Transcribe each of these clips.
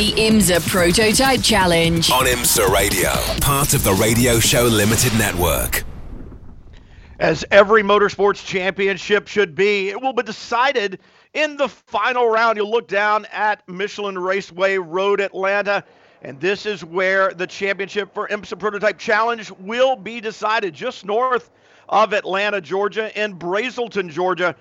The IMSA Prototype Challenge. On IMSA Radio, part of the Radio Show Limited Network. As every motorsports championship should be, it will be decided in the final round. You'll look down at Michelin Raceway Road Atlanta, and this is where the championship for IMSA Prototype Challenge will be decided just north of Atlanta, Georgia, in Braselton, Georgia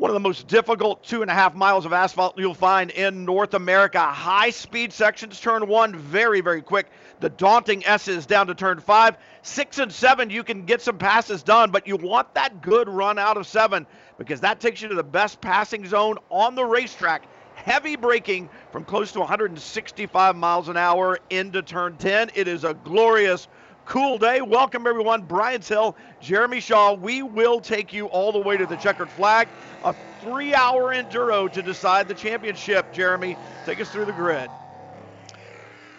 one of the most difficult two and a half miles of asphalt you'll find in North America. High speed sections, turn one, very, very quick. The daunting S's down to turn five. Six and seven, you can get some passes done, but you want that good run out of seven because that takes you to the best passing zone on the racetrack. Heavy braking from close to 165 miles an hour into turn 10. It is a glorious cool day. Welcome, everyone. Brian Till, Jeremy Shaw. We will take you all the way to the checkered flag. A three hour enduro to decide the championship. Jeremy, take us through the grid.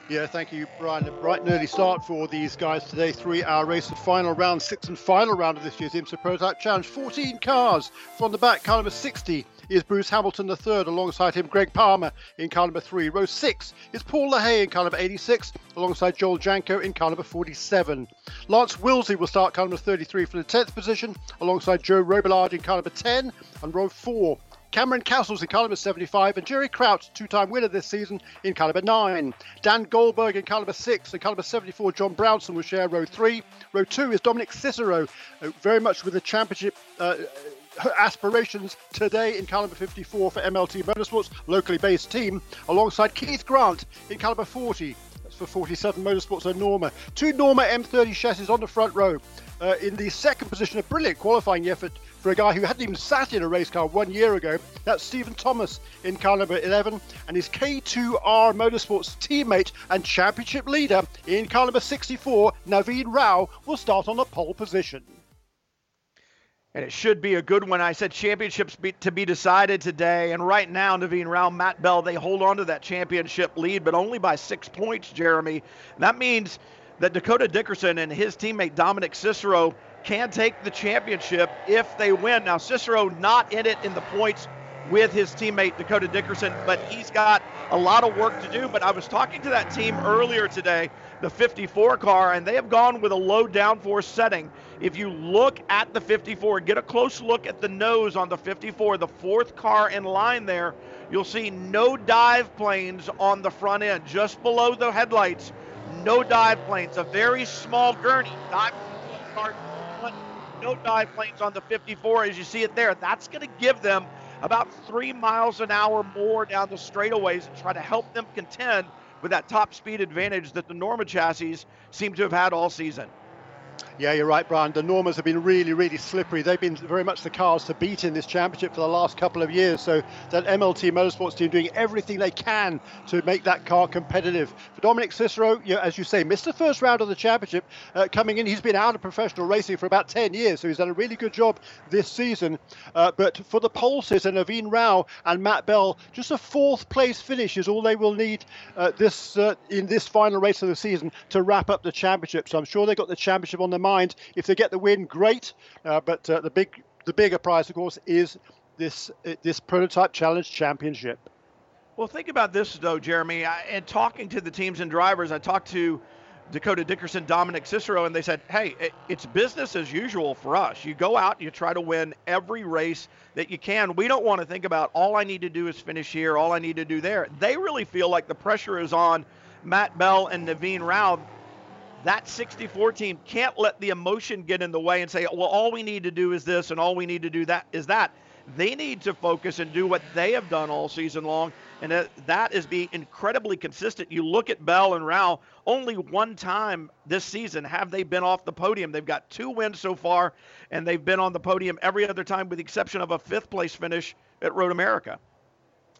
Yeah, thank you, Brian. A bright and early start for these guys today. Three hour race the final round, sixth and final round of this year's IMSA Prototype Challenge. 14 cars from the back, car number 60 is Bruce Hamilton the third. Alongside him, Greg Palmer in car number three. Row six is Paul LaHaye in car number 86, alongside Joel Janko in car number 47. Lance Willsey will start car number 33 for the 10th position, alongside Joe Robillard in car number 10, and row four Cameron Castles in car number 75, and Jerry Kraut, two time winner this season, in car number 9. Dan Goldberg in car number 6, and car number 74, John Brownson will share row 3. Row 2 is Dominic Cicero, uh, very much with the championship. Uh, aspirations today in caliber 54 for MLT Motorsports, locally based team, alongside Keith Grant in caliber 40. That's for 47 Motorsports and Norma. Two Norma M30 chassis on the front row. Uh, in the second position, a brilliant qualifying effort for a guy who hadn't even sat in a race car one year ago. That's Stephen Thomas in car number 11, and his K2R Motorsports teammate and championship leader in car number 64, Naveen Rao, will start on the pole position and it should be a good one. I said championships be, to be decided today, and right now, Naveen Rao, Matt Bell, they hold on to that championship lead, but only by six points, Jeremy. And that means that Dakota Dickerson and his teammate Dominic Cicero can take the championship if they win. Now, Cicero not in it in the points with his teammate Dakota Dickerson, but he's got a lot of work to do. But I was talking to that team earlier today, the 54 car, and they have gone with a low downforce setting. If you look at the 54, get a close look at the nose on the 54, the fourth car in line there, you'll see no dive planes on the front end, just below the headlights. No dive planes, a very small gurney. Dive no dive planes on the 54 as you see it there. That's going to give them about three miles an hour more down the straightaways and try to help them contend with that top speed advantage that the Norma chassis seem to have had all season. Yeah, you're right, Brian. The Normas have been really, really slippery. They've been very much the cars to beat in this championship for the last couple of years. So that MLT Motorsports team doing everything they can to make that car competitive. For Dominic Cicero, you know, as you say, missed the first round of the championship uh, coming in. He's been out of professional racing for about 10 years, so he's done a really good job this season. Uh, but for the pole sitter, Naveen Rao and Matt Bell, just a fourth place finish is all they will need uh, this uh, in this final race of the season to wrap up the championship. So I'm sure they got the championship on their mind. If they get the win, great. Uh, but uh, the big, the bigger prize, of course, is this uh, this prototype challenge championship. Well, think about this though, Jeremy. And talking to the teams and drivers, I talked to Dakota Dickerson, Dominic Cicero, and they said, "Hey, it, it's business as usual for us. You go out, you try to win every race that you can. We don't want to think about all I need to do is finish here, all I need to do there. They really feel like the pressure is on Matt Bell and Naveen Rao that 64 team can't let the emotion get in the way and say, well, all we need to do is this and all we need to do that is that. They need to focus and do what they have done all season long, and that is be incredibly consistent. You look at Bell and Rao, only one time this season have they been off the podium. They've got two wins so far, and they've been on the podium every other time with the exception of a fifth place finish at Road America.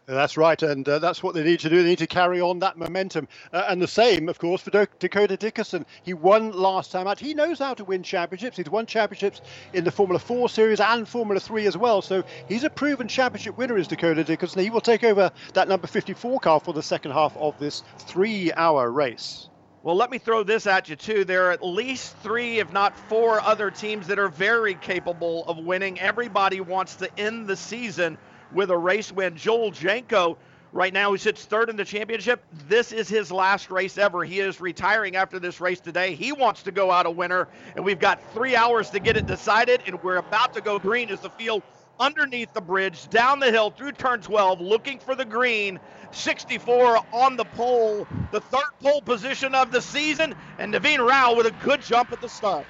That's right, and uh, that's what they need to do. They need to carry on that momentum. Uh, and the same, of course, for Dakota Dickerson. He won last time out. He knows how to win championships. He's won championships in the Formula 4 series and Formula 3 as well. So he's a proven championship winner, is Dakota Dickerson. He will take over that number 54 car for the second half of this three hour race. Well, let me throw this at you, too. There are at least three, if not four, other teams that are very capable of winning. Everybody wants to end the season with a race win. Joel Janko, right now, who sits third in the championship, this is his last race ever. He is retiring after this race today. He wants to go out a winner, and we've got three hours to get it decided, and we're about to go green as the field underneath the bridge, down the hill through turn 12, looking for the green. 64 on the pole, the third pole position of the season, and Naveen Rao with a good jump at the start.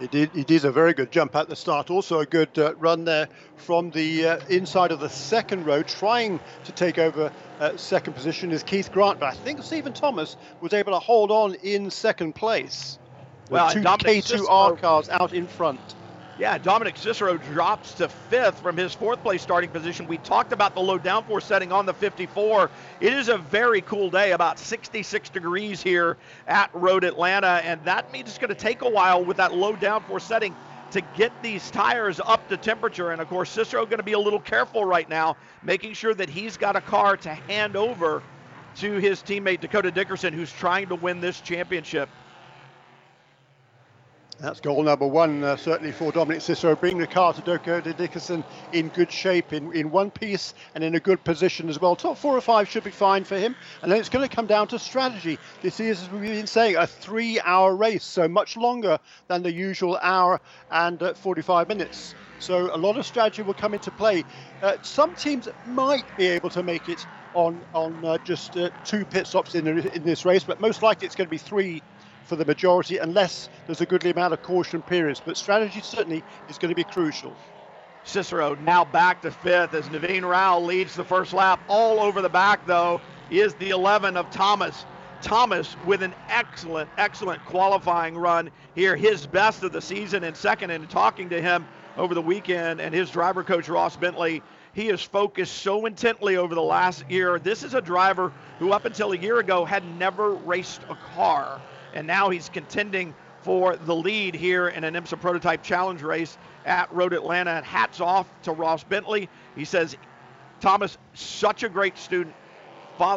He did, he did a very good jump at the start. Also, a good uh, run there from the uh, inside of the second row, trying to take over uh, second position is Keith Grant. But I think Stephen Thomas was able to hold on in second place. Well, two K2R cars out in front. Yeah, Dominic Cicero drops to fifth from his fourth place starting position. We talked about the low downforce setting on the 54. It is a very cool day, about 66 degrees here at Road Atlanta, and that means it's going to take a while with that low downforce setting to get these tires up to temperature. And of course, Cicero going to be a little careful right now, making sure that he's got a car to hand over to his teammate Dakota Dickerson, who's trying to win this championship. That's goal number one, uh, certainly for Dominic Cicero, bringing the car to Dakota Dickerson in good shape, in, in one piece, and in a good position as well. Top four or five should be fine for him. And then it's going to come down to strategy. This is, as we've been saying, a three hour race, so much longer than the usual hour and uh, 45 minutes. So a lot of strategy will come into play. Uh, some teams might be able to make it on on uh, just uh, two pit stops in, in this race, but most likely it's going to be three for the majority unless there's a goodly amount of caution periods. But strategy certainly is going to be crucial. Cicero now back to fifth as Naveen Rao leads the first lap. All over the back, though, is the 11 of Thomas. Thomas with an excellent, excellent qualifying run here, his best of the season and second. And talking to him over the weekend and his driver coach Ross Bentley, he has focused so intently over the last year. This is a driver who, up until a year ago, had never raced a car and now he's contending for the lead here in an IMSA Prototype Challenge race at Road Atlanta. And hats off to Ross Bentley. He says, Thomas, such a great student.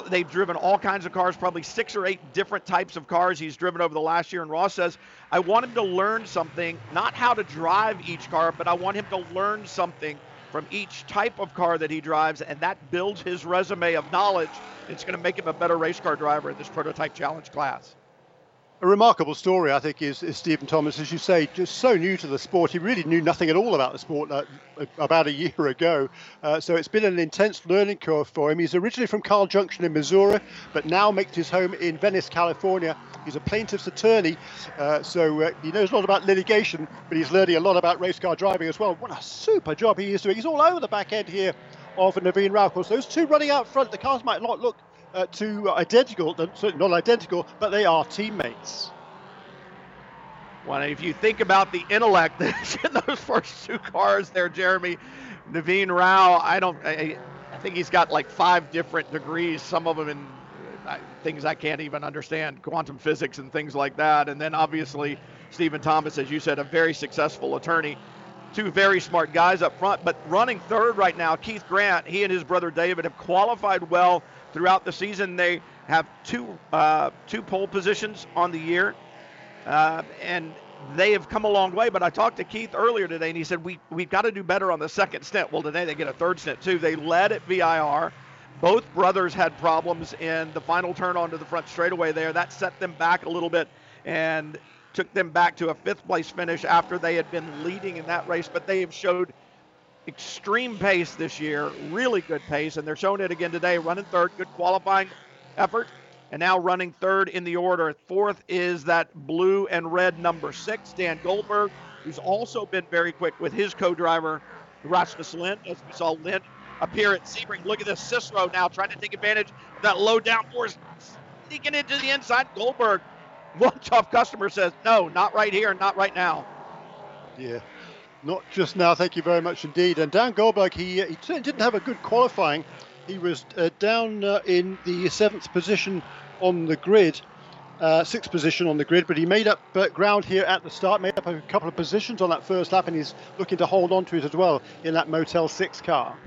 They've driven all kinds of cars, probably six or eight different types of cars he's driven over the last year. And Ross says, I want him to learn something, not how to drive each car, but I want him to learn something from each type of car that he drives, and that builds his resume of knowledge. It's going to make him a better race car driver in this prototype challenge class a remarkable story, I think, is, is, Stephen Thomas, as you say, just so new to the sport. He really knew nothing at all about the sport uh, about a year ago. Uh, so it's been an intense learning curve for him. He's originally from Carl Junction in Missouri, but now makes his home in Venice, California. He's a plaintiff's attorney, uh, so uh, he knows a lot about litigation, but he's learning a lot about race car driving as well. What a super job he is doing. He's all over the back end here of Naveen Rao. Those two running out front, the cars might not look uh, two identical, not identical, but they are teammates. Well, if you think about the intellect that's in those first two cars there, Jeremy, Naveen Rao, I don't, I, I think he's got like five different degrees, some of them in uh, things I can't even understand, quantum physics and things like that. And then obviously, Stephen Thomas, as you said, a very successful attorney. Two very smart guys up front, but running third right now, Keith Grant, he and his brother David have qualified well throughout the season. They have two uh, two pole positions on the year, uh, and they have come a long way. But I talked to Keith earlier today, and he said we we've got to do better on the second stint. Well, today they get a third stint too. They led at VIR. Both brothers had problems in the final turn onto the front straightaway there. That set them back a little bit and took them back to a fifth place finish after they had been leading in that race. But they have showed extreme pace this year, really good pace, and they're showing it again today. Running third, good qualifying effort, and now running third in the order. Fourth is that blue and red number six, Dan Goldberg, who's also been very quick with his co-driver Rasmus Lindh, as we saw Lindh appear at Sebring. Look at this Cicero now trying to take advantage of that low downforce, sneaking into the inside. Goldberg, one tough customer says, no, not right here, not right now. Yeah, not just now, thank you very much indeed. And Dan Goldberg, he, he didn't have a good qualifying He was uh, down uh, in the seventh position on the grid, uh, sixth position on the grid, but he made up uh, ground here at the start, made up a couple of positions on that first lap, and he's looking to hold on to it as well in that Motel 6 car.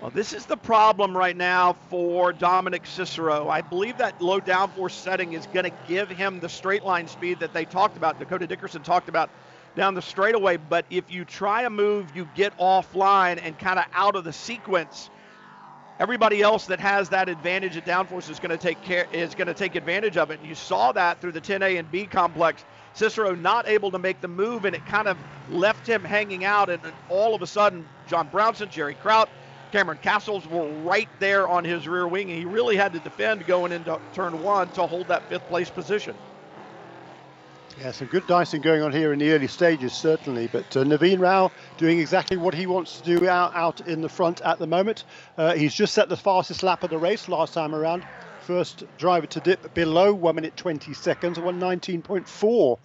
Well, this is the problem right now for Dominic Cicero. I believe that low downforce setting is going to give him the straight line speed that they talked about, Dakota Dickerson talked about down the straightaway. But if you try a move, you get offline and kind of out of the sequence. Everybody else that has that advantage at downforce is going to take care is going to take advantage of it. And you saw that through the 10A and B complex. Cicero not able to make the move, and it kind of left him hanging out. And all of a sudden, John Brownson, Jerry Kraut, Cameron Castles were right there on his rear wing, and he really had to defend going into turn one to hold that fifth place position. Yeah, some good dicing going on here in the early stages, certainly. But uh, Naveen Rao doing exactly what he wants to do out, out in the front at the moment. Uh, he's just set the fastest lap of the race last time around. First driver to dip below 1 minute 20 seconds, 119.4 for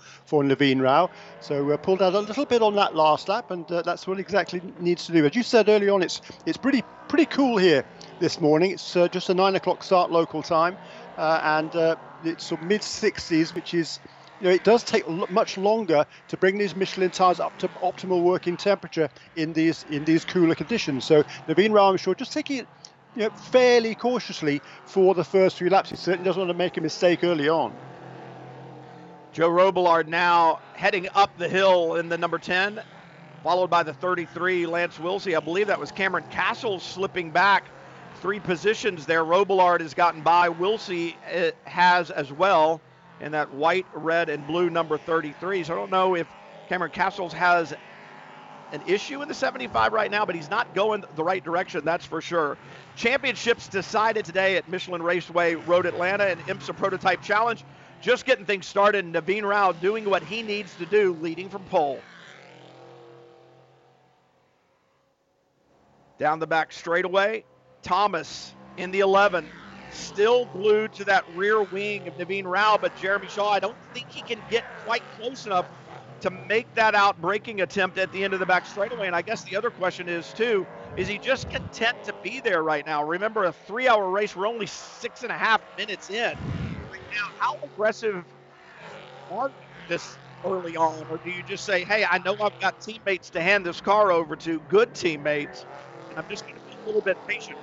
Naveen Rao. So uh, pulled out a little bit on that last lap, and uh, that's what exactly needs to do. As you said early on, it's it's pretty pretty cool here this morning. It's uh, just a 9 o'clock start local time, uh, and uh, it's mid 60s, which is you know, it does take much longer to bring these Michelin tires up to optimal working temperature in these in these cooler conditions. So Naveen sure, just taking it you know, fairly cautiously for the first few laps. He certainly doesn't want to make a mistake early on. Joe Robillard now heading up the hill in the number 10, followed by the 33, Lance Willsey. I believe that was Cameron Castle slipping back three positions there. Robillard has gotten by. Willsey uh, has as well in that white, red, and blue number 33. So I don't know if Cameron Castles has an issue in the 75 right now, but he's not going the right direction, that's for sure. Championships decided today at Michelin Raceway Road Atlanta and IMSA Prototype Challenge. Just getting things started. Naveen Rao doing what he needs to do, leading from pole. Down the back straightaway, Thomas in the 11, still glued to that rear wing of Naveen Rao, but Jeremy Shaw, I don't think he can get quite close enough to make that out breaking attempt at the end of the back straightaway. And I guess the other question is, too, is he just content to be there right now? Remember, a three hour race, we're only six and a half minutes in. Right now, how aggressive are this early on? Or do you just say, hey, I know I've got teammates to hand this car over to, good teammates, and I'm just going to be a little bit patient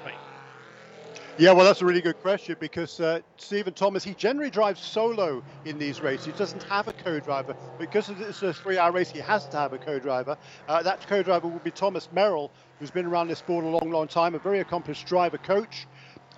yeah, well, that's a really good question because uh, Stephen Thomas, he generally drives solo in these races. He doesn't have a co-driver. Because it's a three-hour race, he has to have a co-driver. Uh, that co-driver will be Thomas Merrill, who's been around this sport a long, long time, a very accomplished driver coach.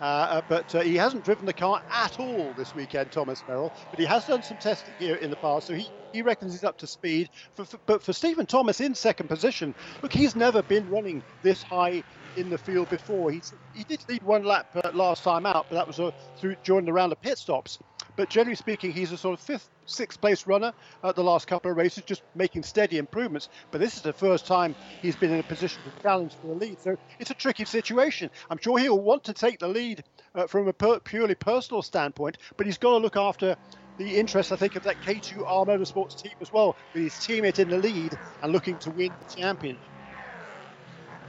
Uh, uh but uh, he hasn't driven the car at all this weekend, Thomas Merrill. But he has done some testing here in the past, so he, he reckons he's up to speed. For, for, but for Stephen Thomas in second position, look, he's never been running this high in the field before. He's, he did lead one lap uh, last time out, but that was uh, through during the round of pit stops. But generally speaking, he's a sort of fifth, sixth place runner at the last couple of races, just making steady improvements. But this is the first time he's been in a position to challenge for a lead. So it's a tricky situation. I'm sure he'll want to take the lead uh, from a per- purely personal standpoint, but he's got to look after the interest, I think, of that K2R Motorsports team as well, with his teammate in the lead and looking to win the championship.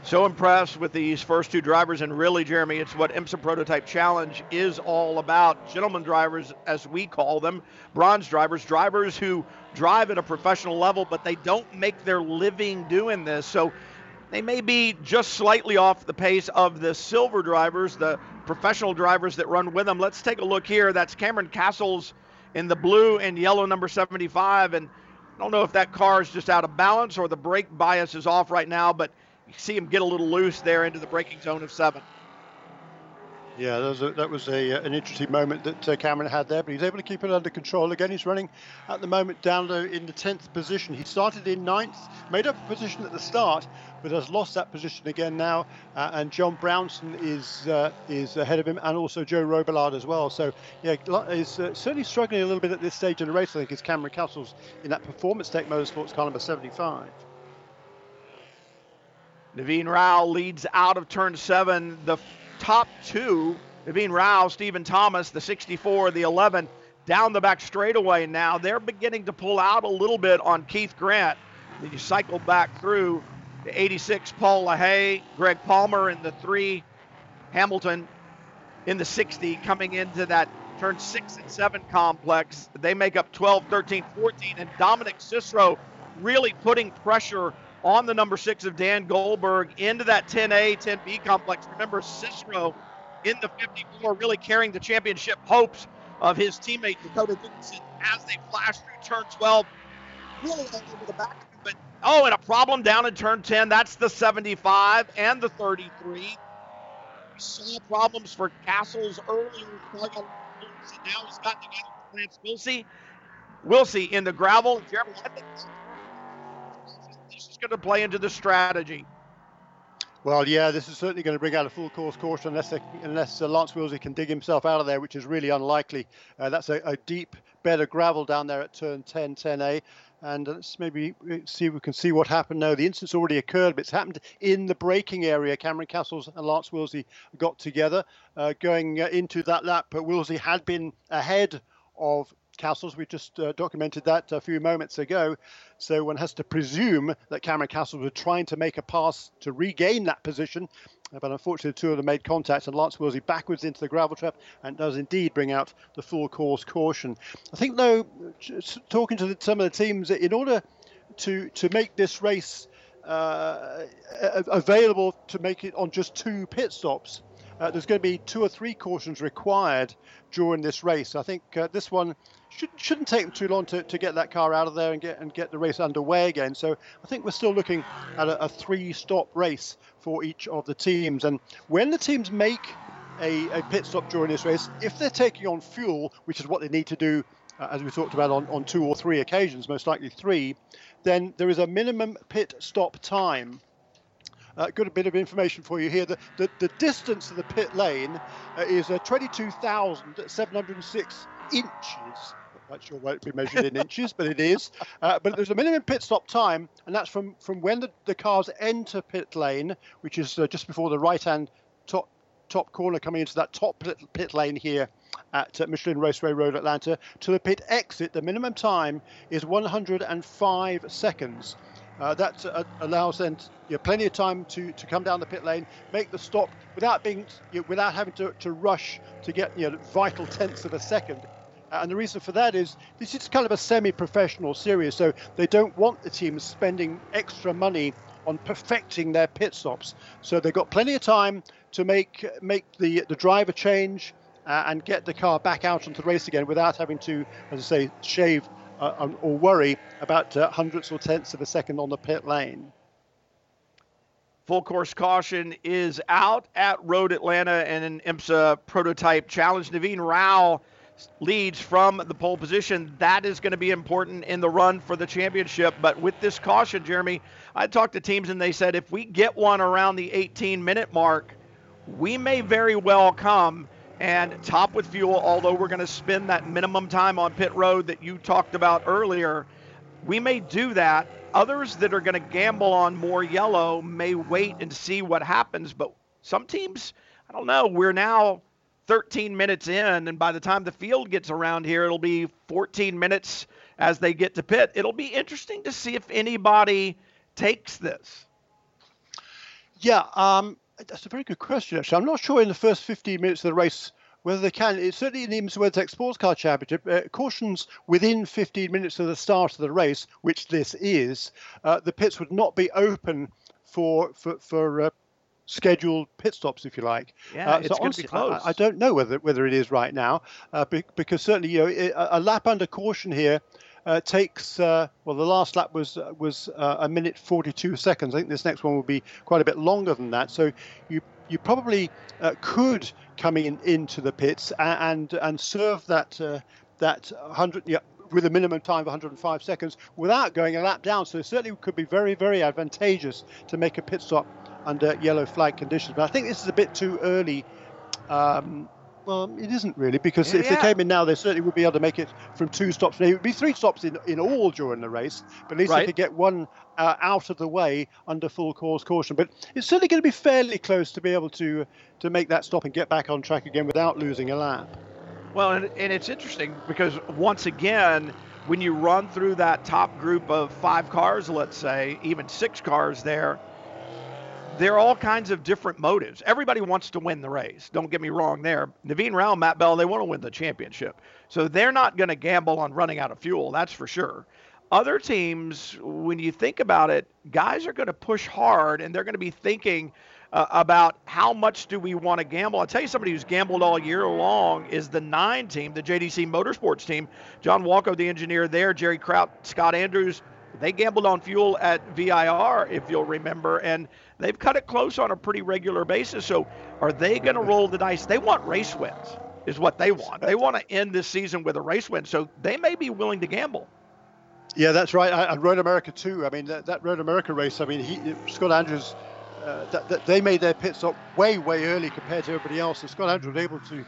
So impressed with these first two drivers, and really, Jeremy, it's what IMSA Prototype Challenge is all about. Gentlemen drivers, as we call them, bronze drivers, drivers who drive at a professional level, but they don't make their living doing this. So they may be just slightly off the pace of the silver drivers, the professional drivers that run with them. Let's take a look here. That's Cameron Castles in the blue and yellow number 75. And I don't know if that car is just out of balance or the brake bias is off right now, but you see him get a little loose there into the braking zone of seven. Yeah, that was, a, that was a, uh, an interesting moment that uh, Cameron had there, but he's able to keep it under control. Again, he's running at the moment down low in the 10th position. He started in ninth, made up a position at the start, but has lost that position again now. Uh, and John Brownson is uh, is ahead of him, and also Joe Robillard as well. So, yeah, is uh, certainly struggling a little bit at this stage in the race. I think is Cameron Castles in that Performance Tech Motorsports car number 75. Naveen Rao leads out of turn seven. The top two, Naveen Rao, Stephen Thomas, the 64, the 11, down the back straightaway now. They're beginning to pull out a little bit on Keith Grant. Then you cycle back through the 86, Paul LaHaye, Greg Palmer in the three, Hamilton in the 60 coming into that turn six and seven complex. They make up 12, 13, 14, and Dominic Cicero really putting pressure on the number six of Dan Goldberg into that 10A, 10B complex. Remember, Cicero in the 54 really carrying the championship hopes of his teammate Dakota Dickerson as they flash through turn 12. Really over the back. But oh, and a problem down in turn 10. That's the 75 and the 33. We saw problems for Castles earlier. Now he's got together with Lance Willsey. Willsey in the gravel. Jeremy, I think this is going to play into the strategy. Well, yeah, this is certainly going to bring out a full course caution unless unless uh, Lance Willsey can dig himself out of there, which is really unlikely. Uh, that's a, a, deep bed of gravel down there at turn 10, 10A. And let's maybe see if we can see what happened now. The incident's already occurred, but it's happened in the braking area. Cameron Castles and Lance Willsey got together uh, going uh, into that lap. But Willsey had been ahead of Castles. We just uh, documented that a few moments ago. So one has to presume that Cameron Castles was trying to make a pass to regain that position. Uh, but unfortunately, two of them made contact, and Lance Willsey backwards into the gravel trap and does indeed bring out the full course caution. I think, though, talking to the, some of the teams, in order to, to make this race uh, available to make it on just two pit stops, uh, there's going to be two or three cautions required during this race. I think uh, this one should, shouldn't take them too long to, to get that car out of there and get and get the race underway again. So I think we're still looking at a, a three-stop race for each of the teams. And when the teams make a, a, pit stop during this race, if they're taking on fuel, which is what they need to do, uh, as we talked about on, on two or three occasions, most likely three, then there is a minimum pit stop time uh, got a bit of information for you here. The, the, the distance to the pit lane uh, is uh, 22,706 inches. Not quite sure why it'd be measured in inches, but it is. Uh, but there's a minimum pit stop time, and that's from, from when the, the cars enter pit lane, which is uh, just before the right-hand top top corner coming into that top pit, pit lane here at uh, Michelin Raceway Road, Atlanta, to the pit exit. The minimum time is 105 seconds. Uh, that uh, allows then you know, plenty of time to, to come down the pit lane, make the stop without being you know, without having to, to rush to get you know, vital tenths of a second. And the reason for that is this is kind of a semi-professional series, so they don't want the teams spending extra money on perfecting their pit stops. So they've got plenty of time to make make the the driver change uh, and get the car back out onto the race again without having to, as I say, shave uh, um, or worry about uh, hundredths or tenths of a second on the pit lane. Full course caution is out at Road Atlanta and an IMSA prototype challenge. Naveen Rao leads from the pole position. That is going to be important in the run for the championship. But with this caution, Jeremy, I talked to teams and they said if we get one around the 18 minute mark, we may very well come and top with fuel, although we're going to spend that minimum time on pit road that you talked about earlier. We may do that. Others that are going to gamble on more yellow may wait and see what happens. But some teams, I don't know, we're now 13 minutes in, and by the time the field gets around here, it'll be 14 minutes as they get to pit. It'll be interesting to see if anybody takes this. Yeah, um, that's a very good question, actually. I'm not sure in the first 15 minutes of the race whether they can. It's certainly in the IMSA Sports Car Championship, uh, cautions within 15 minutes of the start of the race, which this is, uh, the pits would not be open for for, for uh, scheduled pit stops, if you like. Yeah, uh, it's so going to be close. I, I, don't know whether whether it is right now, uh, because certainly you know a lap under caution here uh, takes uh, well the last lap was was uh, a minute 42 seconds. I think this next one will be quite a bit longer than that. So you you probably uh, could come in into the pits and and, and serve that uh, that 100 yeah, with a minimum time of 105 seconds without going a lap down. So it certainly could be very very advantageous to make a pit stop under yellow flag conditions. But I think this is a bit too early. Um, well, it isn't really because yeah, if they came in now, they certainly would be able to make it from two stops. It would be three stops in, in all during the race, but at least right. they could get one uh, out of the way under full course caution. But it's certainly going to be fairly close to be able to to make that stop and get back on track again without losing a lap. Well, and, and it's interesting because once again, when you run through that top group of five cars, let's say, even six cars there, there are all kinds of different motives. Everybody wants to win the race. Don't get me wrong there. Naveen Rao, Matt Bell, they want to win the championship. So they're not going to gamble on running out of fuel, that's for sure. Other teams, when you think about it, guys are going to push hard and they're going to be thinking uh, about how much do we want to gamble. I'll tell you somebody who's gambled all year long is the nine team, the JDC Motorsports team. John Walko, the engineer there, Jerry Kraut, Scott Andrews, they gambled on fuel at VIR, if you'll remember, and they've cut it close on a pretty regular basis. So are they going to roll the dice? They want race wins, is what they want. They want to end this season with a race win. So they may be willing to gamble. Yeah, that's right. And Road America too. I mean, that, that Road America race. I mean, he, Scott Andrews, uh, that, that they made their pit stop way, way early compared to everybody else. And Scott Andrews was able to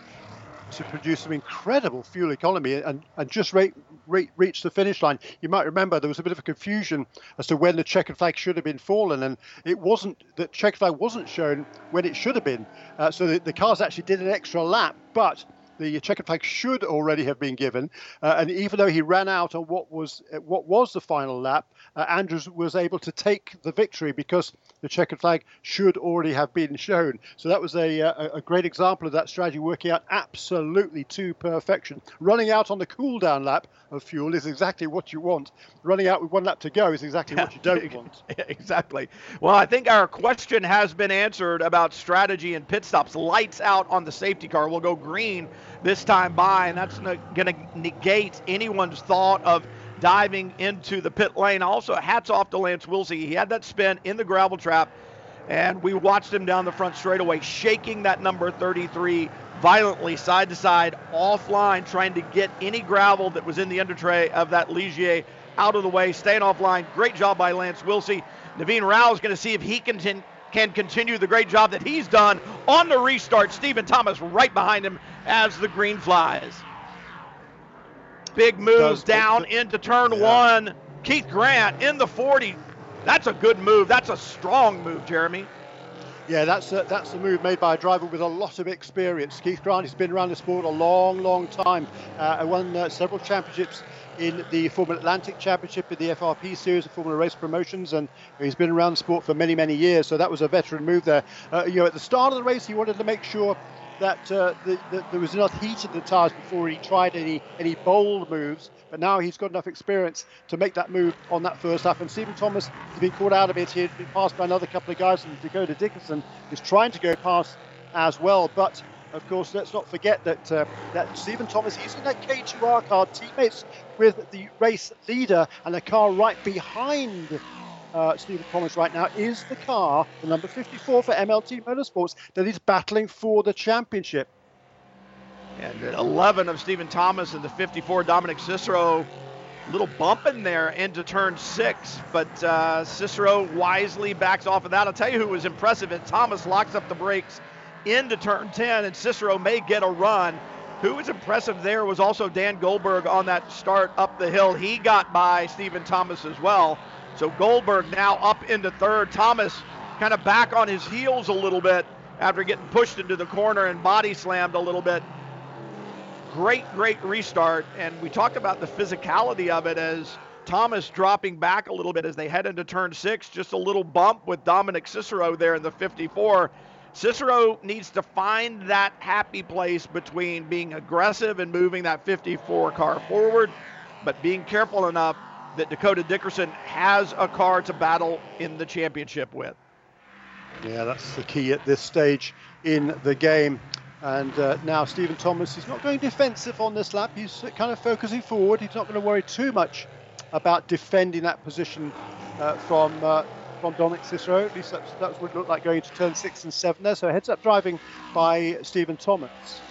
to produce some incredible fuel economy and, and just rate, rate, reach the finish line. You might remember there was a bit of a confusion as to when the checkered flag should have been fallen, and it wasn't the checkered flag wasn't shown when it should have been. Uh, so the, the cars actually did an extra lap, but the checkered flag should already have been given. Uh, and even though he ran out on what was uh, what was the final lap, uh, Andrews was able to take the victory because the checkered flag should already have been shown. So that was a, uh, a, a great example of that strategy working out absolutely to perfection. Running out on the cool down lap of fuel is exactly what you want. Running out with one lap to go is exactly what you don't want. exactly. Well, I think our question has been answered about strategy and pit stops. Lights out on the safety car We'll go green this time by, and that's going to negate anyone's thought of diving into the pit lane. Also, hats off to Lance Willsey. He had that spin in the gravel trap, and we watched him down the front straightaway, shaking that number 33 violently side to side, offline, trying to get any gravel that was in the under tray of that Ligier out of the way, staying offline. Great job by Lance Willsey. Naveen Rao is going to see if he can, can continue the great job that he's done on the restart. Stephen Thomas right behind him as the green flies. Big move down into turn yeah. one. Keith Grant in the 40. That's a good move. That's a strong move, Jeremy. Yeah, that's a, that's a move made by a driver with a lot of experience. Keith Grant has been around the sport a long, long time uh, and won uh, several championships in the Formula Atlantic Championship, in the FRP Series of Formula Race Promotions, and he's been around sport for many, many years. So that was a veteran move there. Uh, you know, at the start of the race, he wanted to make sure that, uh, the, the, there was enough heat in the tyres before he tried any any bold moves. But now he's got enough experience to make that move on that first lap. And Stephen Thomas has been caught out a bit here, been passed by another couple of guys, and Dakota Dickerson is trying to go past as well. But of course, let's not forget that uh, that Stephen Thomas, he's in that K2R car, teammates with the race leader, and the car right behind uh, Stephen Thomas right now is the car, the number 54 for MLT Motorsports, that is battling for the championship. And 11 of Stephen Thomas and the 54 Dominic Cicero. A little bump in there into turn six, but uh, Cicero wisely backs off of that. I'll tell you who was impressive. And Thomas locks up the brakes into turn 10, and Cicero may get a run. Who was impressive there was also Dan Goldberg on that start up the hill. He got by Stephen Thomas as well. So Goldberg now up into third. Thomas kind of back on his heels a little bit after getting pushed into the corner and body slammed a little bit. Great, great restart. And we talked about the physicality of it as Thomas dropping back a little bit as they head into turn six. Just a little bump with Dominic Cicero there in the 54. Cicero needs to find that happy place between being aggressive and moving that 54 car forward, but being careful enough that Dakota Dickerson has a car to battle in the championship with. Yeah, that's the key at this stage in the game. And uh, now Stephen Thomas is not going defensive on this lap. He's kind of focusing forward. He's not going to worry too much about defending that position uh, from uh, from Dominic Cicero. At least that's, what it looked like going to turn six and seven there. So heads up driving by Stephen Thomas.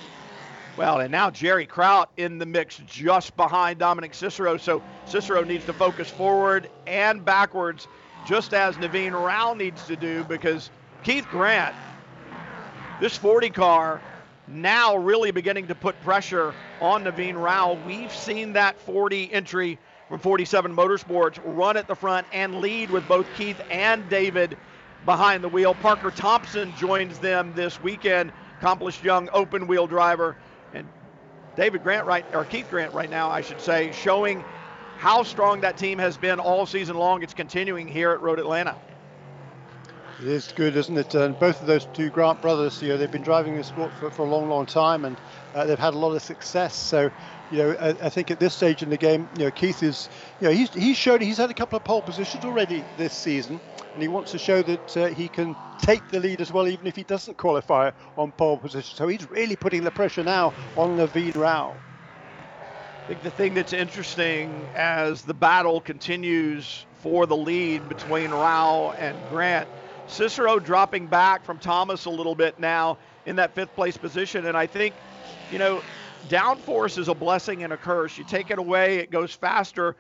Well, and now Jerry Kraut in the mix just behind Dominic Cicero. So Cicero needs to focus forward and backwards, just as Naveen Rao needs to do, because Keith Grant, this 40 car, now really beginning to put pressure on Naveen Rao. We've seen that 40 entry from 47 Motorsports run at the front and lead with both Keith and David behind the wheel. Parker Thompson joins them this weekend, accomplished young open wheel driver. And David Grant right or Keith Grant right now, I should say, showing how strong that team has been all season long. It's continuing here at Road Atlanta. It is good, isn't it? And both of those two Grant brothers, you know, they've been driving this sport for, for a long, long time, and uh, they've had a lot of success. So, you know, I, I, think at this stage in the game, you know, Keith is, you know, he's he's shown he's had a couple of pole positions already this season, and he wants to show that uh, he can take the lead as well, even if he doesn't qualify on pole position. So he's really putting the pressure now on Naveen Rao. I think the thing that's interesting as the battle continues for the lead between Rao and Grant Cicero dropping back from Thomas a little bit now in that fifth place position. And I think, you know, downforce is a blessing and a curse. You take it away, it goes faster,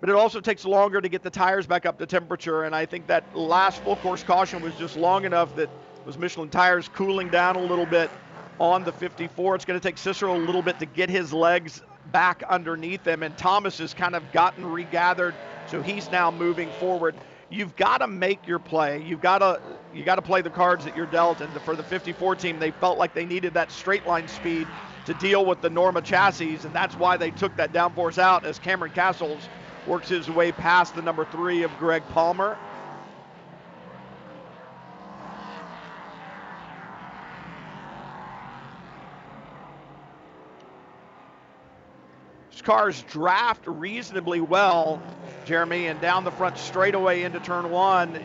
but it also takes longer to get the tires back up to temperature. And I think that last full course caution was just long enough that was Michelin tires cooling down a little bit on the 54. It's going to take Cicero a little bit to get his legs back underneath him. And Thomas has kind of gotten regathered, so he's now moving forward you've got to make your play. You've got to you got to play the cards that you're dealt. And for the 54 team, they felt like they needed that straight line speed to deal with the Norma chassis, and that's why they took that downforce out as Cameron Castles works his way past the number three of Greg Palmer. cars draft reasonably well, Jeremy, and down the front straightaway into turn one.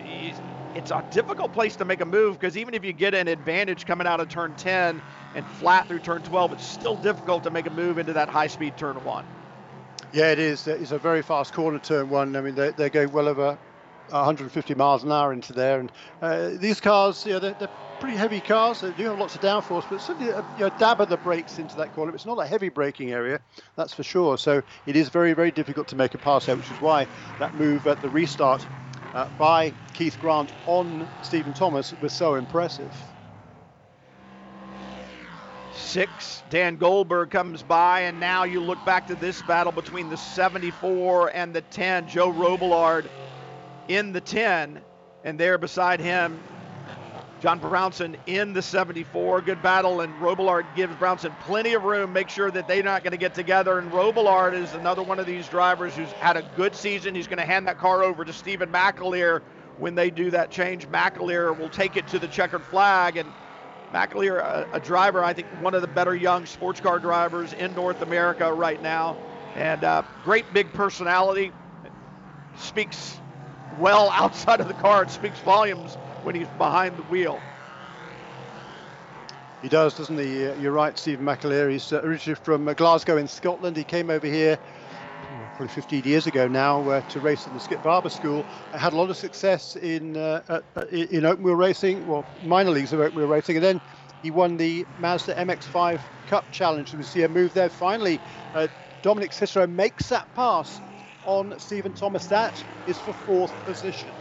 It's a difficult place to make a move because even if you get an advantage coming out of turn 10 and flat through turn 12, it's still difficult to make a move into that high speed turn one. Yeah, it is. It's a very fast corner turn one. I mean, they're, they're going well over 150 miles an hour into there. And uh, these cars, you know, they're, they're, pretty heavy cars. They do have lots of downforce, but certainly uh, you know, dab of the brakes into that corner. It's not a heavy braking area, that's for sure. So it is very, very difficult to make a pass out, which is why that move at the restart uh, by Keith Grant on Stephen Thomas was so impressive. Six, Dan Goldberg comes by, and now you look back to this battle between the 74 and the 10. Joe Robillard in the 10, and there beside him, John Brownson in the 74. Good battle, and Robillard gives Brownson plenty of room, make sure that they're not going to get together. And Robillard is another one of these drivers who's had a good season. He's going to hand that car over to Stevan McAleer when they do that change. McAleer will take it to the checkered flag, and McAleer, a, a driver, I think one of the better young sports car drivers in North America right now, and uh, great big personality. Speaks well outside of the car. It speaks volumes when he's behind the wheel. He does, doesn't he? Uh, you're right, Stevan McAleer. He's uh, originally from uh, Glasgow in Scotland. He came over here probably 15 years ago now uh, to race in the Skip Barber School. Had a lot of success in uh, in open wheel racing, well, minor leagues of open wheel racing, and then he won the Mazda MX-5 Cup Challenge. We see a move there. Finally, Dominic Cicero makes that pass on Stephen Thomas. That is for fourth position.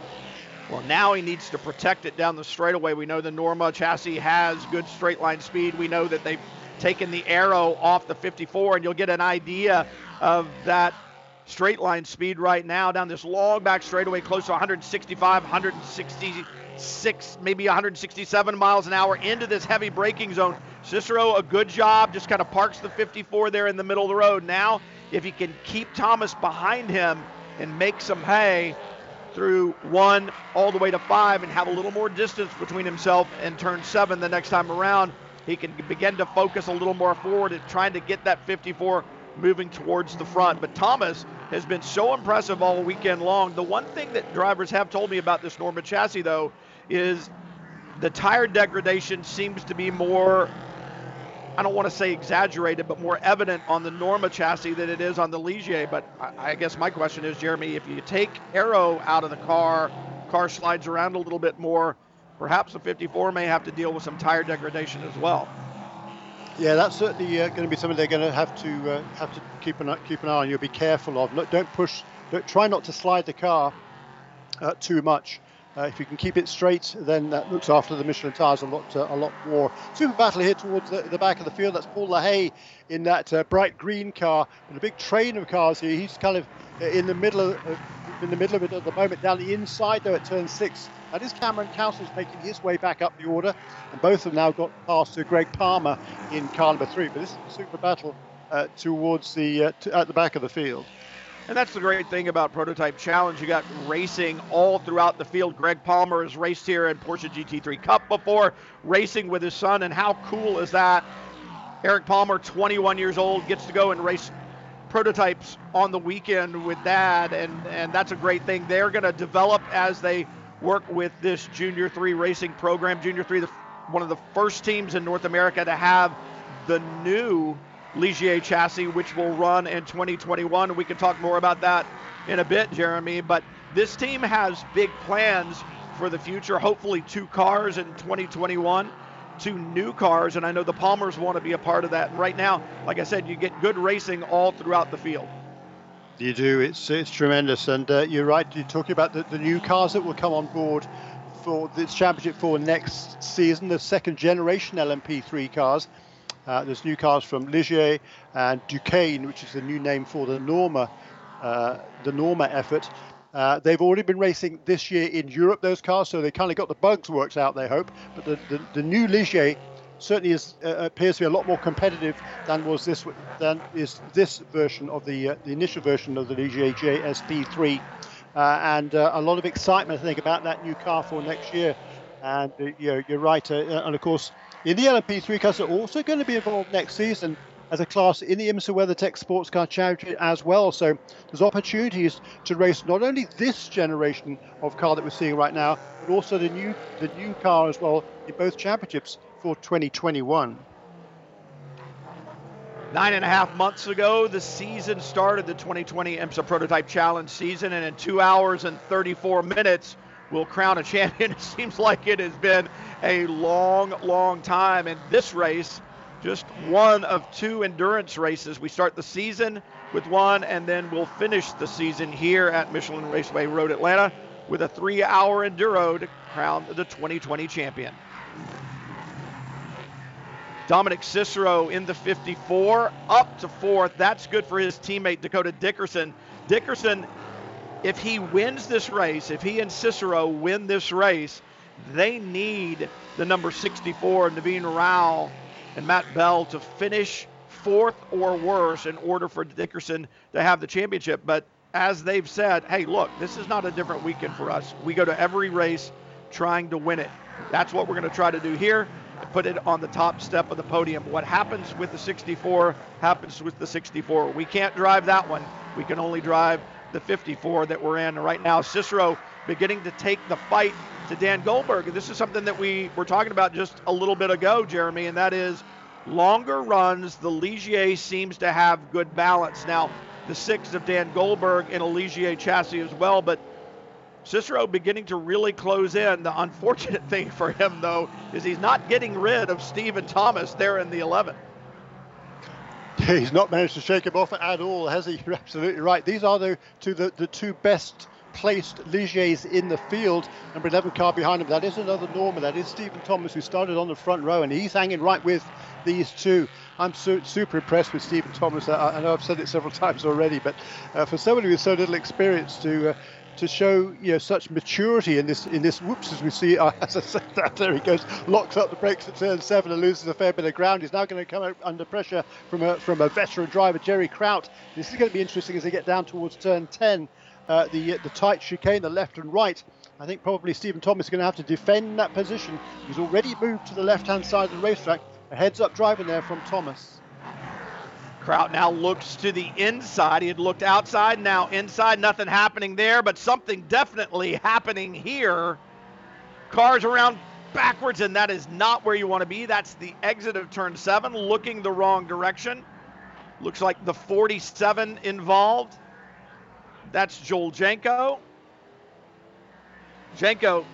Well, now he needs to protect it down the straightaway. We know the Norma chassis has good straight line speed. We know that they've taken the aero off the 54, and you'll get an idea of that straight line speed right now down this long back straightaway, close to 165, 166, maybe 167 miles an hour into this heavy braking zone. Cicero, a good job, just kind of parks the 54 there in the middle of the road. Now, if he can keep Thomas behind him and make some hay, through one all the way to five and have a little more distance between himself and turn seven the next time around, he can begin to focus a little more forward and trying to get that 54 moving towards the front. But Thomas has been so impressive all weekend long. The one thing that drivers have told me about this Norma chassis, though, is the tire degradation seems to be more I don't want to say exaggerated, but more evident on the Norma chassis than it is on the Ligier. But I, I guess my question is, Jeremy, if you take aero out of the car, car slides around a little bit more, perhaps the 54 may have to deal with some tire degradation as well. Yeah, that's certainly uh, going to be something they're going to have to uh, have to keep an keep an eye on. You'll be careful of. Don't push. Don't, try not to slide the car uh, too much. Uh, if you can keep it straight, then that looks after the Michelin tires a lot, uh, a lot more. Super battle here towards the, the, back of the field. That's Paul LaHaye in that uh, bright green car, and a big train of cars here. He's kind of uh, in the middle of uh, in the middle of it at the moment. Down the inside though, at turn six, that is Cameron Castles making his way back up the order, and both have now got past to Greg Palmer in car number three. But this is a super battle uh, towards the at the back of the field. And that's the great thing about Prototype Challenge. You got racing all throughout the field. Greg Palmer has raced here in Porsche GT3 Cup before, racing with his son. And how cool is that? Eric Palmer, 21 years old, gets to go and race prototypes on the weekend with dad, and, and that's a great thing. They're going to develop as they work with this Junior 3 racing program. Junior 3, the, one of the first teams in North America to have the new Ligier chassis, which will run in 2021. We can talk more about that in a bit, Jeremy. But this team has big plans for the future. Hopefully, two cars in 2021, two new cars, and I know the Palmers want to be a part of that. And right now, like I said, you get good racing all throughout the field. You do. It's it's tremendous, and uh, you're right. You're talking about the, the new cars that will come on board for this championship for next season, the second generation LMP3 cars. Uh, there's new cars from Ligier and Duqueine, which is the new name for the Norma, uh, the Norma effort. Uh, they've already been racing this year in Europe, those cars, so they kind of got the bugs worked out, they hope. But the, the, the new Ligier certainly is, uh, appears to be a lot more competitive than was this than is this version of the uh, the initial version of the Ligier JSP3, uh, and a lot of excitement I think about that new car for next year. And you know, you're right, and of course in the LMP3 cars are also going to be involved next season as a class in the IMSA WeatherTech Sports Car Championship as well. So there's opportunities to race not only this generation of car that we're seeing right now, but also the new the new car as well in both championships for 2021. Nine and a half months ago, the season started, the 2020 IMSA Prototype Challenge season, and in two hours and 34 minutes, we'll crown a champion. It seems like it has been a long, long time. And this race, just one of two endurance races. We start the season with one, and then we'll finish the season here at Michelin Raceway Road Atlanta with a three hour enduro to crown the 2020 champion. Dominic Cicero in the 54, up to fourth. That's good for his teammate Dakota Dickerson. Dickerson, if he wins this race, if he and Cicero win this race, they need the number 64, Naveen Rao and Matt Bell, to finish fourth or worse in order for Dickerson to have the championship. But as they've said, hey, look, this is not a different weekend for us. We go to every race trying to win it. That's what we're going to try to do here. Put it on the top step of the podium. What happens with the 64 happens with the 64. We can't drive that one. We can only drive the 54 that we're in right now. Cicero beginning to take the fight to Dan Goldberg. And this is something that we were talking about just a little bit ago, Jeremy, and that is longer runs. The Ligier seems to have good balance. Now, the six of Dan Goldberg in a Ligier chassis as well, but Cicero beginning to really close in. The unfortunate thing for him, though, is he's not getting rid of Stephen Thomas there in the 11. He's not managed to shake him off at all, has he? You're absolutely right. These are the two the, the two best placed Ligiers in the field. Number 11 car behind him. That is another Norman. That is Stephen Thomas, who started on the front row, and he's hanging right with these two. I'm su- super impressed with Stephen Thomas. I, I, know I've said it several times already, but uh, for somebody with so little experience to uh, to show you know such maturity in this in this whoops as we see uh, as I said that there he goes locks up the brakes at turn seven and loses a fair bit of ground he's now going to come under pressure from a from a veteran driver Jerry Kraut this is going to be interesting as they get down towards turn 10 uh, the the tight chicane, the left and right. I think probably Stephen Thomas is going to have to defend that position. He's already moved to the left-hand side of the racetrack. A heads-up driving there from Thomas. Kraut now looks to the inside. He had looked outside, now inside. Nothing happening there, but something definitely happening here. Cars around backwards, and that is not where you want to be. That's the exit of turn seven, looking the wrong direction. Looks like the 47 involved. That's Joel Janko. Janko,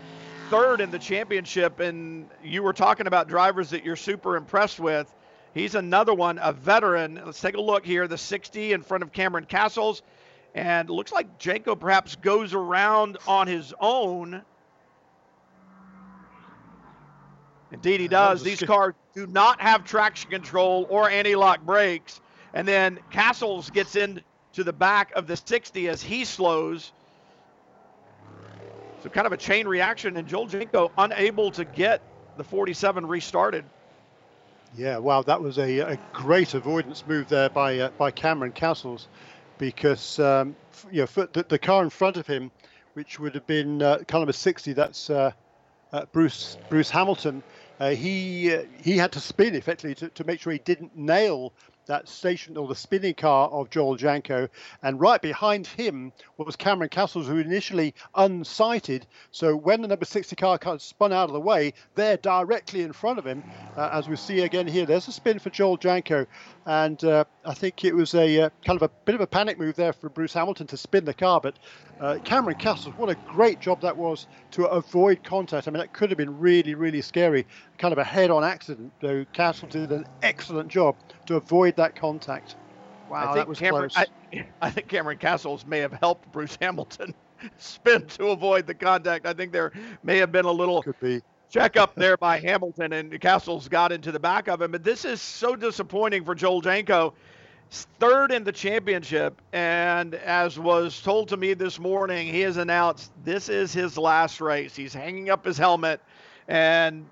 third in the championship, and you were talking about drivers that you're super impressed with. He's another one, a veteran. Let's take a look here. The 60 in front of Cameron Cassels. And looks like Janko perhaps goes around on his own. Indeed, he does. These cars do not have traction control or anti lock brakes. And then Cassels gets in to the back of the 60 as he slows. So kind of a chain reaction, and Joel Janko unable to get the 47 restarted. Yeah, wow, that was a, a great avoidance move there by uh, by Cameron Cassels. because um, you know the, the, car in front of him, which would have been uh, car number 60, that's uh, uh, Bruce Bruce Hamilton. Uh, he uh, he had to spin effectively to, to make sure he didn't nail that station or the spinning car of Joel Janko. And right behind him was Cameron Cassels, who initially unsighted. So when the number 60 car spun out of the way, they're directly in front of him. Uh, as we see again here, there's a spin for Joel Janko. And uh, I think it was a uh, kind of a bit of a panic move there for Bruce Hamilton to spin the car. But uh, Cameron Cassels, what a great job that was to avoid contact. I mean, that could have been really, really scary. Kind of a head on accident, though Cassels did an excellent job to avoid that contact. Wow, that was Cameron, close. I, I think Cameron Cassels may have helped Bruce Hamilton spin to avoid the contact. I think there may have been a little could be check up there by Hamilton, and Cassels got into the back of him. But this is so disappointing for Joel Janko. Third in the championship, and as was told to me this morning, he has announced this is his last race. He's hanging up his helmet, and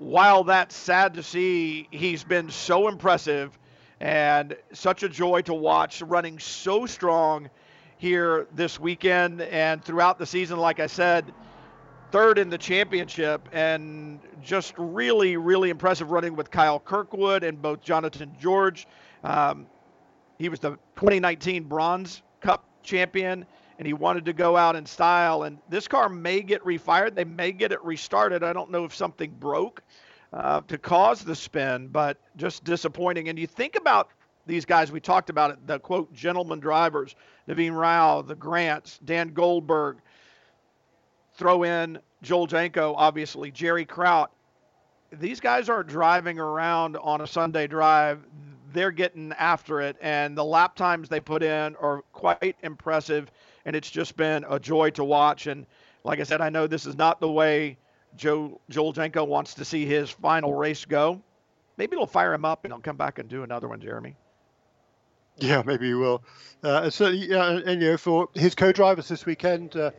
while that's sad to see, he's been so impressive and such a joy to watch, running so strong here this weekend and throughout the season. Like I said, third in the championship and just really, really impressive running with Kyle Kirkwood and both Jonathan George. Um, he was the 2019 Bronze Cup champion and he wanted to go out in style. And this car may get refired. They may get it restarted. I don't know if something broke uh, to cause the spin, but just disappointing. And you think about these guys, we talked about it, the quote, gentleman drivers, Naveen Rao, the Grants, Dan Goldberg, throw in Joel Janko, obviously, Jerry Kraut. These guys aren't driving around on a Sunday drive. They're getting after it, and the lap times they put in are quite impressive, and it's just been a joy to watch. And like I said, I know this is not the way Joe Joel Janko wants to see his final race go. Maybe it'll fire him up and he'll come back and do another one, Jeremy. Yeah, maybe he will. Uh, so, yeah, and, you know, for his co-drivers this weekend uh,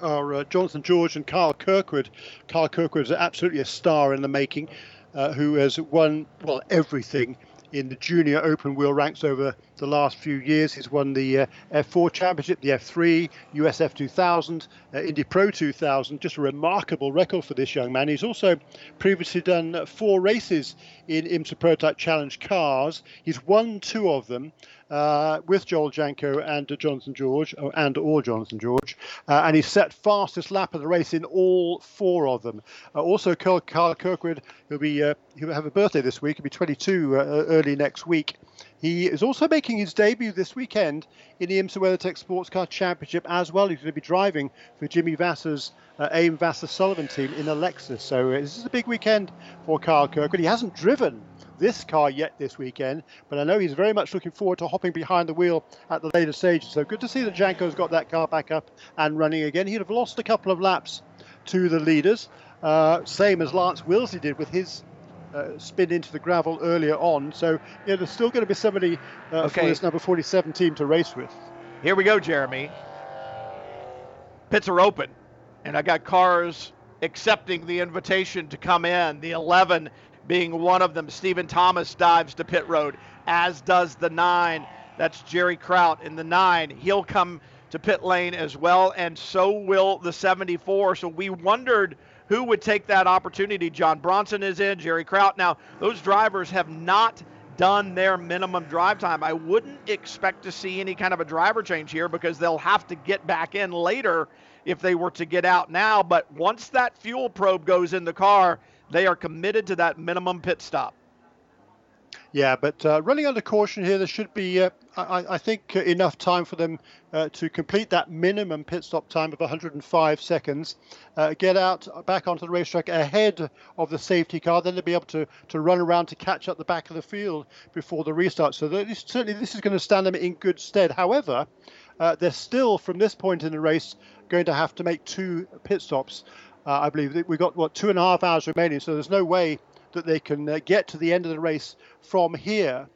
are uh, Jonathan George and Kyle Kirkwood. Kyle Kirkwood is absolutely a star in the making, uh, who has won well everything in the junior open wheel ranks over the last few years. He's won the uh, F4 Championship, the F3, USF 2000, uh, Indy Pro 2000. Just a remarkable record for this young man. He's also previously done four races in IMSA Prototype Challenge cars. He's won two of them uh, with Joel Janko and uh, Jonathan George, uh, and or Jonathan George, uh, and he set fastest lap of the race in all four of them. Uh, also, Kyle, Kyle Kirkwood, who'll be uh, he'll have a birthday this week. He'll be 22 early next week. He is also making his debut this weekend in the IMSA WeatherTech Sports Car Championship as well. He's going to be driving for Jimmy Vasser's uh, AIM Vasser Sullivan team in a Lexus. So uh, this is a big weekend for Kyle Kirkwood. He hasn't driven this car yet this weekend, but I know he's very much looking forward to hopping behind the wheel at the later stages. So good to see that Janko's got that car back up and running again. He'd have lost a couple of laps to the leaders, uh, same as Lance Willsey did with his uh, spin into the gravel earlier on. So yeah, there's still going to be somebody uh, okay. for this number 47 team to race with. Here we go, Jeremy. Pits are open, and I got cars accepting the invitation to come in. The 11 being one of them. Stephen Thomas dives to pit road, as does the nine. That's Jerry Kraut in the nine. He'll come to pit lane as well, and so will the 74. So we wondered who would take that opportunity. John Brownson is in, Jerry Kraut. Now, those drivers have not done their minimum drive time. I wouldn't expect to see any kind of a driver change here because they'll have to get back in later if they were to get out now. But once that fuel probe goes in the car, they are committed to that minimum pit stop. Yeah, but uh, running under caution here, there should be, uh, I, I, think, uh, enough time for them uh, to complete that minimum pit stop time of 105 seconds, uh, get out back onto the racetrack ahead of the safety car, then they'll be able to, to run around to catch up the back of the field before the restart. So certainly this is going to stand them in good stead. However, uh, they're still, from this point in the race, going to have to make two pit stops. I believe we've got, what, two and a half hours remaining, so there's no way that they can uh, get to the end of the race from here.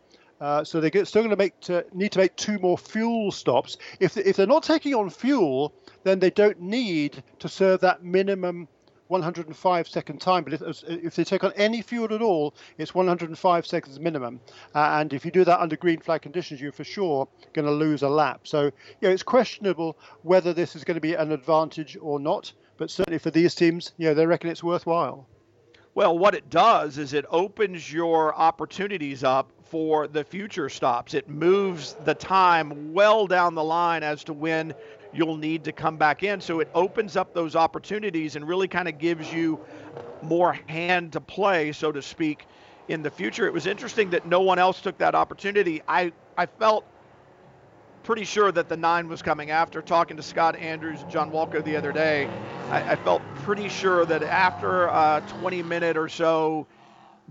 Uh, so they're still going to, need to make two more fuel stops. If, if they're not taking on fuel, then they don't need to serve that minimum 105 second time. But if, if they take on any fuel at all, it's 105 seconds minimum. Uh, and if you do that under green flag conditions, you're for sure going to lose a lap. So, you know, it's questionable whether this is going to be an advantage or not. But certainly for these teams, know, they reckon it's worthwhile. Well, what it does is it opens your opportunities up for the future stops. It moves the time well down the line as to when you'll need to come back in. So it opens up those opportunities and really kind of gives you more hand to play, so to speak, in the future. It was interesting that no one else took that opportunity. I, I felt pretty sure that the nine was coming after. Talking to Scott Andrews and John Walker the other day, I, I felt pretty sure that after a 20 minute or so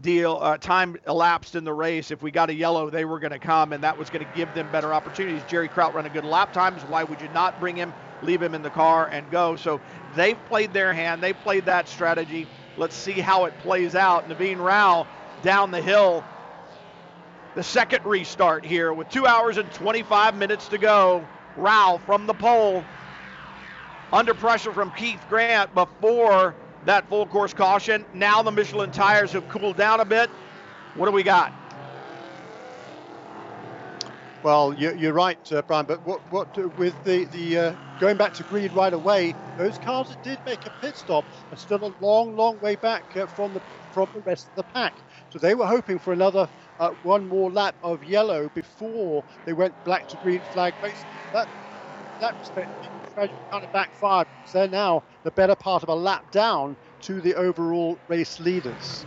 deal uh, time elapsed in the race, if we got a yellow, they were going to come, and that was going to give them better opportunities. Jerry Kraut run a good lap times. Why would you not bring him, leave him in the car, and go? So they've played their hand. They played that strategy. Let's see how it plays out. Naveen Rao down the hill the second restart here with two hours and 25 minutes to go. Rao from the pole. Under pressure from Keith Grant before that full course caution. Now the Michelin tires have cooled down a bit. What do we got? Well, you're right, uh, Brian. But what, what uh, with the the uh, going back to green right away, those cars that did make a pit stop are still a long, long way back uh, from the from the rest of the pack. So they were hoping for another uh, one more lap of yellow before they went black to green flag race. That that respect kind of backfired because they're now the better part of a lap down to the overall race leaders.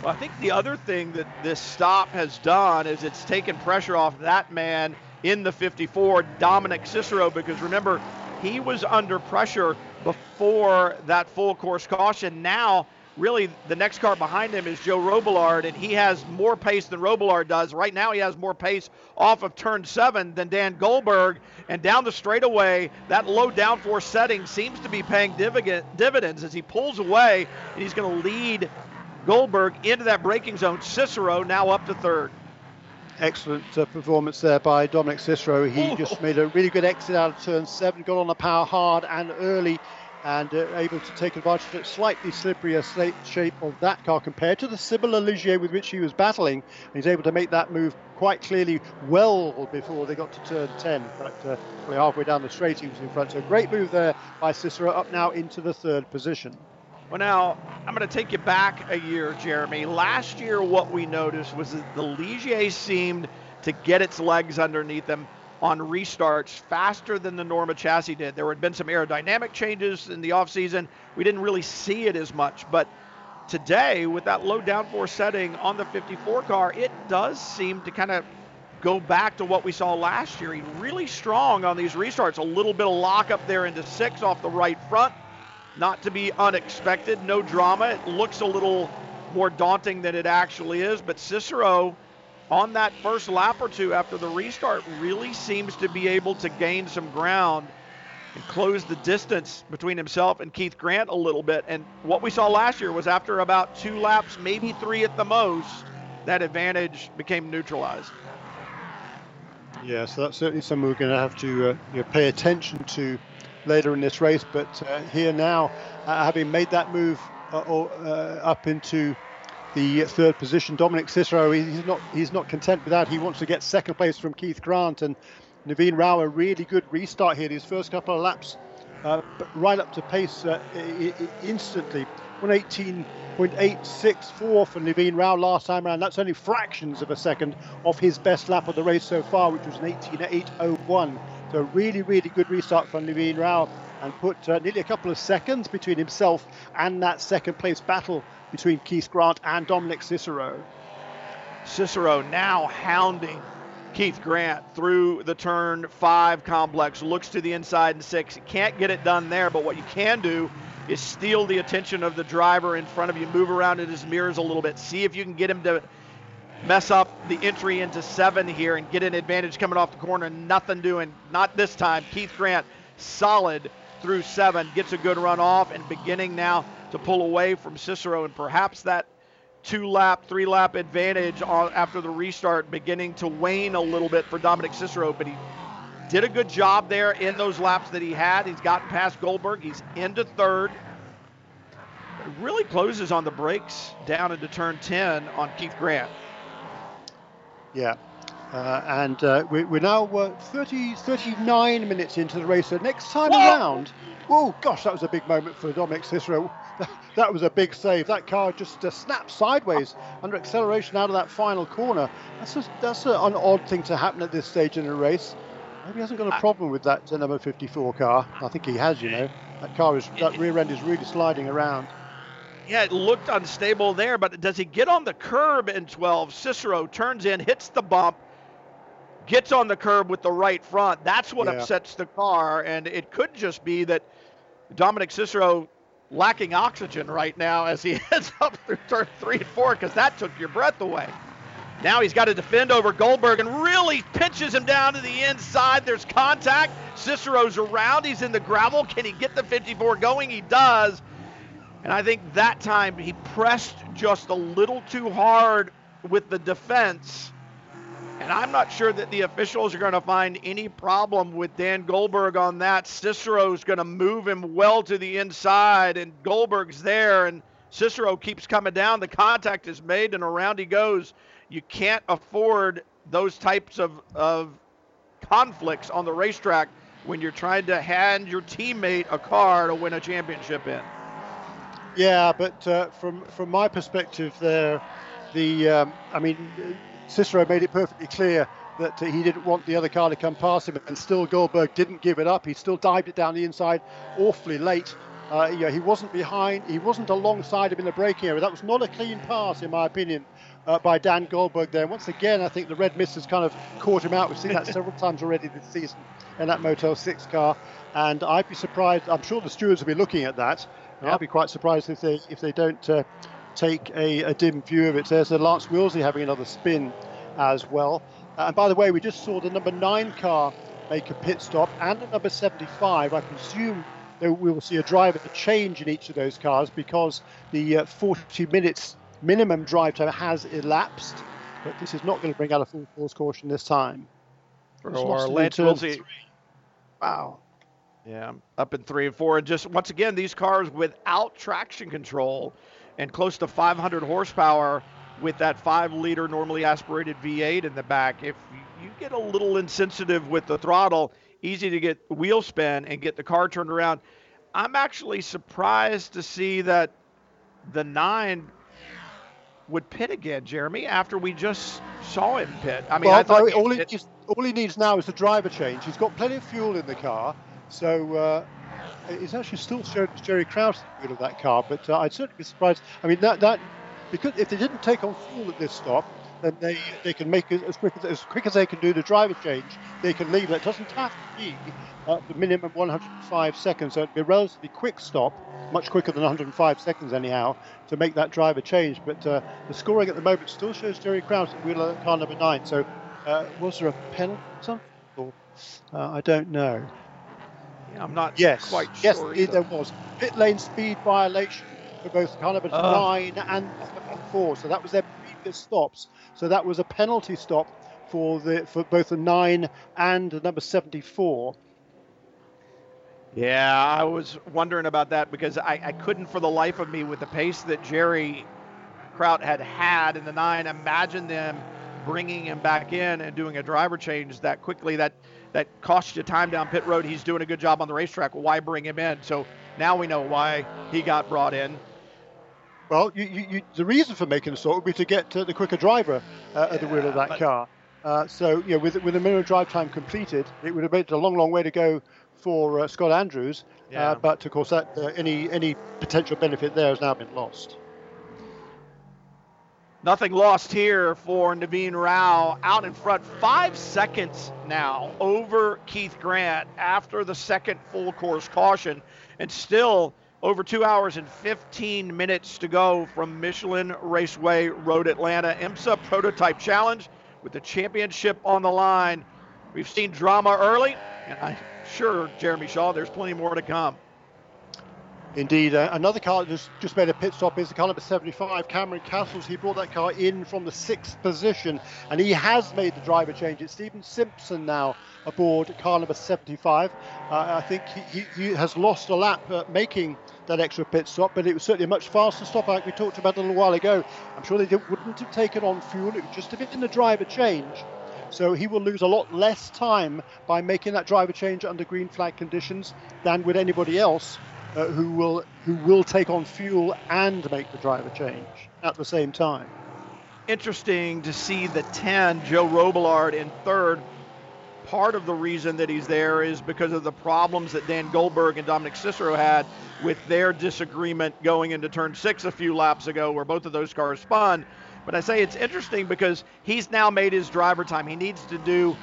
Well, I think the other thing that this stop has done is it's taken pressure off that man in the 54, Dominic Cicero, because remember, he was under pressure before that full course caution. Now really the next car behind him is Joe Robillard, and he has more pace than Robillard does. Right now, he has more pace off of turn seven than Dan Goldberg. And down the straightaway, that low downforce setting seems to be paying dividends as he pulls away, and he's going to lead Goldberg into that braking zone. Cicero now up to third. Excellent uh, performance there by Dominic Cicero. He Ooh. just made a really good exit out of turn seven, got on the power hard and early and uh, able to take advantage of the slightly slipperier shape of that car compared to the similar Ligier with which he was battling. He's able to make that move quite clearly well before they got to turn 10. But uh, halfway down the straight, he was in front. So great move there by Cicero, up now into the third position. Well, now I'm going to take you back a year, Jeremy. Last year, what we noticed was that the Ligier seemed to get its legs underneath them on restarts faster than the Norma chassis did. There had been some aerodynamic changes in the offseason. We didn't really see it as much, but today with that low downforce setting on the 54 car, it does seem to kind of go back to what we saw last year. He's really strong on these restarts. A little bit of lock up there into six off the right front. Not to be unexpected, no drama. It looks a little more daunting than it actually is, but Cicero on that first lap or two after the restart really seems to be able to gain some ground and close the distance between himself and Keith Grant a little bit. And what we saw last year was after about two laps, maybe three at the most, that advantage became neutralized. Yeah, so that's certainly something we're going to have to uh, you know, pay attention to later in this race. But uh, here now, uh, having made that move uh, uh, up into the third position. Dominic Cicero, he's not he's not content with that. He wants to get second place from Keith Grant and Naveen Rao. A really good restart here. His first couple of laps, uh, right up to pace uh, instantly. 118.864 for Naveen Rao last time around. That's only fractions of a second off his best lap of the race so far, which was an 18.801. So a really, really good restart from Naveen Rao and put uh, nearly a couple of seconds between himself and that second place battle between Keith Grant and Dominic Cicero. Cicero now hounding Keith Grant through the turn five complex, looks to the inside and six. Can't get it done there, but what you can do is steal the attention of the driver in front of you, move around in his mirrors a little bit, see if you can get him to mess up the entry into seven here and get an advantage coming off the corner. Nothing doing, not this time. Keith Grant solid through seven, gets a good run off, and beginning now to pull away from Cicero, and perhaps that two lap, three lap advantage after the restart beginning to wane a little bit for Dominic Cicero, but he did a good job there in those laps that he had. He's gotten past Goldberg. He's into third. really closes on the brakes down into turn 10 on Keith Grant. Yeah. Uh, and uh, we, are now uh, 30, 39 minutes into the race. So next time Whoa! around, oh gosh, that was a big moment for Dominic Cicero. that was a big save. That car just uh, snapped sideways under acceleration out of that final corner. That's a, that's a, an odd thing to happen at this stage in a race. Maybe he hasn't got a problem with that number 54 car. I think he has, you know. That car is that rear end is really sliding around. Yeah, it looked unstable there, but does he get on the curb in 12? Cicero turns in, hits the bump, gets on the curb with the right front. That's what yeah. upsets the car, and it could just be that Dominic Cicero lacking oxygen right now as he heads up through turn three and four because that took your breath away. Now he's got to defend over Goldberg and really pinches him down to the inside. There's contact. Cicero's around. He's in the gravel. Can he get the 54 going? He does. And I think that time he pressed just a little too hard with the defense. And I'm not sure that the officials are going to find any problem with Dan Goldberg on that. Cicero's going to move him well to the inside, and Goldberg's there, and Cicero keeps coming down. The contact is made, and around he goes. You can't afford those types of, of conflicts on the racetrack when you're trying to hand your teammate a car to win a championship in. Yeah, but uh, from from my perspective, there, the um, I mean, Cicero made it perfectly clear that he didn't want the other car to come past him, and still Goldberg didn't give it up. He still dived it down the inside, awfully late. Uh, yeah, he wasn't behind, he wasn't alongside him in the braking area. That was not a clean pass, in my opinion, uh, by Dan Goldberg there. Once again, I think the red mist has kind of caught him out. We've seen that several times already this season in that Motel 6 car, and I'd be surprised. I'm sure the stewards will be looking at that. Yep. I'll be quite surprised if they if they don't uh, take a, a, dim view of it. There's a Lance Willsey having another spin as well. Uh, and by the way, we just saw the number nine car make a pit stop and the number 75. I presume that we will see a driver to change in each of those cars because the uh, 40 minutes minimum drive time has elapsed. But this is not going to bring out a full force caution this time. Or Lance Willsey. Wow. Yeah, up in three and four. And just once again, these cars without traction control and close to 500 horsepower with that five liter normally aspirated V8 in the back. If you get a little insensitive with the throttle, easy to get wheel spin and get the car turned around. I'm actually surprised to see that the nine would pit again, Jeremy, after we just saw him pit. I mean, well, I thought all, he, all he needs now is the driver change. He's got plenty of fuel in the car. So uh, it's actually still Jerry Kraut at of that car, but uh, I'd certainly be surprised. I mean, that that because if they didn't take on fuel at this stop, then they, they can make it as quick as, as quick as they can do the driver change. They can leave. That It doesn't have to be uh, the minimum 105 seconds. So it'd be a relatively quick stop, much quicker than 105 seconds anyhow, to make that driver change. But uh, the scoring at the moment still shows Jerry Kraut at wheeler car number nine. So uh, was there a penalty? Or, uh, I don't know. I'm not yes. quite yes, sure. Yes, there was. Pit lane speed violation for both car number uh. 9 and 4. So that was their previous stops. So that was a penalty stop for the for both the 9 and the number 74. Yeah, I was wondering about that because I, I couldn't for the life of me with the pace that Jerry Kraut had had in the 9 imagine them bringing him back in and doing a driver change that quickly. That that costs you time down pit road. He's doing a good job on the racetrack. why bring him in? So now we know why he got brought in. Well, you, you, you, the reason for making the stop would be to get uh, the quicker driver uh, at the wheel of that car. Uh, so, you know, with, with the minimum drive time completed, it would have made a long, long way to go for uh, Scott Andrews. Uh, yeah. but of course, that uh, any any potential benefit there has now been lost. Nothing lost here for Naveen Rao out in front. Five seconds now over Keith Grant after the second full course caution. And still over two hours and 15 minutes to go from Michelin Raceway Road Atlanta. IMSA Prototype Challenge with the championship on the line. We've seen drama early, and I'm sure, Jeremy Shaw, there's plenty more to come. Indeed, uh, another car just, just made a pit stop is the car number 75, Cameron Cassels. He brought that car in from the sixth position, and he has made the driver change. It's Stephen Simpson now aboard car number 75. Uh, I think he, he, he, has lost a lap uh, making that extra pit stop, but it was certainly a much faster stop, like we talked about a little while ago. I'm sure they wouldn't have taken on fuel, it was just bit in the driver change. So he will lose a lot less time by making that driver change under green flag conditions than would anybody else uh, who will who will take on fuel and make the driver change at the same time. Interesting to see the 10, Joe Robillard in third. Part of the reason that he's there is because of the problems that Dan Goldberg and Dominic Cicero had with their disagreement going into turn six a few laps ago, where both of those cars spun. But I say it's interesting because he's now made his driver time. He needs to do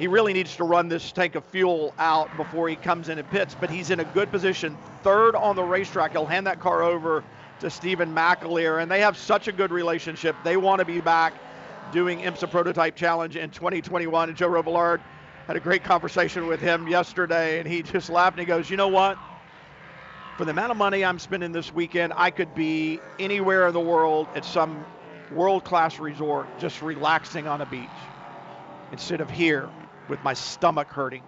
he really needs to run this tank of fuel out before he comes in and pits. But he's in a good position, third on the racetrack. He'll hand that car over to Stevan McAleer, and they have such a good relationship. They want to be back doing IMSA Prototype Challenge in 2021. And Joe Robillard had a great conversation with him yesterday, and he just laughed and he goes, "You know what? For the amount of money I'm spending this weekend, I could be anywhere in the world at some world-class resort, just relaxing on a beach, instead of here with my stomach hurting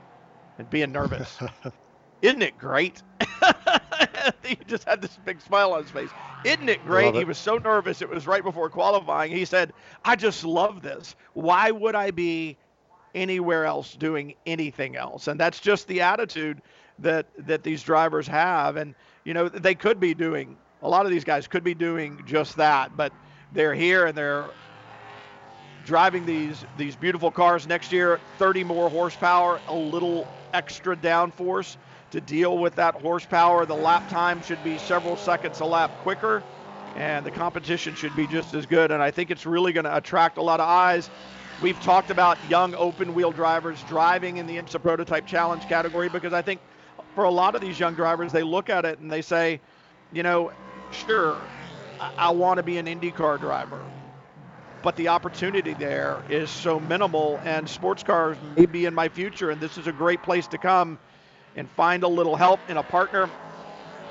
and being nervous. Isn't it great? he just had this big smile on his face. Isn't it great? It. He was so nervous. It was right before qualifying. He said, I just love this. Why would I be anywhere else doing anything else? And that's just the attitude that that these drivers have. And, you know, they could be doing a lot of these guys could be doing just that, but they're here and they're driving these these beautiful cars next year 30 more horsepower a little extra downforce to deal with that horsepower. The lap time should be several seconds a lap quicker and the competition should be just as good. And i think it's really going to attract a lot of eyes. We've talked about young open wheel drivers driving in the IMSA prototype challenge category because i think for a lot of these young drivers they look at it and they say you know sure I, I want to be an IndyCar driver but the opportunity there is so minimal. And sports cars may be in my future, and this is a great place to come and find a little help in a partner.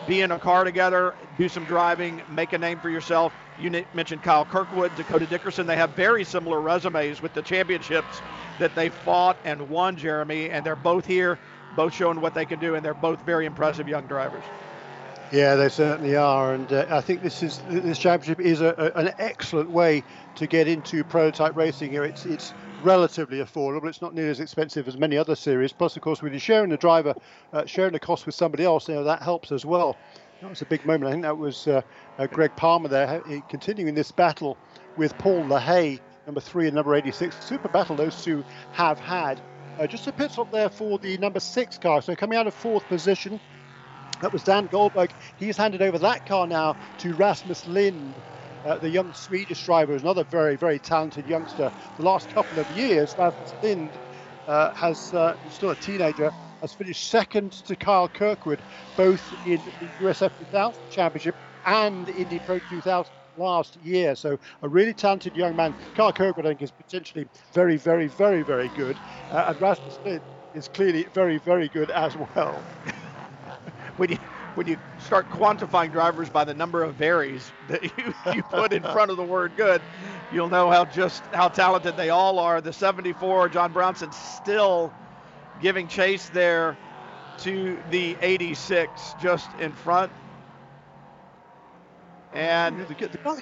Be in a car together, do some driving, make a name for yourself. You mentioned Kyle Kirkwood, Dakota Dickerson. They have very similar resumes with the championships that they fought and won, Jeremy, and they're both here, both showing what they can do, and they're both very impressive young drivers. Yeah, they certainly are, and uh, I think this is this championship is a, a, an excellent way to get into prototype racing. Here, it's it's relatively affordable. It's not nearly as expensive as many other series. Plus, of course, when you're sharing the driver, uh, sharing the cost with somebody else, you know that helps as well. That was a big moment. I think that was uh, uh Greg Palmer there, continuing this battle with Paul LaHaye, number three and number 86. Super battle those two have had. Uh, just a pit stop there for the number six car. So coming out of fourth position. That was Dan Goldberg. He's handed over that car now to Rasmus Lindh, uh, the young Swedish driver, is another very, very talented youngster. The last couple of years, Rasmus Lindh uh, has uh, still a teenager, has finished second to Kyle Kirkwood, both in the USF 2000 Championship and Indy Pro 2000 last year. So a really talented young man. Kyle Kirkwood, I think, is potentially very, very, very, very good. Uh, and Rasmus Lindh is clearly very, very good as well. when you when you start quantifying drivers by the number of varies that you, you put in front of the word good, you'll know how just how talented they all are. The 74, John Brownson, still giving chase there to the 86 just in front. And the, the guy,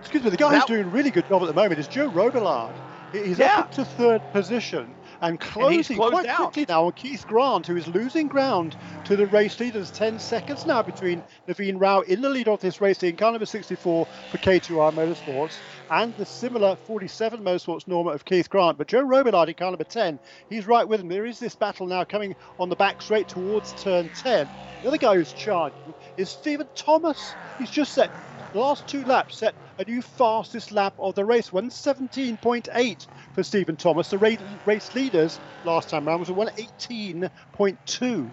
excuse me, the guy who's doing a really good job at the moment is Joe Robillard. He's yeah. up to third position and closing and quite out. quickly now on Keith Grant, who is losing ground to the race leaders. 10 seconds now between Naveen Rao in the lead of this race in car number 64 for K2R Motorsports and the similar 47 Motorsports Norma of Keith Grant. But Joe Robillard in car number 10, he's right with him. There is this battle now coming on the back straight towards turn 10. The other guy who's charging is Stephen Thomas. He's just set the last two laps set a new fastest lap of the race, 117.8 for Stephen Thomas. The race leaders last time round was a 118.2.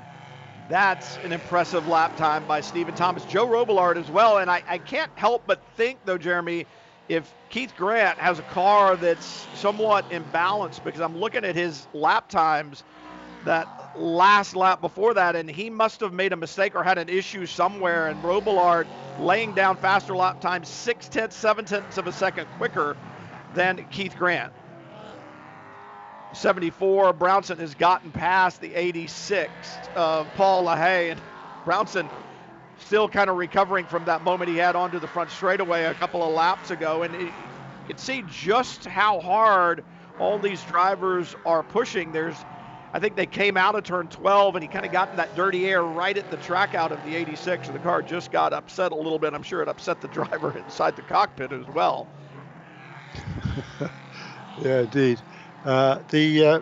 That's an impressive lap time by Stephen Thomas. Joe Robillard as well. And I, I can't help but think, though, Jeremy, if Keith Grant has a car that's somewhat imbalanced, because I'm looking at his lap times that last lap before that, and he must have made a mistake or had an issue somewhere. And Robillard laying down faster lap times, six tenths, seven tenths of a second quicker than Keith Grant. 74, Brownson has gotten past the 86 of Paul LaHaye, and Brownson still kind of recovering from that moment he had onto the front straightaway a couple of laps ago, and you can see just how hard all these drivers are pushing. There's I think they came out of turn 12 and he kind of got in that dirty air right at the track out of the 86 and the car just got upset a little bit. I'm sure it upset the driver inside the cockpit as well. yeah, indeed. Uh, the uh,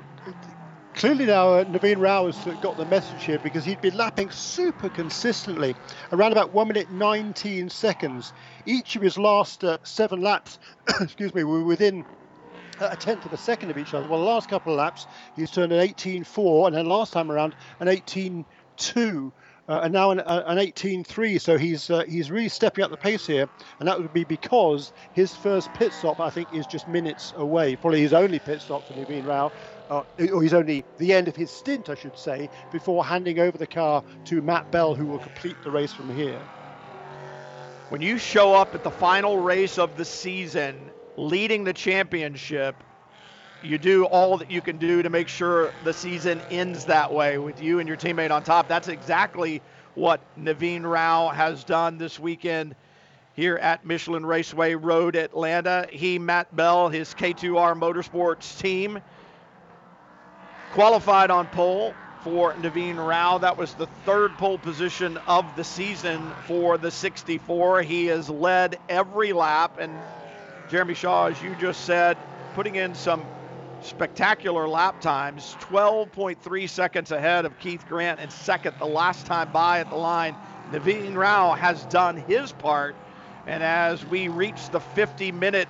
clearly now uh, Naveen Rao has got the message here because he'd been lapping super consistently around about one minute 19 seconds. Each of his last uh, seven laps, excuse me, were within a tenth of a second of each other. Well, the last couple of laps, he's turned an 18.4, and then last time around, an 18.2. Uh, and now an, an 18.3, so he's uh, he's really stepping up the pace here, and that would be because his first pit stop, I think, is just minutes away. Probably his only pit stop for Naveen Rao, uh, or he's only the end of his stint, I should say, before handing over the car to Matt Bell, who will complete the race from here. When you show up at the final race of the season leading the championship, you do all that you can do to make sure the season ends that way with you and your teammate on top. That's exactly what Naveen Rao has done this weekend here at Michelin Raceway Road Atlanta. He, Matt Bell, his K2R Motorsports team, qualified on pole for Naveen Rao. That was the third pole position of the season for the 64. He has led every lap and Jeremy Shaw, as you just said, putting in some spectacular lap times 12.3 seconds ahead of Keith Grant and second the last time by at the line. Naveen Rao has done his part. And as we reach the 50 minute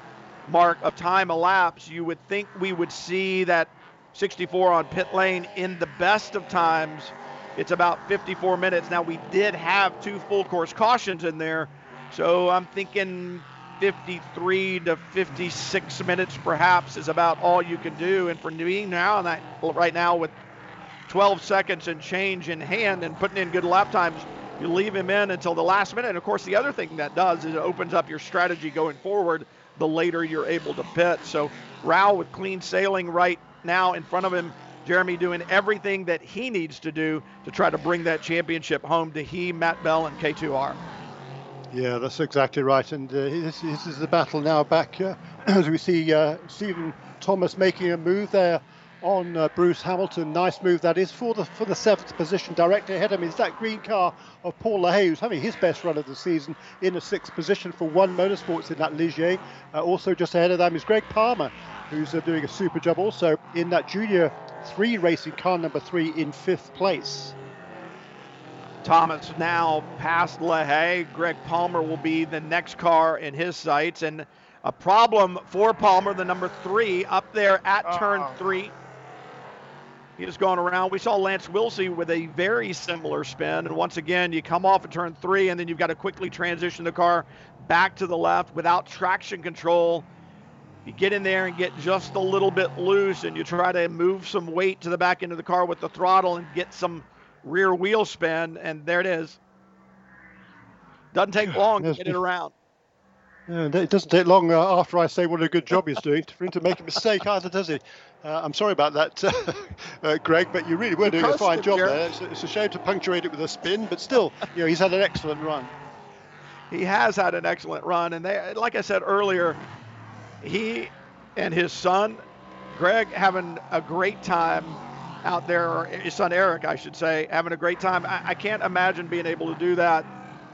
mark of time elapsed, you would think we would see that 64 on pit lane in the best of times. It's about 54 minutes. Now, we did have two full course cautions in there. So I'm thinking 53 to 56 minutes perhaps is about all you can do. And for being now that right now with 12 seconds and change in hand and putting in good lap times, you leave him in until the last minute. And of course, the other thing that does is it opens up your strategy going forward the later you're able to pit. So Rao with clean sailing right now in front of him. Jeremy doing everything that he needs to do to try to bring that championship home to he, Matt Bell, and K2R. Yeah, that's exactly right. And uh, this, this, is the battle now back uh, as we see uh, Stephen Thomas making a move there on uh, Bruce Hamilton. Nice move that is for the for the seventh position. Directly ahead of him is that green car of Paul LaHaye, who's having his best run of the season in the sixth position for One Motorsports in that Ligier. Uh, also just ahead of them is Greg Palmer, who's uh, doing a super job also in that Junior 3 racing car number 3 in fifth place. Thomas now past LaHaye. Greg Palmer will be the next car in his sights. And a problem for Palmer, the number three, up there at Uh-oh. turn three. He has gone around. We saw Lance Willsey with a very similar spin. And once again, you come off of turn three, and then you've got to quickly transition the car back to the left without traction control. You get in there and get just a little bit loose, and you try to move some weight to the back end of the car with the throttle and get some rear wheel spin, and there it is. Doesn't take long to get it around. Yeah, it doesn't take long uh, after I say what a good job he's doing for him to make a mistake either, does he? Uh, I'm sorry about that, uh, Greg, but you really were doing a fine job there. It's, it's, a shame to punctuate it with a spin, but still, you know, he's had an excellent run. He has had an excellent run, and they, like I said earlier, he and his son, Greg, having a great time out there, or his son Eric, I should say, having a great time. I, I can't imagine being able to do that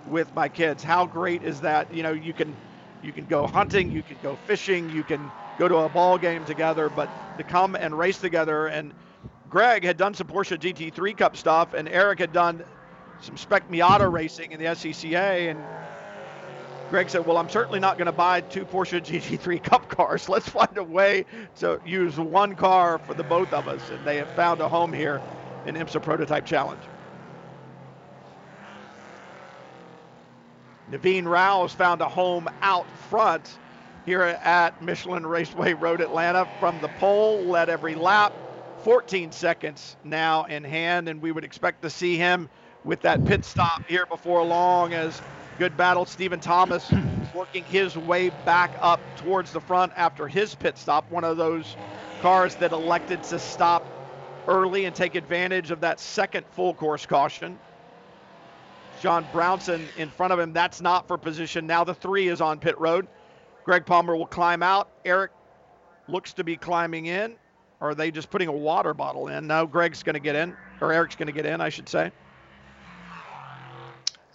with my kids. How great is that? You know, you can you can go hunting, you can go fishing, you can go to a ball game together, but to come and race together. And Greg had done some Porsche GT3 Cup stuff, and Eric had done some Spec Miata racing in the SCCA, and Greg said, Well, I'm certainly not going to buy two Porsche GT3 Cup cars. Let's find a way to use one car for the both of us. And they have found a home here in IMSA Prototype Challenge. Naveen has found a home out front here at Michelin Raceway Road Atlanta from the pole, led every lap, 14 seconds now in hand, and we would expect to see him with that pit stop here before long as good battle. Stephen Thomas working his way back up towards the front after his pit stop. One of those cars that elected to stop early and take advantage of that second full course caution. John Brownson in front of him. That's not for position. Now the three is on pit road. Greg Palmer will climb out. Eric looks to be climbing in. Or are they just putting a water bottle in? No, Greg's going to get in, or Eric's going to get in, I should say.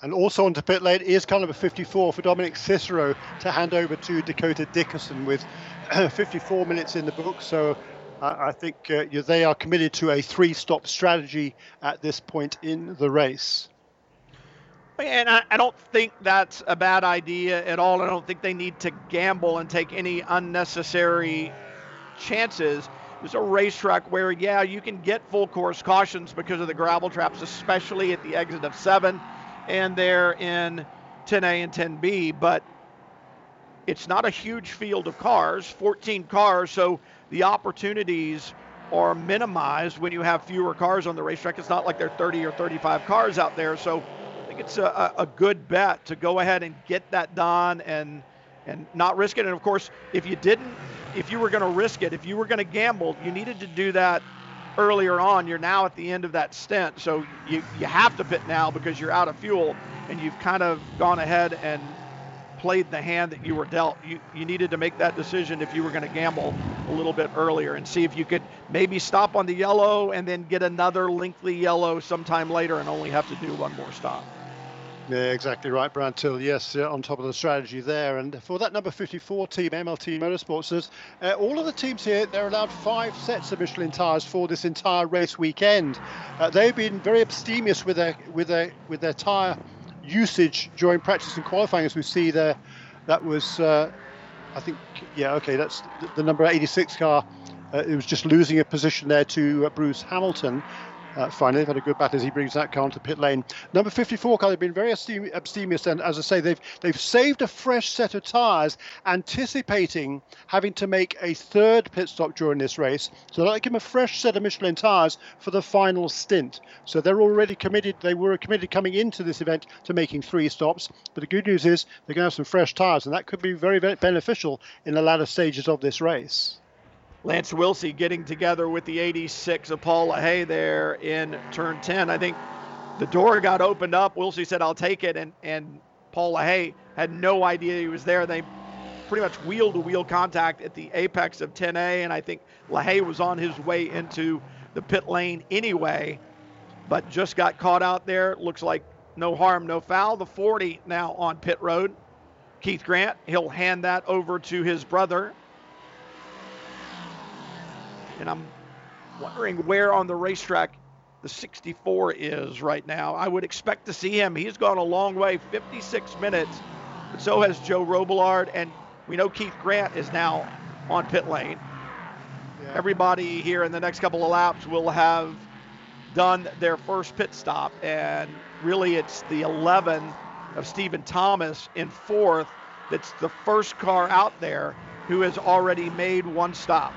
And also onto pit lane is car number 54 for Dominic Cicero to hand over to Dakota Dickerson with 54 minutes in the book. So uh, I think uh, they are committed to a three stop strategy at this point in the race. And I, I, don't think that's a bad idea at all. I don't think they need to gamble and take any unnecessary chances. It's a racetrack where, yeah, you can get full course cautions because of the gravel traps, especially at the exit of seven and they're in 10A and 10B, but it's not a huge field of cars, 14 cars, so the opportunities are minimized when you have fewer cars on the racetrack. It's not like there are 30 or 35 cars out there, so I think it's a, a good bet to go ahead and get that done and and not risk it. And of course, if you didn't, if you were going to risk it, if you were going to gamble, you needed to do that earlier on. You're now at the end of that stint, so you you have to pit now because you're out of fuel, and you've kind of gone ahead and played the hand that you were dealt. You you needed to make that decision if you were going to gamble a little bit earlier and see if you could maybe stop on the yellow and then get another lengthy yellow sometime later and only have to do one more stop. Yeah, exactly right, Brian Till. Yes, on top of the strategy there. And for that number 54 team, MLT Motorsports, says uh, all of the teams here, they're allowed five sets of Michelin tyres for this entire race weekend. Uh, they've been very abstemious with their with their with their tyre usage during practice and qualifying, as we see there. That was, uh, I think, yeah, okay, that's the, the number 86 car. Uh, it was just losing a position there to uh, Bruce Hamilton. Uh, finally, they've had a good battle as he brings that car into pit lane. Number 54 car, they've been very abstemious, and as I say, they've they've saved a fresh set of tyres, anticipating having to make a third pit stop during this race. So they'll give them a fresh set of Michelin tyres for the final stint. So they're already committed. They were committed coming into this event to making three stops. But the good news is they're going to have some fresh tyres, and that could be very, very beneficial in the latter stages of this race. Lance Willsey getting together with the 86 of Paul LaHaye there in turn 10. I think the door got opened up. Willsey said, I'll take it. And, and Paul LaHaye had no idea he was there. They pretty much wheel to wheel contact at the apex of 10A. And I think LaHaye was on his way into the pit lane anyway, but just got caught out there. Looks like no harm, no foul. The 40 now on pit road. Keith Grant, he'll hand that over to his brother, and I'm wondering where on the racetrack the 64 is right now. I would expect to see him. He's gone a long way, 56 minutes. But so has Joe Robillard, and we know Keith Grant is now on pit lane. Yeah. Everybody here in the next couple of laps will have done their first pit stop, and really it's the 11 of Stephen Thomas in fourth that's the first car out there who has already made one stop.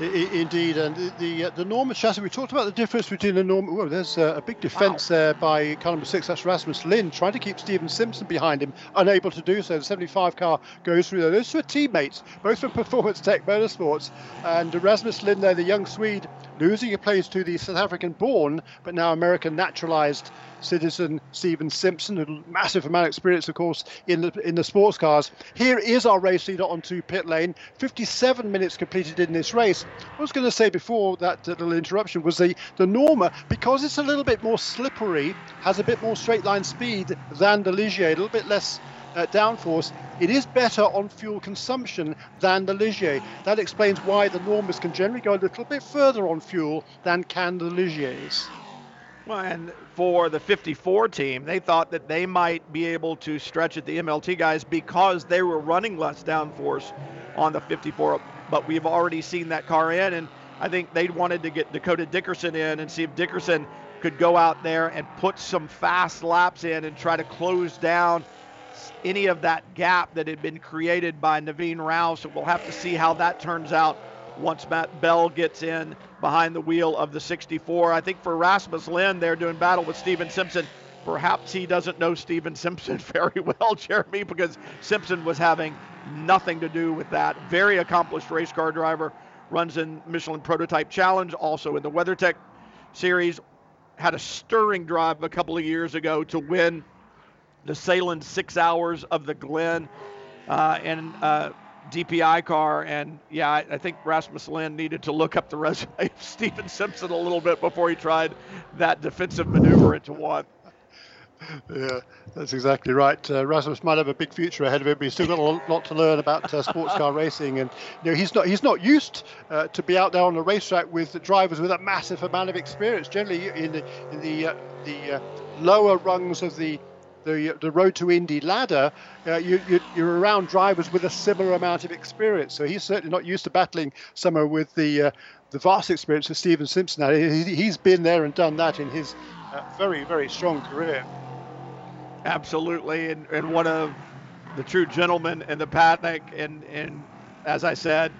Indeed, and the the, uh, the Norma chassis. We talked about the difference between the Norma. Well, there's uh, a big defence wow. there by car number six. That's Rasmus Lindh trying to keep Stephen Simpson behind him, unable to do so. The 75 car goes through there. Those were teammates, both from Performance Tech Motorsports, and Rasmus Lindh there, the young Swede, losing a place to the South African-born but now American naturalised citizen Stephen Simpson, a massive amount of experience, of course, in the in the sports cars. Here is our race leader onto pit lane. 57 minutes completed in this race. I was going to say before that little interruption was the the Norma because it's a little bit more slippery, has a bit more straight line speed than the Ligier, a little bit less uh, downforce, it is better on fuel consumption than the Ligier. That explains why the Normas can generally go a little bit further on fuel than can the Ligiers. Well, and for the 54 team, they thought that they might be able to stretch at the MLT guys because they were running less downforce on the 54. But we've already seen that car in, and I think they wanted to get Dakota Dickerson in and see if Dickerson could go out there and put some fast laps in and try to close down any of that gap that had been created by Naveen Rao. So we'll have to see how that turns out once Matt Bell gets in behind the wheel of the 64. I think for Rasmus Lindh, they're doing battle with Stephen Simpson. Perhaps he doesn't know Stephen Simpson very well, Jeremy, because Simpson was having nothing to do with that. Very accomplished race car driver, runs in Michelin Prototype Challenge, also in the WeatherTech Series. Had a stirring drive a couple of years ago to win the Sahlen Six Hours of the Glen uh, and uh, DPI car. And yeah, I, I, think Rasmus Lindh needed to look up the resume of Stephen Simpson a little bit before he tried that defensive maneuver into one. Yeah, that's exactly right. Uh, Rasmus might have a big future ahead of him, but he's still got a lot to learn about uh, sports car racing. And you know, he's not he's not used uh, to be out there on the racetrack with drivers with a massive amount of experience. Generally, in the in the uh, the uh, lower rungs of the the, the road to Indy ladder, uh, you, you, are around drivers with a similar amount of experience. So he's certainly not used to battling somewhere with the uh, the vast experience of Stephen Simpson. He, has been there and done that in his uh, very, very strong career. Absolutely, and, and one of the true gentlemen in the paddock, and, and as I said,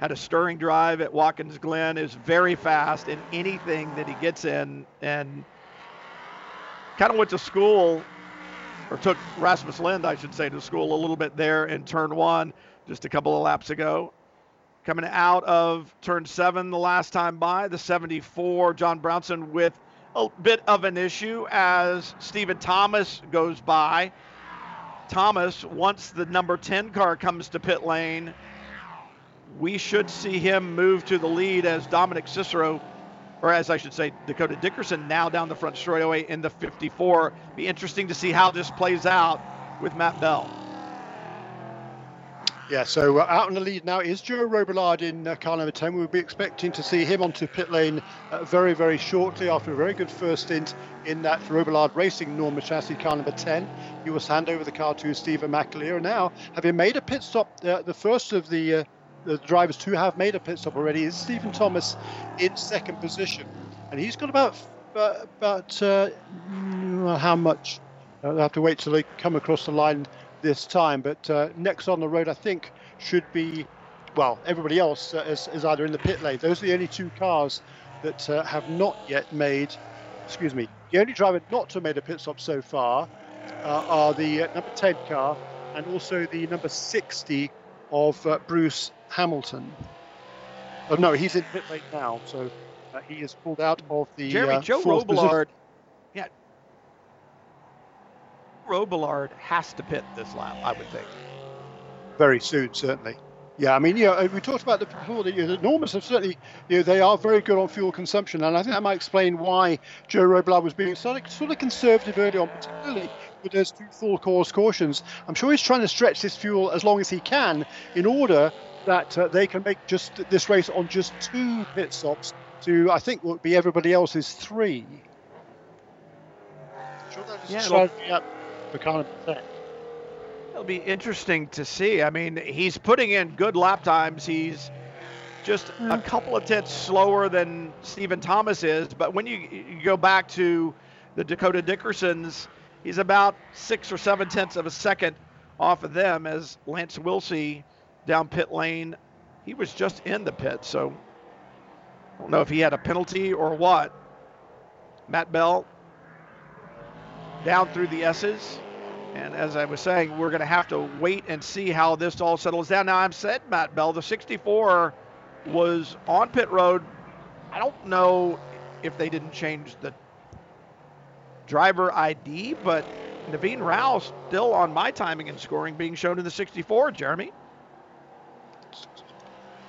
had a stirring drive at Watkins Glen, is very fast in anything that he gets in, and kind of went to school or took Rasmus Lindh, I should say, to school a little bit there in turn one just a couple of laps ago. Coming out of turn seven the last time by, the 74, John Brownson with a bit of an issue as Stephen Thomas goes by. Thomas, once the number 10 car comes to pit lane, we should see him move to the lead as Dominic Cicero or as I should say, Dakota Dickerson now down the front straightaway in the 54. Be interesting to see how this plays out with Matt Bell. Yeah, so uh, out in the lead now is Joe Robillard in uh, car number 10. We'll be expecting to see him onto pit lane uh, very, very shortly after a very good first stint in that Robillard Racing Norma chassis car number 10. He was hand over the car to Stevan McAleer. Now, having made a pit stop, uh, the first of the uh, the drivers who have made a pit stop already is Stephen Thomas in second position, and he's got about uh, about uh, how much? I'll have to wait till they come across the line this time. But uh, next on the road, I think, should be well. Everybody else uh, is, is, either in the pit lane. Those are the only two cars that uh, have not yet made. Excuse me. The only driver not to have made a pit stop so far uh, are the number 10 car and also the number 60 of Bruce Hamilton. Oh no, he's in pit lane now, so uh, he is pulled out of the. Jerry uh, Joe Robillard. Yeah. Robillard has to pit this lap, I would think. Very soon, certainly. Yeah, I mean, you know, we talked about the before. The, you know, Normas have certainly, you know, they are very good on fuel consumption, and I think that might explain why Joe Robillard was being sort of, sort of conservative early on, particularly with those two full course cautions. I'm sure he's trying to stretch this fuel as long as he can in order that uh, they can make just this race on just two pit stops to I think would be everybody else's three. Sure yeah, for kind of It'll be interesting to see. I mean, he's putting in good lap times. He's just a hmm. couple of tenths slower than Stephen Thomas is, but when you, you go back to the Dakota Dickersons, he's about six or seven tenths of a second off of them as Lance Willsey down pit lane. He was just in the pit, so I don't know if he had a penalty or what. Matt Bell down through the S's. And as I was saying, we're going to have to wait and see how this all settles down. Now, I've said Matt Bell, the 64 was on pit road. I don't know if they didn't change the driver ID, but Naveen Rao still on my timing and scoring being shown in the 64, Jeremy.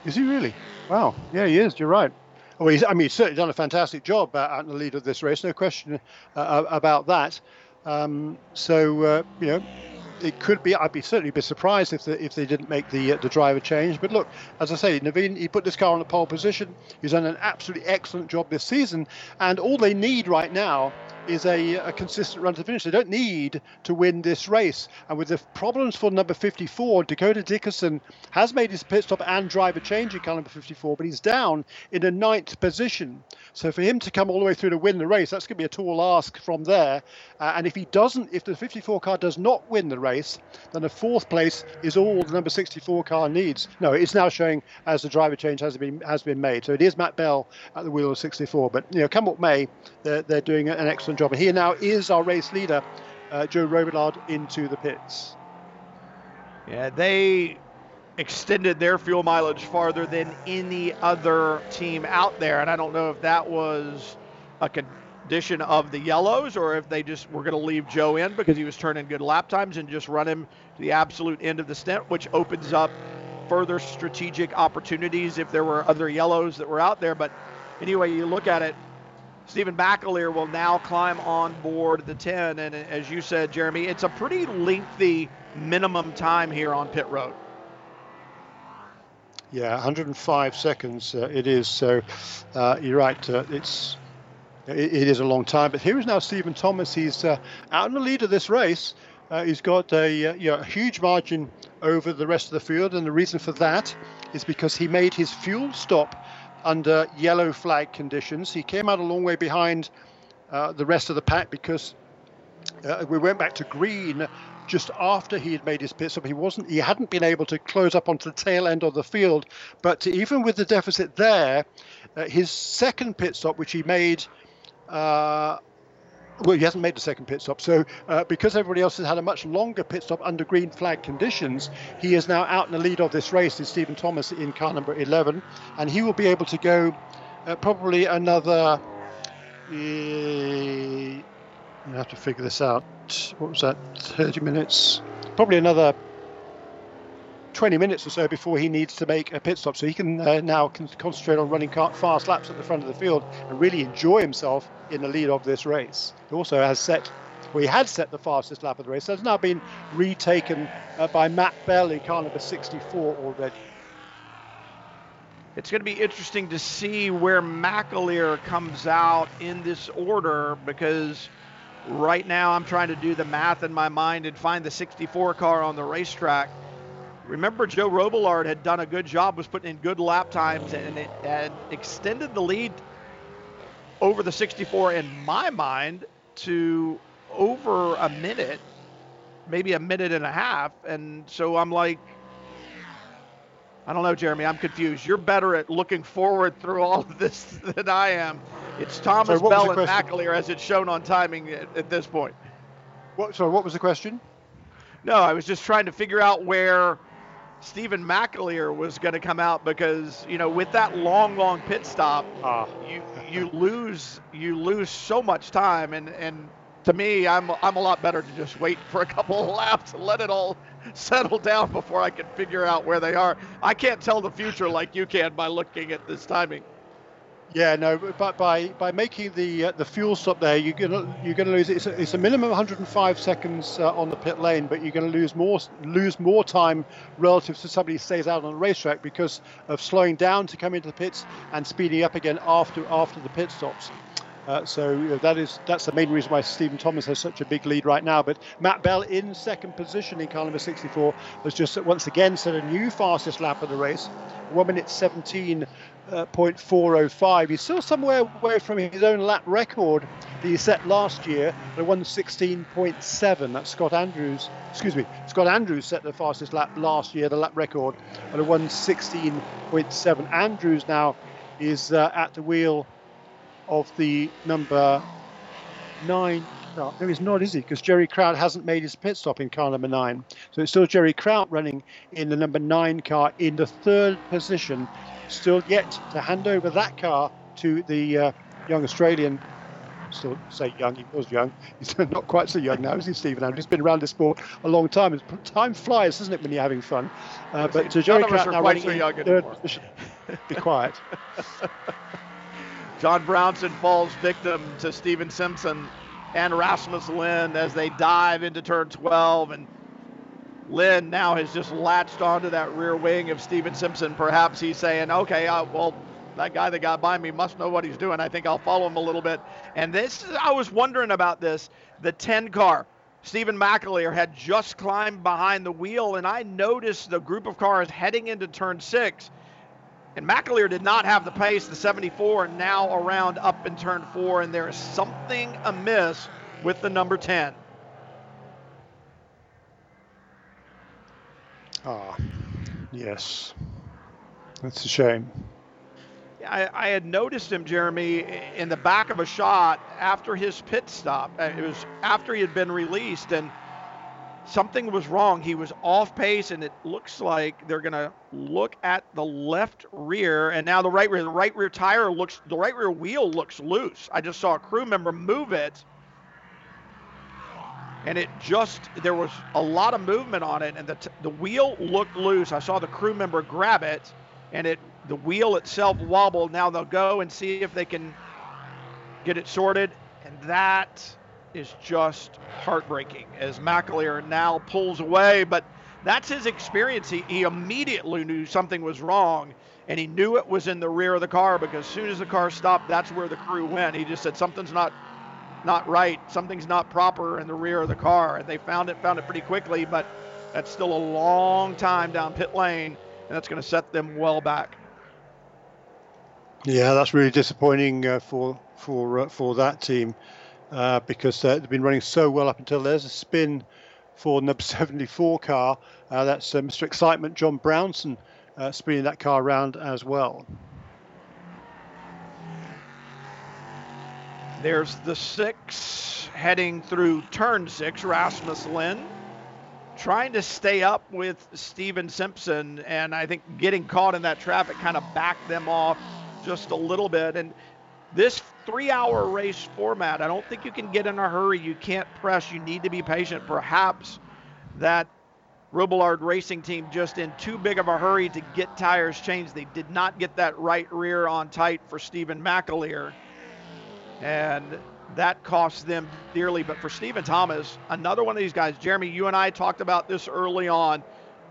Is he really? Wow. Yeah, he is. You're right. Well, he's, I mean, he's certainly done a fantastic job uh, in the lead of this race. No question uh, about that. Um, so, uh, you know, it could be. I'd be certainly be surprised if the, if they didn't make the uh, the driver change. But look, as I say, Naveen he put this car on the pole position. He's done an absolutely excellent job this season, and all they need right now is a, a, consistent run to finish. They don't need to win this race. And with the problems for number 54, Dakota Dickerson has made his pit stop and driver change in car number 54, but he's down in a ninth position. So for him to come all the way through to win the race, that's going to be a tall ask from there. Uh, and if he doesn't, if the 54 car does not win the race, then the fourth place is all the number 64 car needs. No, it's now showing as the driver change has been has been made. So it is Matt Bell at the wheel of 64. But you know, come what may, they're, they're doing an excellent job. And here now is our race leader, uh, Joe Robillard, into the pits. Yeah, they extended their fuel mileage farther than any other team out there. And I don't know if that was a condition of the yellows or if they just were going to leave Joe in because he was turning good lap times and just run him to the absolute end of the stint, which opens up further strategic opportunities if there were other yellows that were out there. But anyway, you look at it, Stevan McAleer will now climb on board the 10. And as you said, Jeremy, it's a pretty lengthy minimum time here on pit road. Yeah, 105 seconds uh, it is. So uh, you're right. Uh, it's it, it is a long time. But here is now Stephen Thomas. He's uh, out in the lead of this race. Uh, he's got a, uh, you know, a huge margin over the rest of the field, and the reason for that is because he made his fuel stop under yellow flag conditions. He came out a long way behind the rest of the pack because we went back to green just after he had made his pit stop. He wasn't, he hadn't been able to close up onto the tail end of the field. But even with the deficit there, uh, his second pit stop, which he made. Uh, well, he hasn't made the second pit stop. So, uh, because everybody else has had a much longer pit stop under green flag conditions, he is now out in the lead of this race. Is Stephen Thomas in car number 11, and he will be able to go uh, probably another. Uh, I have to figure this out. What was that? 30 minutes? Probably another 20 minutes or so before he needs to make a pit stop. So he can uh, now con- concentrate on running fast laps at the front of the field and really enjoy himself in the lead of this race. He also has set, well, he had set the fastest lap of the race. So it's now been retaken uh, by Matt Bell in car number 64 already. It's going to be interesting to see where McAleer comes out in this order because Right now, I'm trying to do the math in my mind and find the 64 car on the racetrack. Remember, Joe Robillard had done a good job, was putting in good lap times, and it had extended the lead over the 64 in my mind to over a minute, maybe a minute and a half. And so I'm like, I don't know, Jeremy. I'm confused. You're better at looking forward through all of this than I am. It's Thomas sorry, Bell and McAleer as it's shown on timing at, at this point. What, sorry, what was the question? No, I was just trying to figure out where Stevan McAleer was going to come out because you know with that long, long pit stop, uh. you you lose you lose so much time, and and to me, I'm I'm a lot better to just wait for a couple of laps and let it all settle down before I can figure out where they are. I can't tell the future like you can by looking at this timing. Yeah, no, but by by making the uh, the fuel stop there, you're gonna you're gonna lose. It's a, it's a minimum 105 seconds uh, on the pit lane, but you're gonna lose more lose more time relative to somebody who stays out on the racetrack because of slowing down to come into the pits and speeding up again after after the pit stops. Uh, so you know, that is that's the main reason why Stephen Thomas has such a big lead right now. But Matt Bell in second position in car number 64 has just once again set a new fastest lap of the race, one minute 17 uh, 0.405. He's still somewhere away from his own lap record that he set last year at 116.7. That's Scott Andrews. Excuse me, Scott Andrews set the fastest lap last year, the lap record at a 116.7. Andrews now is uh, at the wheel of the number nine. No, no, he's not, is he? Because Jerry Kraut hasn't made his pit stop in car number nine. So it's still Jerry Kraut running in the number nine car in the third position still yet to hand over that car to the uh, young Australian. Still say young, he was young. He's not quite so young now, is he, Stephen Andrews? He's been around the sport a long time. Time flies, doesn't it, when you're having fun? Uh, but uh, Jerry Kraut now running so in third anymore. position. Be quiet. John Brownson falls victim to Stephen Simpson and Rasmus Lindh as they dive into turn 12 and Lindh now has just latched onto that rear wing of Stephen Simpson. Perhaps he's saying, okay, uh, well, that guy that got by me must know what he's doing. I think I'll follow him a little bit. And this, I was wondering about this. The 10 car, Stevan McAleer had just climbed behind the wheel, and I noticed the group of cars heading into turn six. And McAleer did not have the pace, the 74, now around up in turn four, and there is something amiss with the number 10. Ah, yes. That's a shame. I, I, had noticed him, Jeremy, in the back of a shot after his pit stop. Uh, it was after he had been released, and something was wrong. He was off pace, and it looks like they're going to look at the left rear, and now the right rear. The right rear tire looks, the right rear wheel looks loose. I just saw a crew member move it, and it just there was a lot of movement on it, and the t- the wheel looked loose. I saw the crew member grab it, and it the wheel itself wobbled. Now they'll go and see if they can get it sorted, and that is just heartbreaking as McAleer now pulls away. But that's his experience. He, he immediately knew something was wrong, and he knew it was in the rear of the car because as soon as the car stopped, that's where the crew went. He just said something's not not right, something's not proper in the rear of the car. And they found it, found it pretty quickly, but that's still a long time down pit lane, and that's going to set them well back. Yeah, that's really disappointing uh, for for uh, for that team uh, because uh, they've been running so well up until there's a spin for number 74 car. Uh, that's uh, Mr. Excitement John Brownson spinning that car around as well. There's the six heading through turn six. Rasmus Lindh trying to stay up with Stephen Simpson, and I think getting caught in that traffic kind of backed them off just a little bit. And this three hour race format, I don't think you can get in a hurry. You can't press. You need to be patient. Perhaps that Robillard racing team just in too big of a hurry to get tires changed. They did not get that right rear on tight for Stevan McAleer. And that cost them dearly. But for Stephen Thomas, another one of these guys, Jeremy, you and I talked about this early on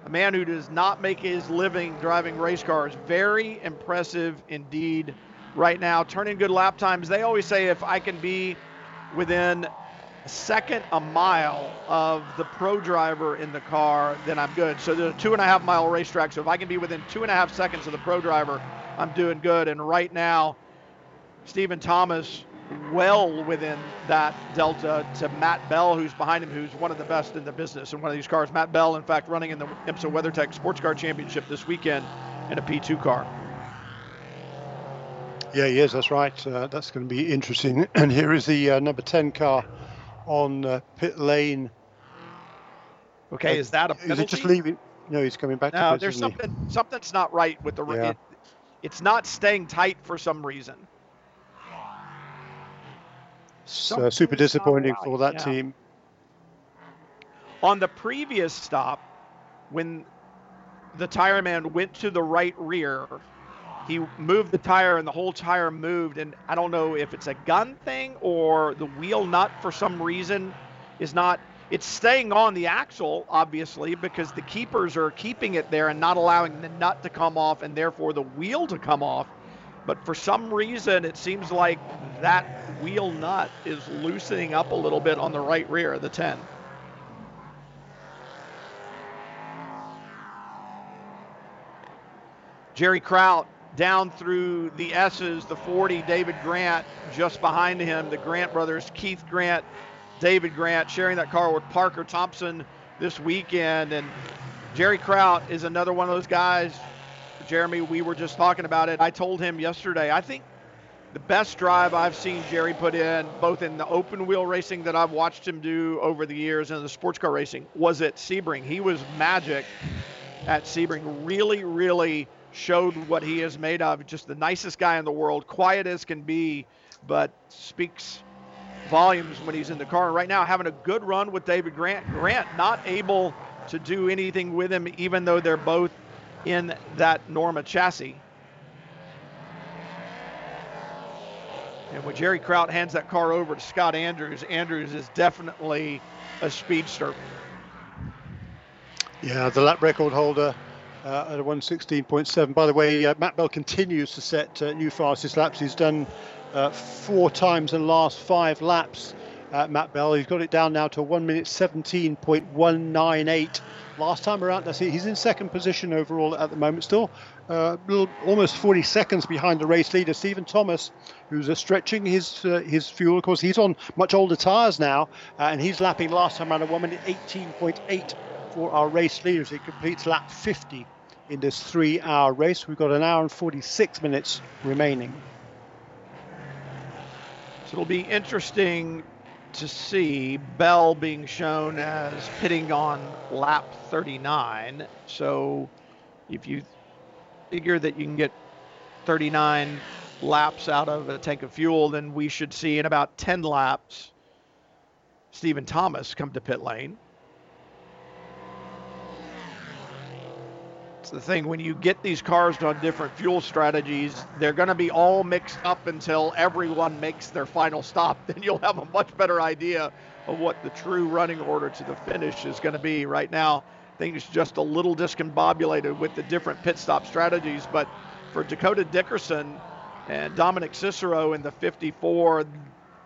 a man who does not make his living driving race cars. Very impressive indeed right now, turning good lap times. They always say if I can be within a second a mile of the pro driver in the car, then I'm good. So there's a two and a half mile racetrack. So if I can be within two and a half seconds of the pro driver, I'm doing good. And right now, Stephen Thomas well within that delta to Matt Bell, who's behind him, who's one of the best in the business in one of these cars. Matt Bell, in fact, running in the IMSA WeatherTech Sports Car Championship this weekend in a P2 car. Yeah, he is. That's right. Uh, that's going to be interesting. And here is the uh, number 10 car on uh, pit lane. Okay, is that a penalty? Is it just leaving? No, he's coming back. No, there's something. Something's not right with the. Yeah. It, it's not staying tight for some reason. So super disappointing right. for that yeah. team. On the previous stop, when the tire man went to the right rear, he moved the tire and the whole tire moved. And I don't know if it's a gun thing or the wheel nut for some reason is not. It's staying on the axle, obviously, because the keepers are keeping it there and not allowing the nut to come off and therefore the wheel to come off. But for some reason, it seems like that wheel nut is loosening up a little bit on the right rear of the 10. Jerry Kraut down through the S's, the 40, David Grant just behind him, the Grant brothers, Keith Grant, David Grant, sharing that car with Parker Thompson this weekend. And Jerry Kraut is another one of those guys Jeremy, we were just talking about it. I told him yesterday, I think the best drive I've seen Jerry put in, both in the open wheel racing that I've watched him do over the years and the sports car racing, was at Sebring. He was magic at Sebring. Really, really showed what he is made of. Just the nicest guy in the world, quiet as can be, but speaks volumes when he's in the car. right now, having a good run with David Grant. Grant not able to do anything with him, even though they're both in that Norma chassis. And when Jerry Kraut hands that car over to Scott Andrews, Andrews is definitely a speedster. Yeah, the lap record holder uh, at a 116.7. By the way, uh, Matt Bell continues to set uh, new fastest laps. He's done uh, four times in the last five laps. Uh, Matt Bell, he's got it down now to 1 minute 17.198. Last time around, that's it. He's in second position overall at the moment, still uh, little, almost 40 seconds behind the race leader, Stephen Thomas, who's stretching his his fuel. Of course, he's on much older tyres now, and he's lapping last time around at 1 minute 18.8 for our race leaders. He completes lap 50 in this three-hour race. We've got an hour and 46 minutes remaining. So it'll be interesting to see Bell being shown as pitting on lap 39. So if you figure that you can get 39 laps out of a tank of fuel, then we should see in about 10 laps Stephen Thomas come to pit lane. It's the thing when you get these cars on different fuel strategies, they're going to be all mixed up until everyone makes their final stop. Then you'll have a much better idea of what the true running order to the finish is going to be. Right now, things just a little discombobulated with the different pit stop strategies. But for Dakota Dickerson and Dominic Cicero in the 54,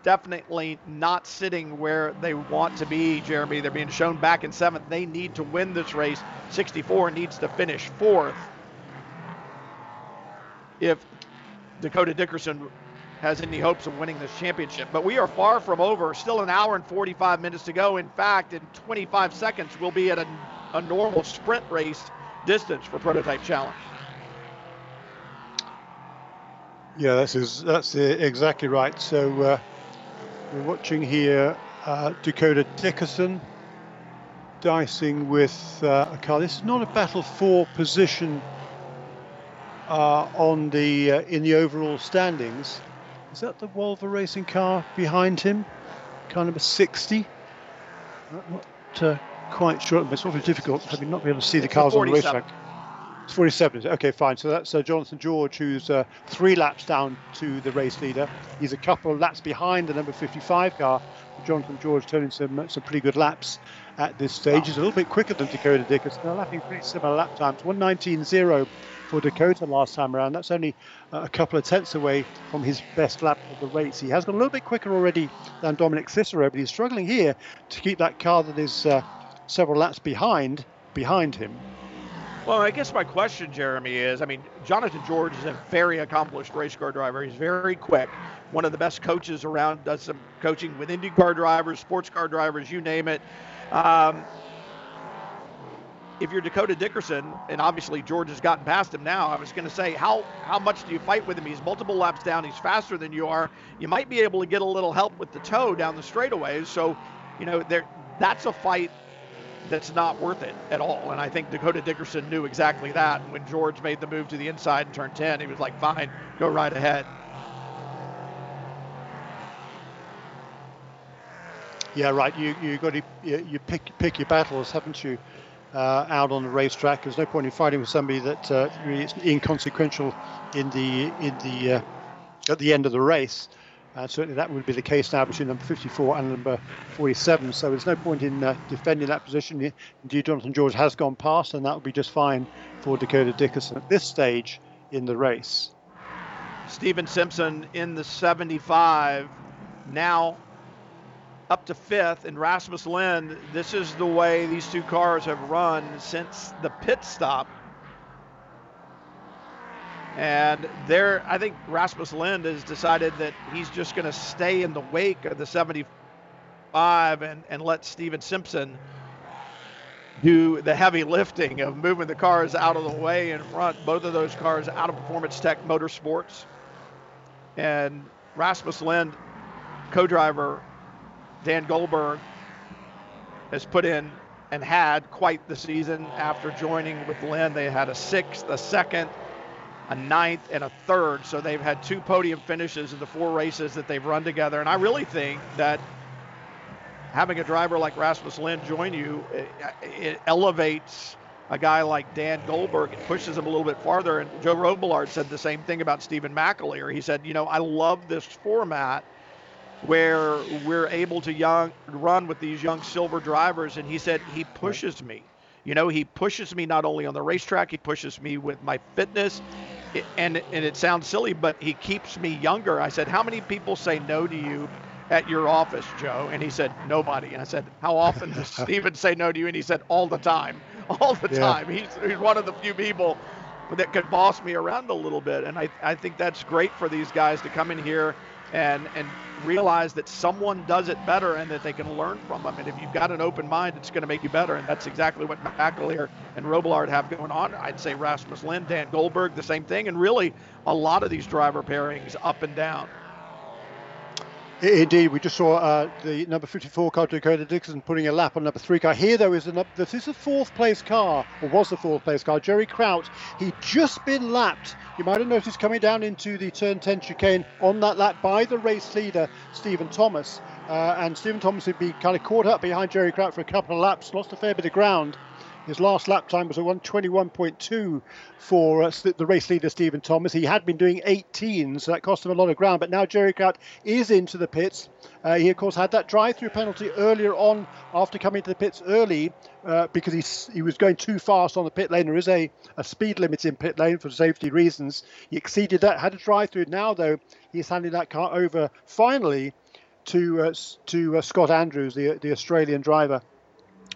definitely not sitting where they want to be, Jeremy. They're being shown back in seventh. They need to win this race. 64 needs to finish fourth. If Dakota Dickerson has any hopes of winning this championship. But we are far from over. Still an hour and 45 minutes to go. In fact, in 25 seconds, we'll be at a, a normal sprint race distance for Prototype Challenge. Yeah, that's is, that's exactly right. So uh, we're watching here uh, Dakota Dickerson dicing with uh, a car. This is not a battle for position uh, on the uh, in the overall standings. Is that the Volvo racing car behind him? Car number 60. I'm not uh, quite sure. It's awfully difficult having not been able to see the cars on the racetrack. It's 47. Okay, fine. So that's uh, Jonathan George, who's uh, three laps down to the race leader. He's a couple of laps behind the number 55 car. Jonathan George turning some some pretty good laps at this stage. He's a little bit quicker than Dakota Dickerson. They're lapping pretty similar lap times. 119.0 for Dakota last time around. That's only uh, a couple of tenths away from his best lap of the race. He has got a little bit quicker already than Dominic Cicero, but he's struggling here to keep that car that is uh, several laps behind behind him. Well, I guess my question, Jeremy, is I mean, Jonathan George is a very accomplished race car driver. He's very quick, one of the best coaches around, does some coaching with Indy car drivers, sports car drivers, you name it. Um, if you're Dakota Dickerson, and obviously George has gotten past him now, I was going to say, how how much do you fight with him? He's multiple laps down. He's faster than you are. You might be able to get a little help with the toe down the straightaways. So, you know, there that's a fight that's not worth it at all. And I think Dakota Dickerson knew exactly that. And when George made the move to the inside and turned 10, he was like, fine, go right ahead. Yeah, right. You you got to you, pick pick your battles, haven't you? Uh, out on the racetrack. There's no point in fighting with somebody that uh, is inconsequential in the in the uh, at the end of the race. Uh, certainly that would be the case now between number 54 and number 47. So there's no point in uh, defending that position. Indeed, Jonathan George has gone past, and that would be just fine for Dakota Dickerson at this stage in the race. Stephen Simpson in the 75, now up to fifth, and Rasmus Lindh. This is the way these two cars have run since the pit stop and there, I think Rasmus Lindh has decided that he's just going to stay in the wake of the 75 and, and let Stephen Simpson do the heavy lifting of moving the cars out of the way in front. Both of those cars out of Performance Tech Motorsports. And Rasmus Lindh, co driver Dan Goldberg, has put in and had quite the season after joining with Lindh. They had a sixth, a second, a ninth, and a third. So they've had two podium finishes in the four races that they've run together. And I really think that having a driver like Rasmus Lindh join you, it, it elevates a guy like Dan Goldberg. It pushes him a little bit farther. And Joe Robillard said the same thing about Stevan McAleer. He said, you know, I love this format where we're able to young run with these young silver drivers. And he said he pushes me You know, he pushes me not only on the racetrack, he pushes me with my fitness. And, and it sounds silly, but he keeps me younger. I said, How many people say no to you at your office, Joe? And he said, Nobody. And I said, How often does Stevan say no to you? And he said, All the time. All the yeah. time. He's, he's one of the few people that could boss me around a little bit. And I, I think that's great for these guys to come in here and and realize that someone does it better and that they can learn from them. And if you've got an open mind, it's going to make you better. And that's exactly what McAleer and Robillard have going on. I'd say Rasmus Lindh, Dan Goldberg, the same thing. And really, a lot of these driver pairings up and down. Indeed, we just saw uh, the number 54 car, Dakota Dixon, putting a lap on number three car. Here, though, is the, this is the fourth place car, or was the fourth place car. Jerry Kraut, he'd just been lapped. You might have noticed coming down into the turn 10 chicane on that lap by the race leader, Stephen Thomas. Uh, and Stephen Thomas had been kind of caught up behind Jerry Kraut for a couple of laps, lost a fair bit of ground. His last lap time was a 121.2 for uh, the race leader Stephen Thomas. He had been doing 18, so that cost him a lot of ground. But now Jerry Kraut is into the pits. Uh, he, of course, had that drive-through penalty earlier on after coming to the pits early uh, because he, he was going too fast on the pit lane. There is a, a speed limit in pit lane for safety reasons. He exceeded that, had a drive-through. Now, though, he's handing that car over finally to uh, to uh, Scott Andrews, the the Australian driver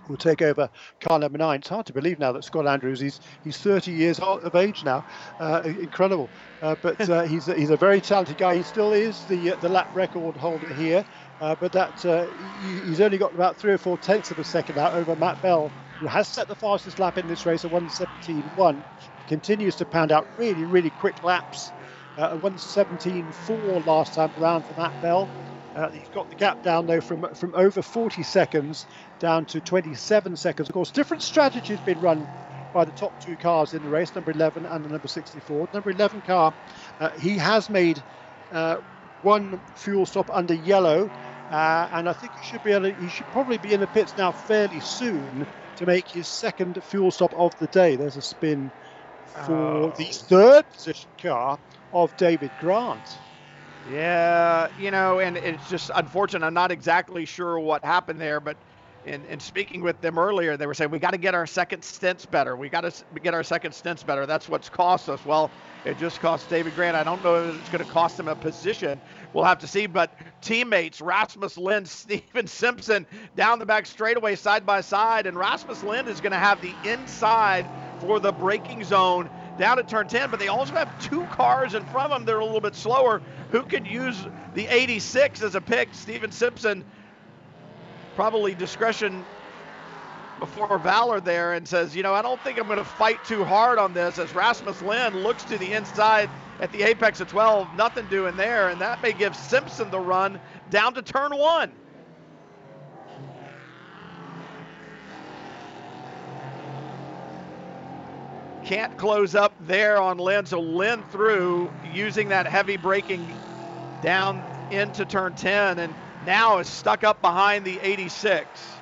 will take over car number nine. It's hard to believe now that Scott Andrews he's he's 30 years of age now, uh, incredible. Uh, but uh, he's he's a very talented guy. He still is the uh, the lap record holder here, uh, but that uh, he's only got about three or four tenths of a second out over Matt Bell, who has set the fastest lap in this race at 117.1. Continues to pound out really really quick laps. Uh, 117.4 last time around for Matt Bell. Uh, he's got the gap down though from from over 40 seconds down to 27 seconds. Of course, different strategies have been run by the top two cars in the race, number 11 and the number 64. Number 11 car, uh, he has made uh, one fuel stop under yellow, uh, and I think he should be able to, he should probably be in the pits now fairly soon to make his second fuel stop of the day. There's a spin for oh. the third position car of David Grant. Yeah, you know, and it's just unfortunate. I'm not exactly sure what happened there, but in, in speaking with them earlier, they were saying we got to get our second stints better. We got to get our second stints better. That's what's cost us. Well, it just cost David Grant. I don't know if it's going to cost him a position. We'll have to see. But teammates Rasmus Lindh, Stephen Simpson down the back straightaway side by side, and Rasmus Lindh is going to have the inside for the braking zone down at turn 10, but they also have two cars in front of them that are a little bit slower who could use the 86 as a pick. Stephen Simpson, probably discretion before valor there, and says, you know, I don't think I'm going to fight too hard on this as Rasmus Lindh looks to the inside at the apex of 12, nothing doing there, and that may give Simpson the run down to turn one. Can't close up there on Lindh. so Lindh through using that heavy braking down into turn 10 and now is stuck up behind the 86.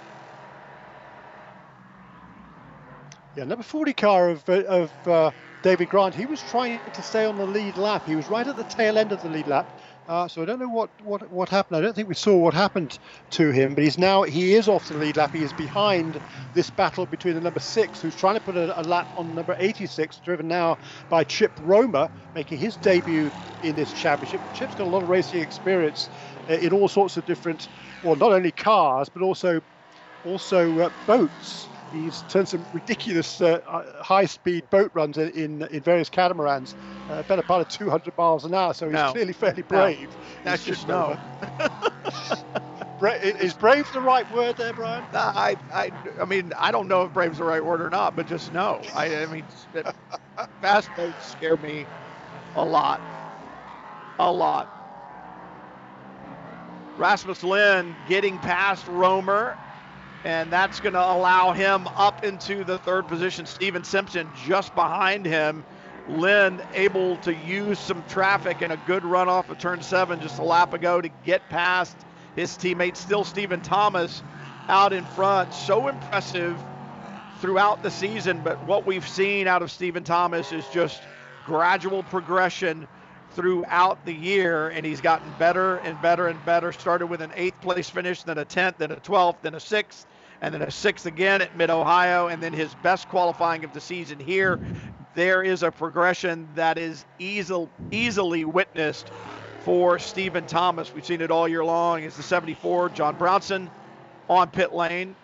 Yeah, number 40 car of, of uh, David Grant, he was trying to stay on the lead lap. He was right at the tail end of the lead lap. Uh, so I don't know what, what, what happened. I don't think we saw what happened to him, but he's now he is off the lead lap. He is behind this battle between the number six, who's trying to put a, a lap on number 86, driven now by Chip Romer, making his debut in this championship. Chip's got a lot of racing experience uh, in all sorts of different, well, not only cars but also also uh, boats. He's turned some ridiculous uh, uh, high-speed boat runs in, in, in various catamarans, uh, better part of 200 miles an hour. So he's no. clearly fairly brave. No. That should know. is brave the right word there, Brian? I, I, I mean, I don't know if brave's the right word or not, but just no. I, I mean, fast boats scare me a lot, a lot. Rasmus Lindh getting past Romer and that's going to allow him up into the third position. Stephen Simpson just behind him. Lindh able to use some traffic and a good run off of turn seven just a lap ago to get past his teammate, still Stephen Thomas, out in front. So impressive throughout the season, but what we've seen out of Stephen Thomas is just gradual progression throughout the year, and he's gotten better and better and better. Started with an eighth place finish, then a 10th, then a 12th, then a 6th, and then a sixth again at Mid Ohio, and then his best qualifying of the season here. There is a progression that is easily easily witnessed for Stephen Thomas. We've seen it all year long. It's the 74, John Brownson on pit lane.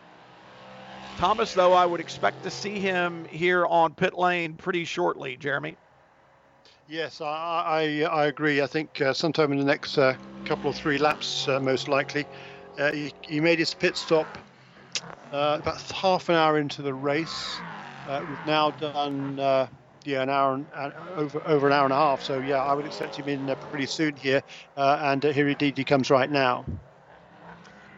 Thomas, though, I would expect to see him here on pit lane pretty shortly, Jeremy. Yes, I, I, I agree. I think uh, sometime in the next uh, couple of three laps, uh, most likely. Uh, he, he, made his pit stop uh, about half an hour into the race. Uh, we've now done yeah an hour and, over over an hour and a half. So yeah, I would expect him in pretty soon here. and here indeed he comes right now.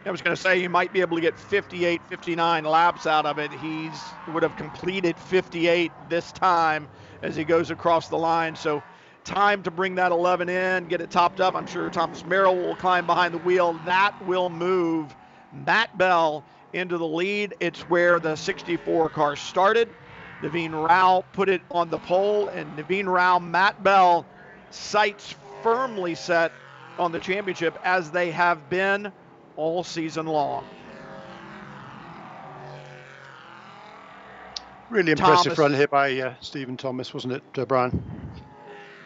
I was going to say you might be able to get 58, 59 laps out of it. He's would have completed 58 this time as he goes across the line. So time to bring that 11 in, get it topped up. I'm sure Thomas Merrill will climb behind the wheel. That will move Matt Bell into the lead. It's where the 64 car started. Naveen Rao put it on the pole, and Naveen Rao, Matt Bell, sights firmly set on the championship as they have been all season long. Really impressive Thomas. run here by uh, Stephen Thomas, wasn't it, uh, Brian?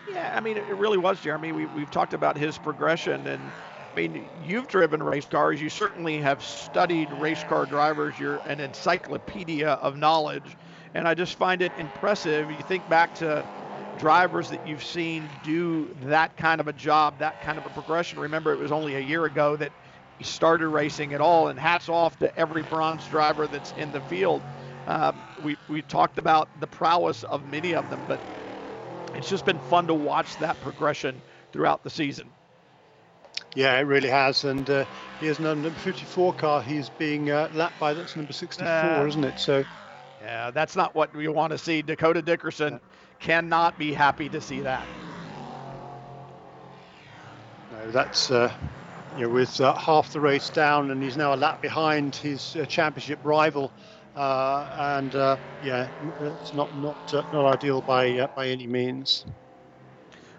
Yeah, I mean, it really was, Jeremy. We, we've talked about his progression, and I mean, you've driven race cars. You certainly have studied race car drivers. You're an encyclopedia of knowledge, and I just find it impressive. You think back to drivers that you've seen do that kind of a job, that kind of a progression. Remember, it was only a year ago that he started racing at all, and hats off to every bronze driver that's in the field. Um, we, we talked about the prowess of many of them, but it's just been fun to watch that progression throughout the season. Yeah, it really has. And uh, he has number 54 car. He's being uh, lapped by that's number 64, uh, isn't it? So. Yeah, that's not what we want to see. Dakota Dickerson yeah. cannot be happy to see that. No, that's uh, you know, with uh, half the race down, and he's now a lap behind his uh, championship rival. Uh, and uh, yeah, it's not not uh, not ideal by uh, by any means.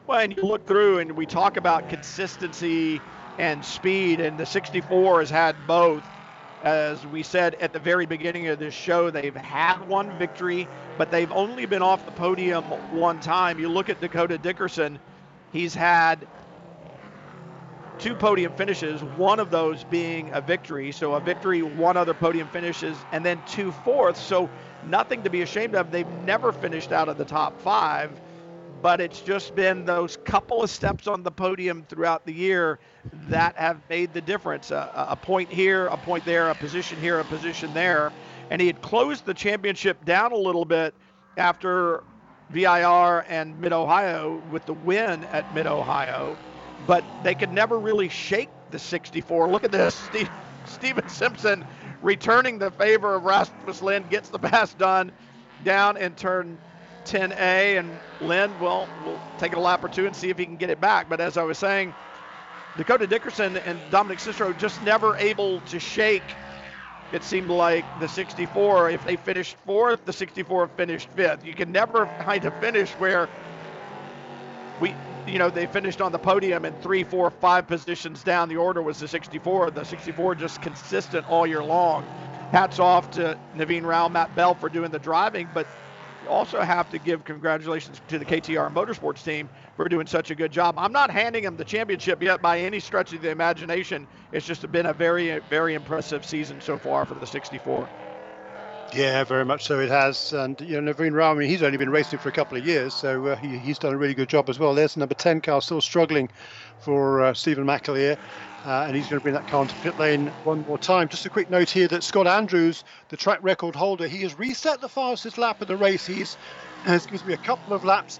Well, and you look through, and we talk about consistency and speed, and the 64 has had both. As we said at the very beginning of this show, they've had one victory, but they've only been off the podium one time. You look at Dakota Dickerson, he's had two podium finishes, one of those being a victory. So a victory, one other podium finishes, and then two fourths. So nothing to be ashamed of. They've never finished out of the top five, but it's just been those couple of steps on the podium throughout the year that have made the difference. A, a point here, a point there, a position here, a position there. And he had closed the championship down a little bit after VIR and Mid Ohio with the win at Mid Ohio but they could never really shake the 64. Look at this. Steve, Stephen Simpson returning the favor of Rasmus Lindh gets the pass done down in turn 10A. And Lindh well, will take it a lap or two and see if he can get it back. But as I was saying, Dakota Dickerson and Dominic Cicero just never able to shake. It seemed like the 64, if they finished fourth, the 64 finished fifth. You can never find a finish where we you know, they finished on the podium and three, four, five positions down. The order was the 64. The 64 just consistent all year long. Hats off to Naveen Rao, Matt Bell for doing the driving, but also have to give congratulations to the K2R Motorsports team for doing such a good job. I'm not handing them the championship yet by any stretch of the imagination. It's just been a very, very impressive season so far for the 64. Yeah, very much so it has. And, you know, Naveen mean, he's only been racing for a couple of years, so uh, he, he's done a really good job as well. There's number 10 car still struggling for uh, Stevan McAleer. Uh, and he's going to bring that car into pit lane one more time. Just a quick note here that Scott Andrews, the track record holder, he has reset the fastest lap of the race. He's gives me a couple of laps.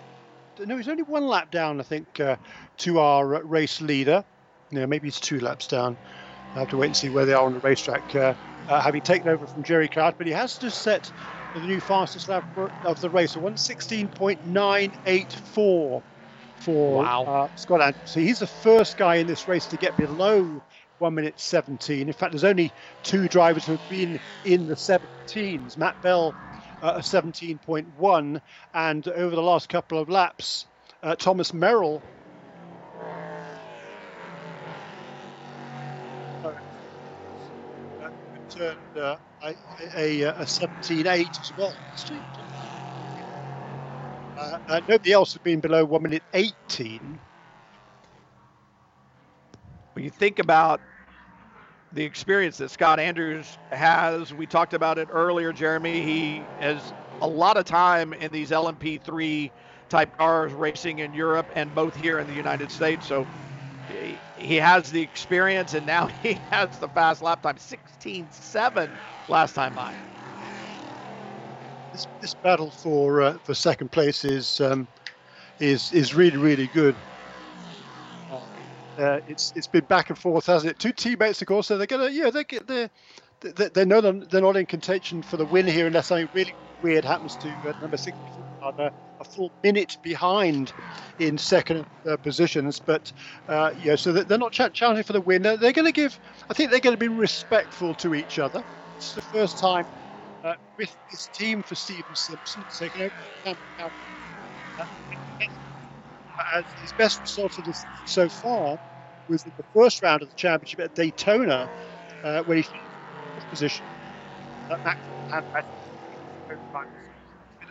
No, he's only one lap down, I think, uh, to our race leader. Yeah, maybe it's two laps down. I have to wait and see where they are on the racetrack. Uh, uh, having taken over from Jerry Cloud, but he has just set the new fastest lap of the race, a 116.984 for wow. uh, Scott Andrews. So he's the first guy in this race to get below 1 minute 17. In fact, there's only two drivers who have been in the 17s. Matt Bell, uh, 17.1, and over the last couple of laps, uh, Thomas Merrill turned uh, a, a, a 17.8 as well. Uh, uh, nobody else has been below 1 minute 18. When you think about the experience that Scott Andrews has, we talked about it earlier, Jeremy. He has a lot of time in these LMP3 type cars racing in Europe and both here in the United States. So he has the experience and now he has the fast lap time 16.7 last time by. This, this battle for uh, for second place is um, is is really really good. Uh, it's it's been back and forth, hasn't it? Two teammates, of course, so they're gonna yeah they get they they know they're not in contention for the win here unless something really weird happens to uh, number 64 uh, a full minute behind in second uh, positions. But uh, yeah, so they're not challenging for the win. They're going to give. I think they're going to be respectful to each other. It's the first time uh, with this team for Stephen Simpson taking over. Uh, his best result of this so far was in the first round of the championship at Daytona, uh, when he finished position. That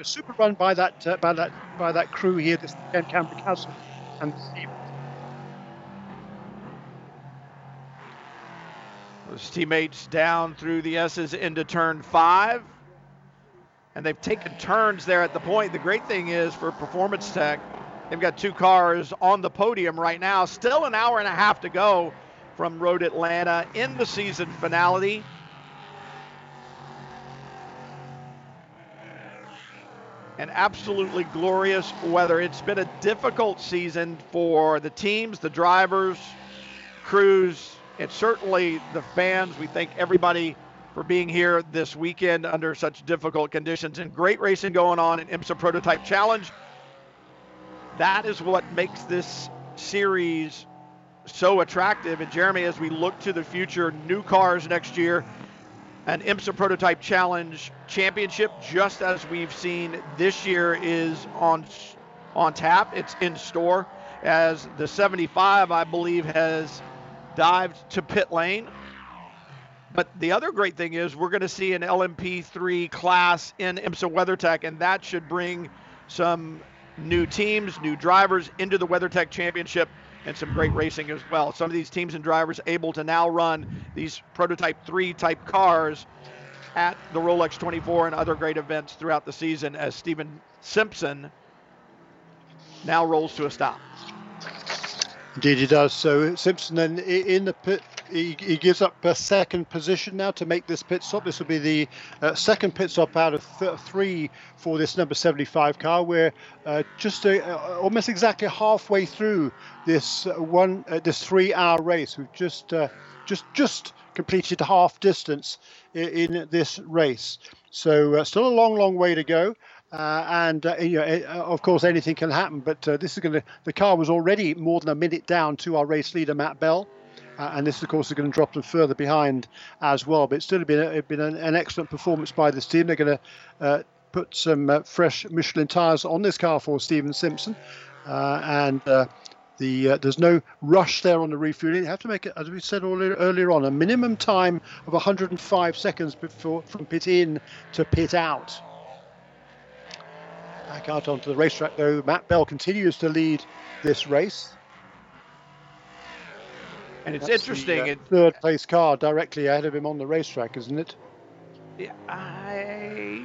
a super run by that uh, by that by that crew here this weekend, Cameron Cassels and Steve. His teammates down through the S's into turn five. And they've taken turns there at the point. The great thing is for Performance Tech, they've got two cars on the podium right now. Still an hour and a half to go from Road Atlanta in the season finale. and absolutely glorious weather. It's been a difficult season for the teams, the drivers, crews, and certainly the fans. We thank everybody for being here this weekend under such difficult conditions and great racing going on in IMSA Prototype Challenge. That is what makes this series so attractive. And Jeremy, as we look to the future, new cars next year, an IMSA Prototype Challenge Championship, just as we've seen this year, is on on tap. It's in store as the 75, I believe, has dived to pit lane. But the other great thing is we're going to see an LMP3 class in IMSA WeatherTech, and that should bring some new teams, new drivers into the WeatherTech Championship and some great racing as well. Some of these teams and drivers able to now run these prototype 3 type cars at the Rolex 24 and other great events throughout the season as Stephen Simpson now rolls to a stop. Indeed, he does. So Simpson then in the pit he, he, gives up a second position now to make this pit stop. This will be the uh, second pit stop out of th- three for this number 75 car. We're uh, just uh, almost exactly halfway through this uh, one uh, this three-hour race. We've just uh, just just completed half distance in, in this race. So still a long, long way to go. Uh, and uh, you know, uh, of course, anything can happen. But this is going to. The car was already more than a minute down to our race leader, Matt Bell. Uh, and this, of course, is going to drop them further behind as well. But it's still been, a, been an, an, excellent performance by this team. They're going to uh, put some uh, fresh Michelin tyres on this car for Stephen Simpson. And the there's no rush there on the refueling. You have to make it, as we said earlier, earlier on, a minimum time of 105 seconds before from pit in to pit out. Back out onto the racetrack, though, Matt Bell continues to lead this race. And it's That's interesting. The, uh, third place car directly ahead of him on the racetrack, isn't it? Yeah, I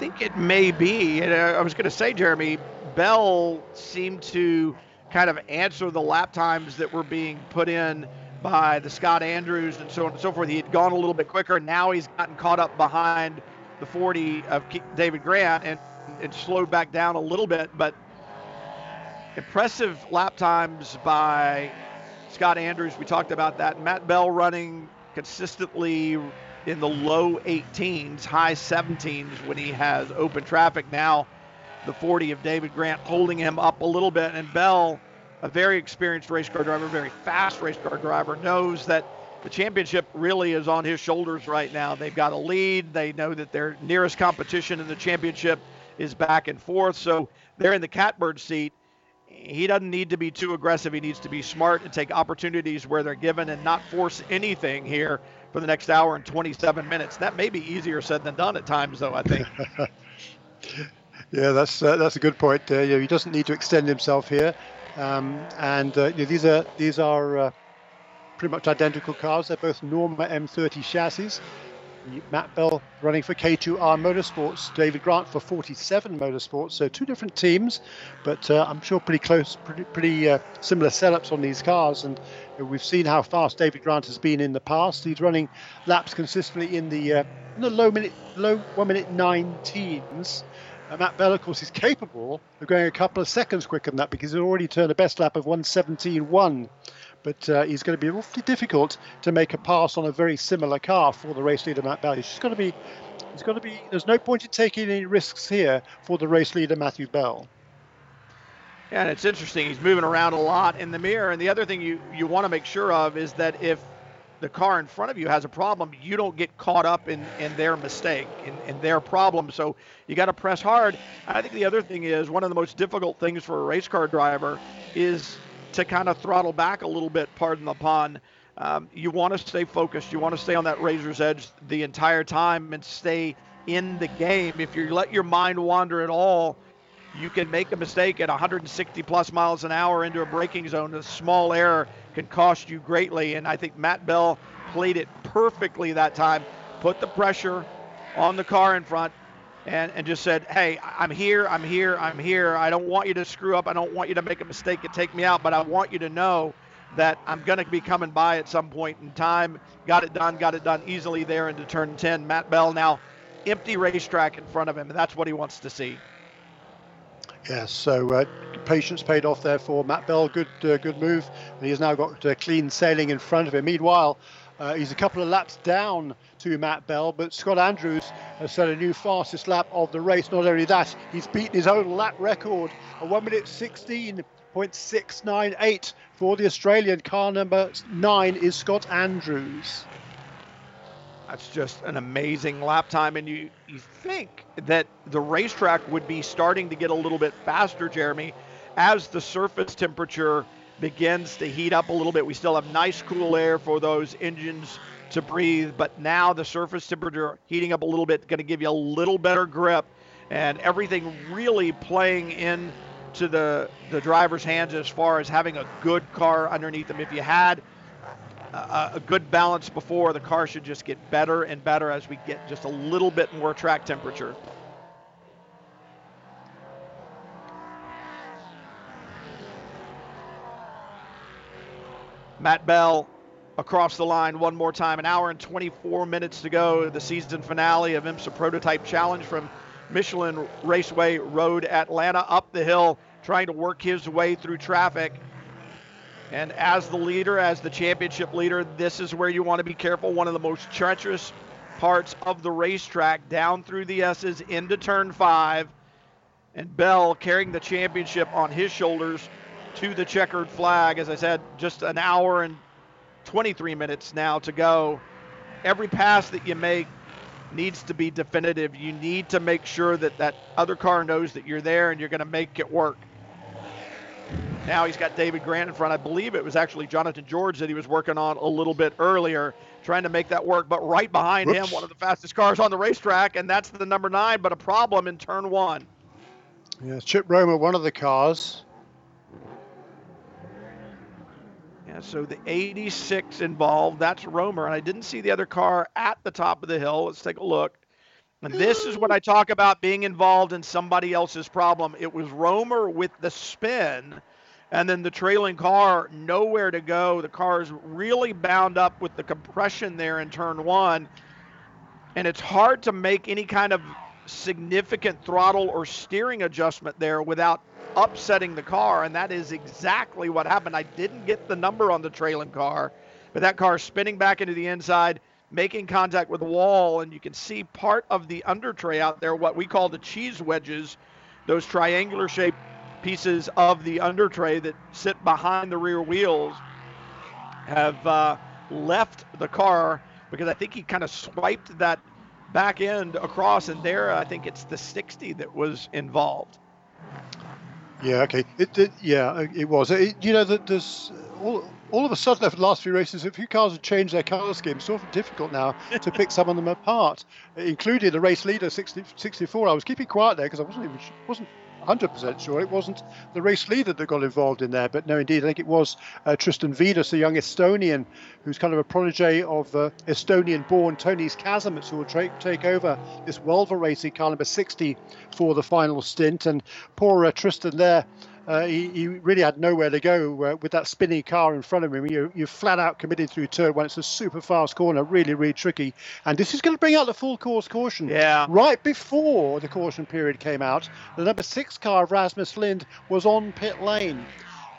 think it may be. And uh, I was going to say, Jeremy, Bell seemed to kind of answer the lap times that were being put in by the Scott Andrews and so on and so forth. He had gone a little bit quicker. Now he's gotten caught up behind the 40 of David Grant and, and slowed back down a little bit. But impressive lap times by Scott Andrews, we talked about that. Matt Bell running consistently in the low 18s, high 17s when he has open traffic. Now, the 40 of David Grant holding him up a little bit. And Bell, a very experienced race car driver, very fast race car driver, knows that the championship really is on his shoulders right now. They've got a lead. They know that their nearest competition in the championship is back and forth. So they're in the catbird seat he doesn't need to be too aggressive. He needs to be smart and take opportunities where they're given and not force anything here for the next hour and 27 minutes. That may be easier said than done at times, though, I think. yeah, that's uh, that's a good point. Uh, know, he doesn't need to extend himself here. Um, and uh, know, these are these are uh, pretty much identical cars. They're both Norma M30 chassis. Matt Bell running for K2R Motorsports, David Grant for 47 Motorsports. So two different teams, but uh, I'm sure pretty close, pretty, pretty uh, similar setups on these cars. And we've seen how fast David Grant has been in the past. He's running laps consistently in the uh, in the low minute, low one minute nine teens. Uh, Matt Bell, of course, is capable of going a couple of seconds quicker than that because he's already turned a best lap of 117.1 but uh, he's going to be awfully difficult to make a pass on a very similar car for the race leader Matt Bell. Got to be, got to be. There's no point in taking any risks here for the race leader Matthew Bell. Yeah, and it's interesting. He's moving around a lot in the mirror. And the other thing you you want to make sure of is that if the car in front of you has a problem, you don't get caught up in, in their mistake, in, in their problem. So you got to press hard. I think the other thing is one of the most difficult things for a race car driver is to kind of throttle back a little bit, pardon the pun. Um, you want to stay focused. You want to stay on that razor's edge the entire time and stay in the game. If you let your mind wander at all, you can make a mistake at 160 plus miles an hour into a braking zone. A small error can cost you greatly. And I think Matt Bell played it perfectly that time. Put the pressure on the car in front, and, and just said, hey, I'm here, I'm here, I'm here. I don't want you to screw up. I don't want you to make a mistake and take me out, but I want you to know that I'm going to be coming by at some point in time. Got it done, got it done easily there into turn 10. Matt Bell now empty racetrack in front of him, and that's what he wants to see. Yes, so uh, patience paid off there for Matt Bell. Good, uh, good move. And he has now got uh, clean sailing in front of him. Meanwhile, uh, he's a couple of laps down to Matt Bell, but Scott Andrews has set a new fastest lap of the race. Not only that, he's beaten his own lap record, a 1 minute 16.698 for the Australian. Car number nine is Scott Andrews. That's just an amazing lap time, and you, you think that the racetrack would be starting to get a little bit faster, Jeremy, as the surface temperature – begins to heat up a little bit. We still have nice cool air for those engines to breathe, but now the surface temperature heating up a little bit, going to give you a little better grip, and everything really playing in to the the driver's hands as far as having a good car underneath them. If you had a, a good balance before, the car should just get better and better as we get just a little bit more track temperature. Matt Bell across the line one more time. An hour and 24 minutes to go. The season finale of IMSA Prototype Challenge from Michelin Raceway Road, Atlanta, up the hill, trying to work his way through traffic. And as the leader, as the championship leader, this is where you want to be careful. One of the most treacherous parts of the racetrack, down through the S's into turn five. And Bell carrying the championship on his shoulders to the checkered flag. As I said, just an hour and 23 minutes now to go. Every pass that you make needs to be definitive. You need to make sure that that other car knows that you're there and you're going to make it work. Now he's got David Grant in front. I believe it was actually Jonathan George that he was working on a little bit earlier, trying to make that work. But right behind him, one of the fastest cars on the racetrack, and that's the number nine, but a problem in turn one. Yeah, Chip Romer, one of the cars. Yeah, so the 86 involved, that's Romer. And I didn't see the other car at the top of the hill. Let's take a look. And this is what I talk about being involved in somebody else's problem. It was Romer with the spin, and then the trailing car nowhere to go. The car is really bound up with the compression there in turn one. And it's hard to make any kind of significant throttle or steering adjustment there without upsetting the car, and that is exactly what happened. I didn't get the number on the trailing car, but that car spinning back into the inside, making contact with the wall, and you can see part of the under tray out there, what we call the cheese wedges, those triangular shaped pieces of the under tray that sit behind the rear wheels, have uh, left the car because I think he kind of swiped that back end across, and there I think it's the 60 that was involved. Yeah, okay. It, it yeah, it was. It, you know, that there's all, all of a sudden over the last few races, a few cars have changed their colour scheme. It's sort of difficult now to pick some of them apart, including the race leader 60, 64. I was keeping quiet there because I wasn't even wasn't 100% sure it wasn't the race leader that got involved in there. But no, indeed, I think it was uh, Tristan Viidas, a young Estonian who's kind of a protege of uh, Estonian born Tonis Kasemets, who will tra- take over this Volvo racing car number 60 for the final stint. And poor uh, Tristan there uh, he, he, really had nowhere to go uh, with that spinning car in front of him. You, you flat out committed through turn one. It's a super fast corner, really, really tricky. And this is going to bring out the full course caution. Yeah. Right before the caution period came out, the number six car of Rasmus Lindh was on pit lane.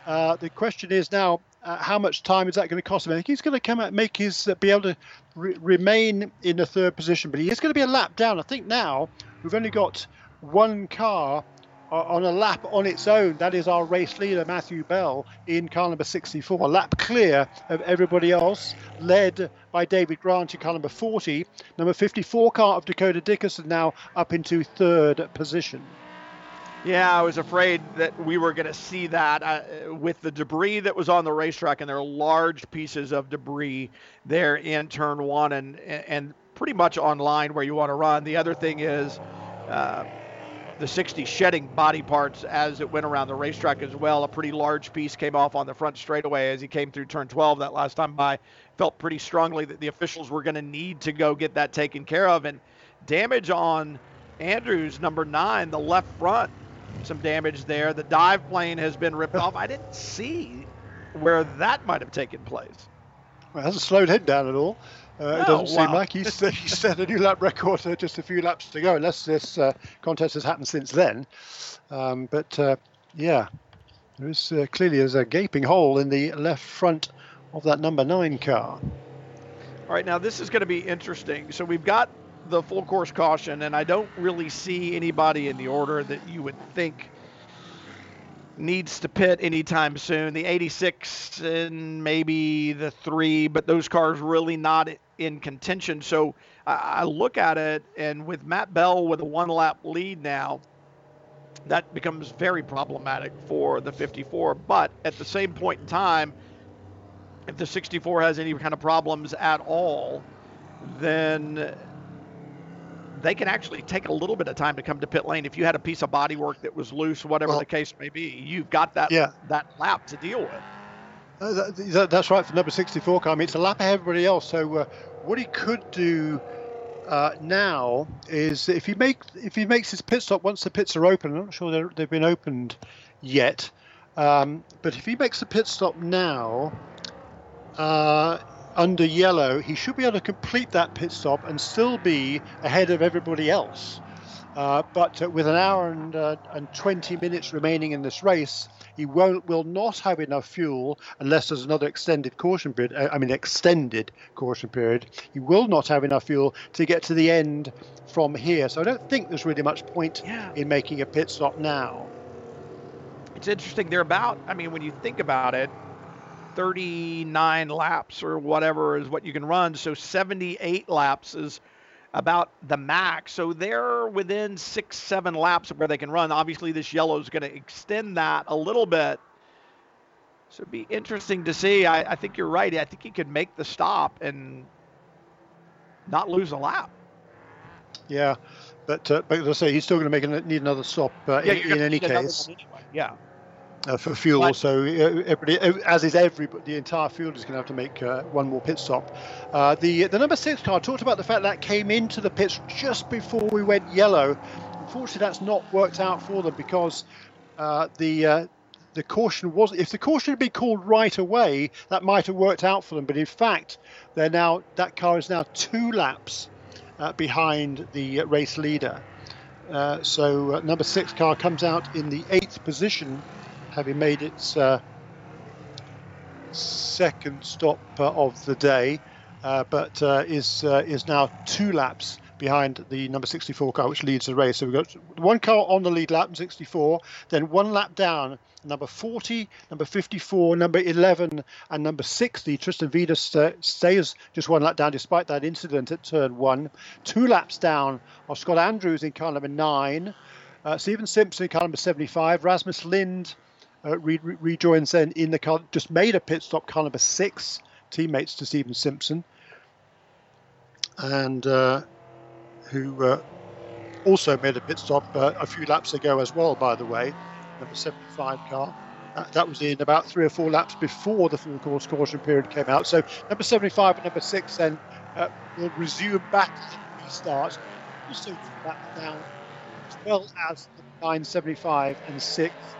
Uh, the question is now, uh, how much time is that going to cost him? I think he's going to come out, make his uh, be able to re- remain in the third position, but he is going to be a lap down. I think now we've only got one car on a lap on its own. That is our race leader, Matthew Bell, in car number 64. A lap clear of everybody else, led by David Grant in car number 40. Number 54 car of Dakota Dickerson now up into third position. Yeah, I was afraid that we were going to see that uh, with the debris that was on the racetrack, and there are large pieces of debris there in turn one and and pretty much on line where you want to run. The other thing is. Uh, the 60 shedding body parts as it went around the racetrack as well. A pretty large piece came off on the front straightaway as he came through turn 12 that last time by. Felt pretty strongly that the officials were going to need to go get that taken care of. And damage on Andrews, number nine, the left front, some damage there. The dive plane has been ripped off. I didn't see where that might have taken place. Well, it hasn't slowed him down at all. Uh, it doesn't wow. seem like he's, uh, he's set a new lap record uh, just a few laps to go, unless this uh, contest has happened since then. Um, but uh, yeah, there is uh, clearly there's a gaping hole in the left front of that number nine car. All right, now this is going to be interesting. So we've got the full course caution, and I don't really see anybody in the order that you would think needs to pit anytime soon. The 86 and maybe the three, but those cars really not in contention. So I, I look at it, and with Matt Bell with a one lap lead now, that becomes very problematic for the 54. But at the same point in time, if the 64 has any kind of problems at all, then they can actually take a little bit of time to come to pit lane. If you had a piece of bodywork that was loose, whatever well, the case may be, you've got that yeah. that lap to deal with. Uh, that, that's right for number 64 car. I mean, it's a lap ahead of everybody else. So uh, what he could do uh, now is if he make if he makes his pit stop once the pits are open. I'm not sure they've been opened yet, um, but if he makes the pit stop now, uh, under yellow, he should be able to complete that pit stop and still be ahead of everybody else. Uh, but with an hour and, uh, and 20 minutes remaining in this race, he won't, will not have enough fuel unless there's another extended caution period. Uh, I mean, extended caution period. He will not have enough fuel to get to the end from here. So I don't think there's really much point yeah. in making a pit stop now. It's interesting. They're about, I mean, when you think about it, 39 laps or whatever is what you can run. So 78 laps is about the max. So they're within six, seven laps of where they can run. Obviously, this yellow is going to extend that a little bit. So it'd be interesting to see. I, I think you're right. I think he could make the stop and not lose a lap. Yeah, but uh, but let's say he's still going to make need another stop uh, yeah, in, in any case. Anyway. Yeah uh, for fuel. But, so uh, everybody, uh, as is everybody, the entire field is going to have to make uh, one more pit stop. Uh, the the number six car talked about the fact that came into the pits just before we went yellow. Unfortunately, that's not worked out for them because uh, the the caution was if the caution had been called right away, that might have worked out for them. But in fact, they're now that car is now two laps behind the race leader. so number six car comes out in the eighth position having made its uh, second stop uh, of the day, uh, but uh, is is now two laps behind the number 64 car, which leads the race. So we've got one car on the lead lap, 64, then one lap down, number 40, number 54, number 11, and number 60. Tristan Viidas uh, stays just one lap down despite that incident at turn one. Two laps down are Scott Andrews in car number nine. Uh, Stephen Simpson, in car number 75. Rasmus Lindh uh, re- re- rejoins then in the car, just made a pit stop, car number six, teammates to Stephen Simpson, and uh, who uh, also made a pit stop uh, a few laps ago as well, by the way, number 75 car. Uh, that was in about three or four laps before the full course caution period came out. So number 75 and number six then will resume back to restart. Also, back down as well as 975 and 6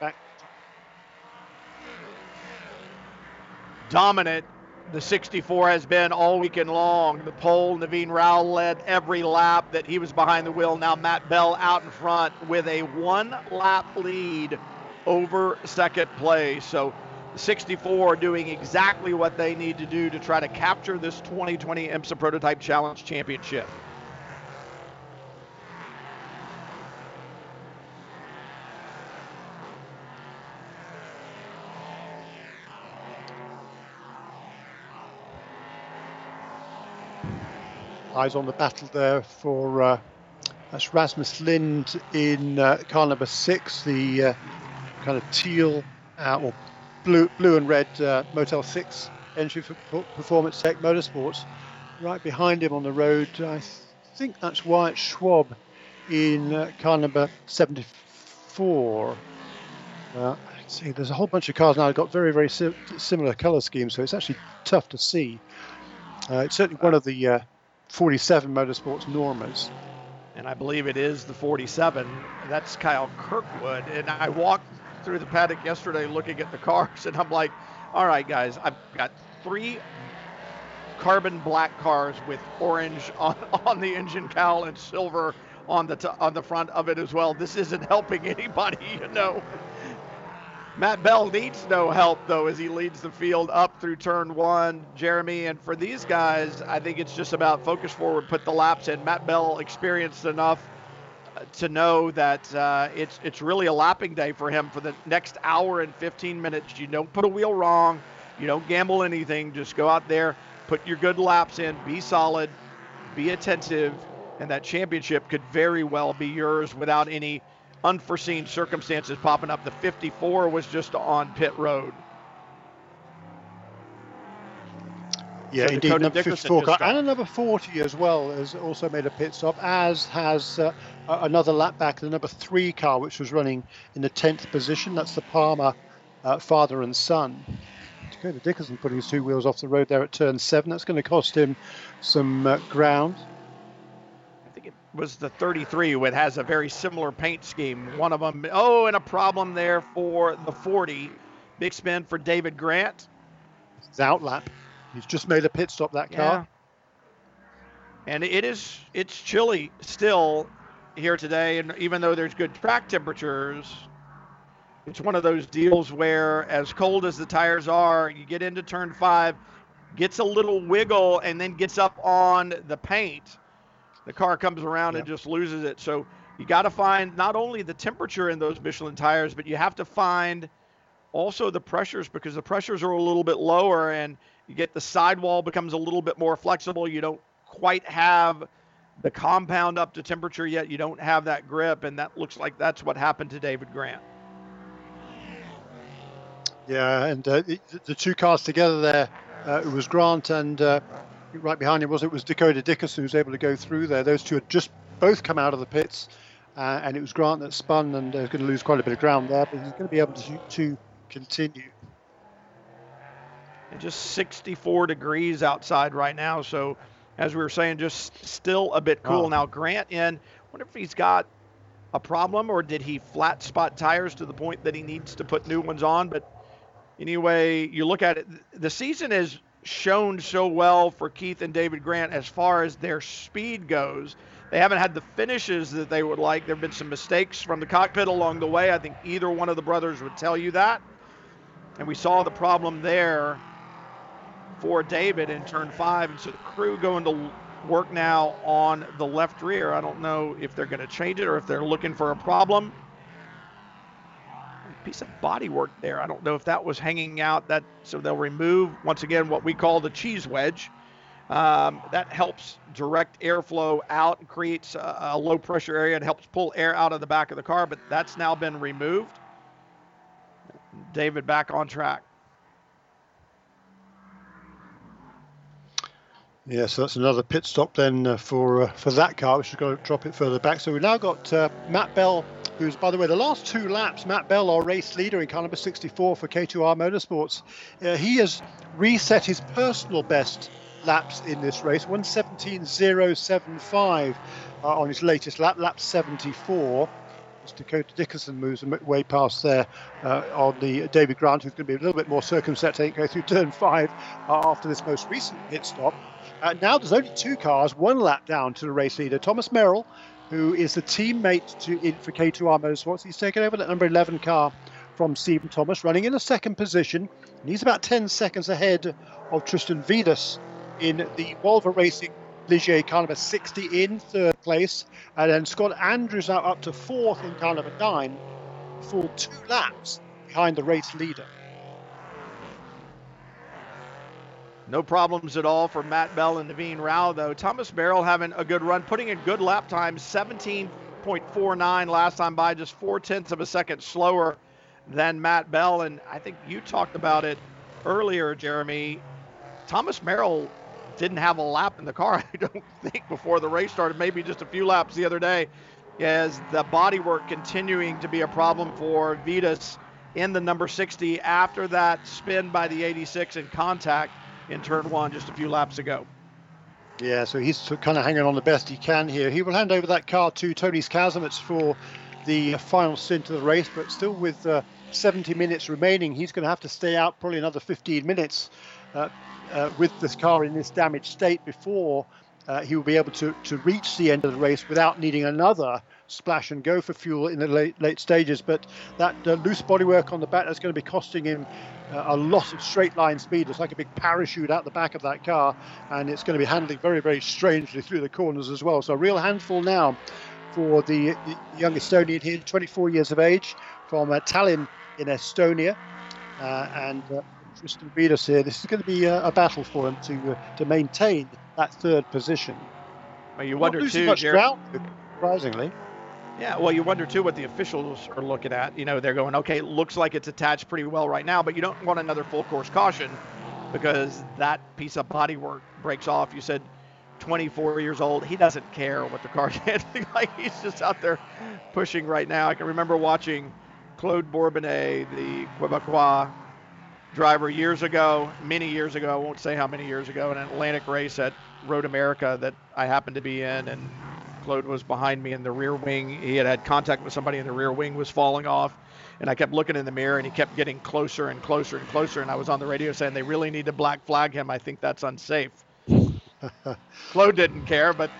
back. Dominant the 64 has been all weekend long. The pole, Naveen Rao led every lap that he was behind the wheel. Now Matt Bell out in front with a one lap lead over second place. So the 64 doing exactly what they need to do to try to capture this 2020 IMSA Prototype Challenge Championship. Eyes on the battle there for uh, that's Rasmus Lindh in uh, car number six, the uh, kind of teal uh, or blue, blue and red uh, Motel Six entry for Performance Tech Motorsports. Right behind him on the road, I think that's Wyatt Schwab in uh, car number 74. Uh, see, there's a whole bunch of cars now. I've got very, very si- similar colour schemes, so it's actually tough to see. Uh, it's certainly one of the uh, 47 Motorsports Normas. And I believe it is the 47. That's Kyle Kirkwood. And I walked through the paddock yesterday looking at the cars, and I'm like, all right, guys, I've got three carbon black cars with orange on, on the engine cowl and silver on the t- on the front of it as well. This isn't helping anybody, you know. Matt Bell needs no help, though, as he leads the field up through turn one. Jeremy, and for these guys, I think it's just about focus forward, put the laps in. Matt Bell experienced enough uh, to know that uh, it's it's really a lapping day for him for the next hour and 15 minutes. You don't put a wheel wrong, you don't gamble anything. Just go out there, put your good laps in, be solid, be attentive, and that championship could very well be yours without any unforeseen circumstances popping up. The 54 was just on pit road. Yeah, so indeed. Dakota number 54 car and a number 40 as well has also made a pit stop, as has uh, another lap back, the number three car, which was running in the 10th position. That's the Palmer uh, father and son. Dakota Dickerson putting his two wheels off the road there at turn seven. That's going to cost him some uh, ground was the 33, which has a very similar paint scheme. One of them, oh, and a problem there for the 40. Big spin for David Grant. His outlap. He's just made a pit stop that car. Yeah. And it is it's chilly still here today, and even though there's good track temperatures, it's one of those deals where, as cold as the tires are, you get into turn five, gets a little wiggle, and then gets up on the paint the car comes around yep. and just loses it. So you got to find not only the temperature in those Michelin tires, but you have to find also the pressures because the pressures are a little bit lower and you get the sidewall becomes a little bit more flexible. You don't quite have the compound up to temperature yet. You don't have that grip, and that looks like that's what happened to David Grant. Yeah, and uh, the two cars together there, uh, it was Grant and uh, right behind him was it was Dakota Dickerson who was able to go through there. Those two had just both come out of the pits, uh, and it was Grant that spun and uh, was going to lose quite a bit of ground there, but he's going to be able to, to continue. And just 64 degrees outside right now, so as we were saying, just still a bit cool. Oh. Now Grant in. Wonder if he's got a problem or did he flat spot tires to the point that he needs to put new ones on? But anyway, you look at it, the season is shown so well for Keith and David Grant as far as their speed goes. They haven't had the finishes that they would like. There have been some mistakes from the cockpit along the way. I think either one of the brothers would tell you that. And we saw the problem there for David in turn five. And so the crew going to work now on the left rear. I don't know if they're going to change it or if they're looking for a problem piece of bodywork there. I don't know if that was hanging out. That so they'll remove once again what we call the cheese wedge, Um, that helps direct airflow out and creates a, a low pressure area. It helps pull air out of the back of the car, but that's now been removed. David back on track. Yeah, so that's another pit stop then uh, for uh, for that car, which is going to drop it further back. So we've now got uh, Matt Bell, who's, by the way, the last two laps, Matt Bell, our race leader in car number 64 for K2R Motorsports, uh, he has reset his personal best laps in this race, 117.075 uh, on his latest lap, lap 74. As Dakota Dickerson moves way past there uh, on the David Grant, who's going to be a little bit more circumspect, I think, go through turn five uh, after this most recent pit stop. Uh, now there's only two cars, one lap down to the race leader, Thomas Merrill, who is the teammate to in for K2R Motorsports. He's taken over that number 11 car from Stephen Thomas, running in a second position. And he's about 10 seconds ahead of Tristan Viidas in the Volvo Racing Ligier car number 60 in third place. And then Scott Andrews now up to fourth in car number nine, full two laps behind the race leader. No problems at all for Matt Bell and Naveen Rao, though. Thomas Merrill having a good run, putting in good lap times, 17.49 last time by, just four tenths of a second slower than Matt Bell. And I think you talked about it earlier, Jeremy. Thomas Merrill didn't have a lap in the car, I don't think, before the race started, maybe just a few laps the other day, as the bodywork continuing to be a problem for Viidas in the number 60 after that spin by the 86 in contact in turn one just a few laps ago. Yeah, so he's kind of hanging on the best he can here. He will hand over that car to Tonis Kasemets for the final stint of the race, but still with uh, 70 minutes remaining, he's going to have to stay out probably another 15 minutes uh, uh, with this car in this damaged state before uh, he will be able to, to reach the end of the race without needing another splash and go for fuel in the late, late stages. But that uh, loose bodywork on the back that's going to be costing him a lot of straight line speed. It's like a big parachute out the back of that car, and it's going to be handling very, very strangely through the corners as well. So a real handful now for the young Estonian here, 24 years of age, from uh, Tallinn in Estonia, uh, and uh, Tristan Viidas here. This is going to be a, a battle for him to uh, to maintain that third position. Well, you wonder too, much ground, surprisingly. Yeah, well, you wonder too what the officials are looking at. You know, they're going, okay, it looks like it's attached pretty well right now, but you don't want another full course caution because that piece of bodywork breaks off. You said 24 years old. He doesn't care what the car's handling like. He's just out there pushing right now. I can remember watching Claude Bourbonnais, the Quebecois driver, years ago, many years ago. I won't say how many years ago, an Atlantic race at Road America that I happened to be in, and Claude was behind me in the rear wing. He had had contact with somebody, and the rear wing was falling off. And I kept looking in the mirror, and he kept getting closer and closer and closer. And I was on the radio saying they really need to black flag him. I think that's unsafe. Claude didn't care, but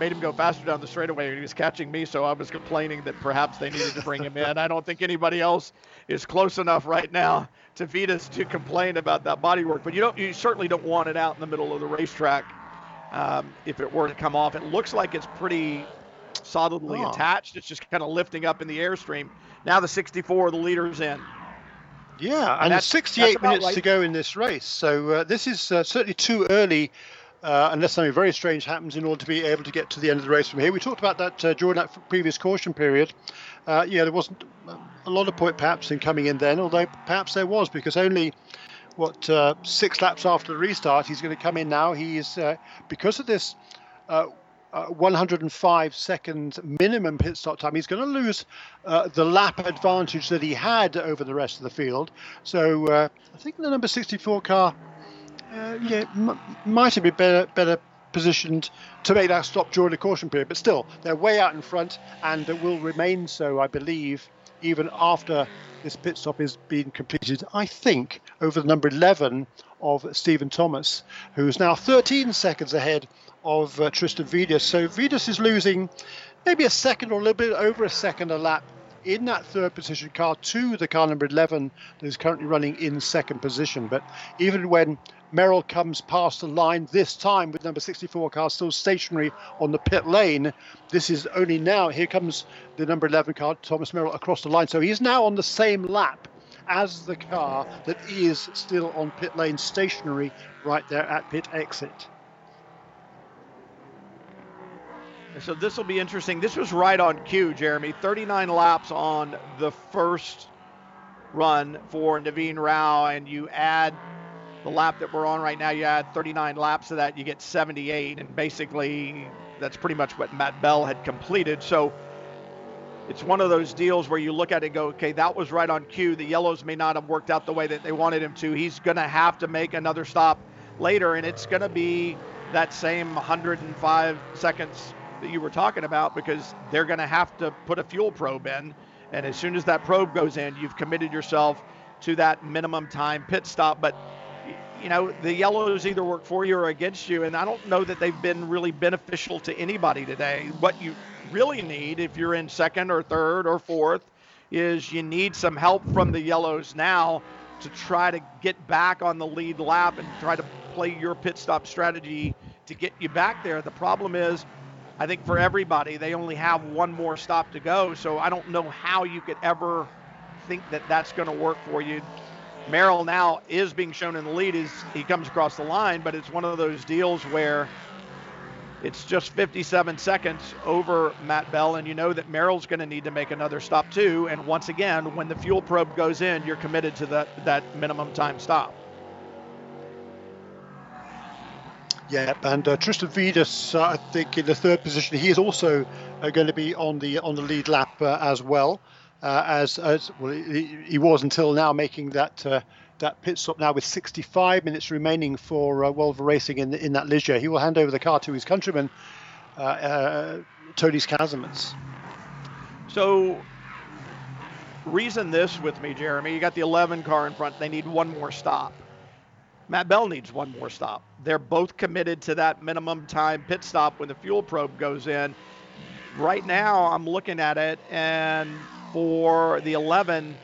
made him go faster down the straightaway. And he was catching me, so I was complaining that perhaps they needed to bring him in. I don't think anybody else is close enough right now to Viidas to complain about that bodywork. But you don't, you certainly don't want it out in the middle of the racetrack um, if it were to come off. It looks like it's pretty solidly oh. attached. It's just kind of lifting up in the airstream. Now the 64, the leader's in. Yeah, and, and there's 68 minutes right. to go in this race. So uh, this is uh, certainly too early. Uh, unless something very strange happens in order to be able to get to the end of the race from here. We talked about that uh, during that previous caution period. Uh, yeah, there wasn't a lot of point perhaps in coming in then, although perhaps there was because only what uh, six laps after the restart, he's going to come in now. He's uh, because of this uh, uh 105 second minimum pit stop time. He's going to lose uh, the lap advantage that he had over the rest of the field. So uh, I think the number 64 car, yeah, m- might have been better better positioned to make that stop during the caution period. But still, they're way out in front and will remain so, I believe, even after this pit stop is being completed, I think, over the number 11 of Stephen Thomas, who's now 13 seconds ahead of uh, Tristan Viidas. So Viidas is losing maybe a second or a little bit over a second a lap in that third position car to the car number 11 that is currently running in second position. But even when Merrill comes past the line this time with number 64 car still stationary on the pit lane. This is only now. Here comes the number 11 car, Thomas Merrill, across the line. So he's now on the same lap as the car that is still on pit lane stationary right there at pit exit. So this will be interesting. This was right on cue, Jeremy. 39 laps on the first run for Naveen Rao, and you add the lap that we're on right now, you add 39 laps to that, you get 78, and basically that's pretty much what Matt Bell had completed. So it's one of those deals where you look at it and go, okay, that was right on cue. The yellows may not have worked out the way that they wanted him to. He's going to have to make another stop later, and it's going to be that same 105 seconds that you were talking about because they're going to have to put a fuel probe in. And as soon as that probe goes in, you've committed yourself to that minimum time pit stop. But you know, the yellows either work for you or against you, and I don't know that they've been really beneficial to anybody today. What you really need, if you're in second or third or fourth, is you need some help from the yellows now to try to get back on the lead lap and try to play your pit stop strategy to get you back there. The problem is, I think for everybody, they only have one more stop to go. So I don't know how you could ever think that that's going to work for you. Merrill now is being shown in the lead as he comes across the line, but it's one of those deals where it's just 57 seconds over Matt Bell, and you know that Merrill's going to need to make another stop too. And once again, when the fuel probe goes in, you're committed to that, that minimum time stop. Yeah, and uh, Tristan Viidas, uh, I think, in the third position, he is also uh, going to be on the on the lead lap uh, as well uh, as as well he, he, was until now, making that uh, that pit stop now with 65 minutes remaining for uh, Volvo Racing in in that Ligier. He will hand over the car to his countryman Tonis Kasemets. So reason this with me, Jeremy. You got the 11 car in front. They need one more stop. Matt Bell needs one more stop. They're both committed to that minimum time pit stop when the fuel probe goes in. Right now, I'm looking at it, and for the 11,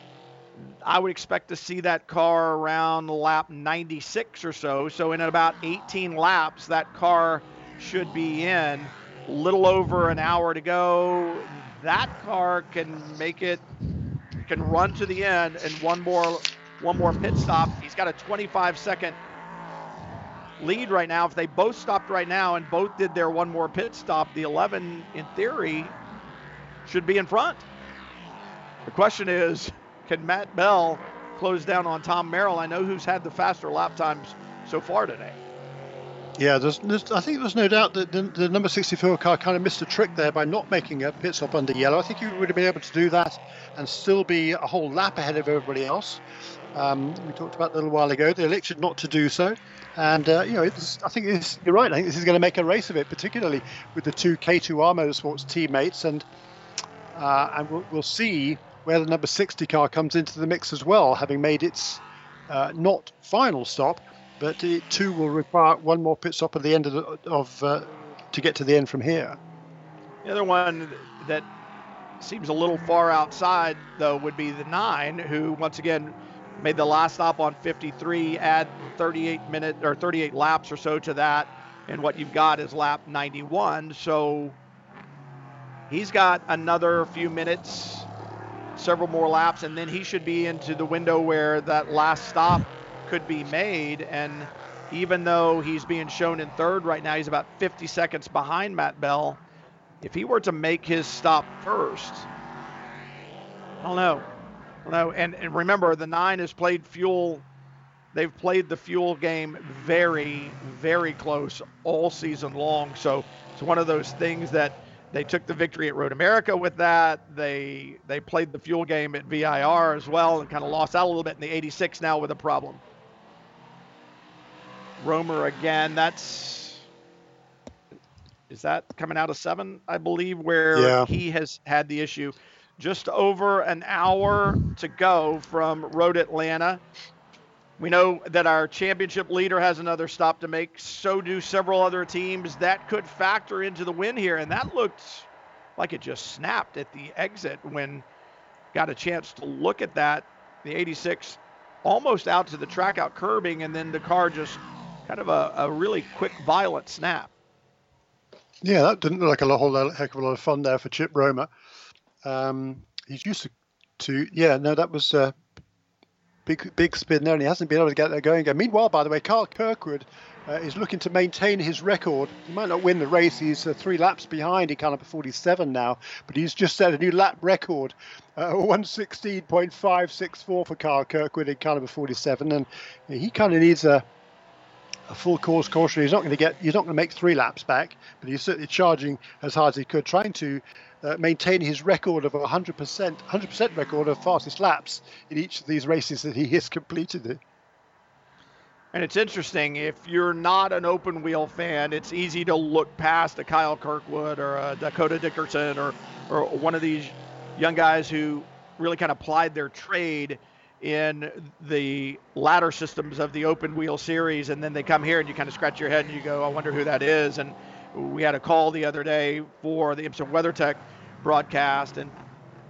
I would expect to see that car around lap 96 or so. So, in about 18 laps, that car should be in. Little over an hour to go. That car can make it, can run to the end, and one more one more pit stop. He's got a 25 second lead right now. If they both stopped right now and both did their one more pit stop, the 11 in theory should be in front. The question is, can Matt Bell close down on Tom Merrill? I know who's had the faster lap times so far today. Yeah, there's, there's, I think there's no doubt that the, the, number 64 car kind of missed a trick there by not making a pit stop under yellow. I think he would have been able to do that and still be a whole lap ahead of everybody else. Um, we talked about a little while ago. They elected not to do so, and uh, you know, I think you're right. I think this is going to make a race of it, particularly with the two K2R Motorsports teammates, and uh, and we'll, we'll, see where the number 60 car comes into the mix as well, having made its uh, not final stop, but it too will require one more pit stop at the end of, the, of uh, to get to the end from here. The other one that seems a little far outside, though, would be the nine, who once again made the last stop on 53, add 38 minute or 38 laps or so to that, and what you've got is lap 91. So he's got another few minutes, several more laps, and then he should be into the window where that last stop could be made. And even though he's being shown in third right now, he's about 50 seconds behind Matt Bell. If he were to make his stop first, I don't know. No, and, and remember, the nine has played fuel. They've played the fuel game very, very close all season long. So it's one of those things that they took the victory at Road America with that. They they played the fuel game at VIR as well and kind of lost out a little bit in the 86 now with a problem. Romer again. That's is that coming out of seven, I believe, where yeah. he has had the issue just over an hour to go from Road Atlanta. We know that our championship leader has another stop to make. So do several other teams. That could factor into the win here. And that looked like it just snapped at the exit when got a chance to look at that. The 86 almost out to the track out curbing, and then the car just kind of a, a really quick, violent snap. Yeah, that didn't look like a whole heck of a lot of fun there for Chip Romer. Um, he's used to, to, yeah, no, that was uh, big big spin there, and he hasn't been able to get there going again. Meanwhile, by the way, Kyle Kirkwood uh, is looking to maintain his record. He might not win the race. He's uh, three laps behind. He of 47 now, but he's just set a new lap record, uh, 116.564 for Kyle Kirkwood in Caliber 47, and he kind of needs a a full course caution. He's not going to get. He's not going to make three laps back, but he's certainly charging as hard as he could, trying to uh, maintain his record of 100%, 100% record of fastest laps in each of these races that he has completed. And it's interesting, if you're not an open wheel fan, it's easy to look past a Kyle Kirkwood or a Dakota Dickerson or, or one of these young guys who really kind of plied their trade in the ladder systems of the open wheel series. And then they come here and you kind of scratch your head and you go, I wonder who that is. And we had a call the other day for the IMSA WeatherTech broadcast, and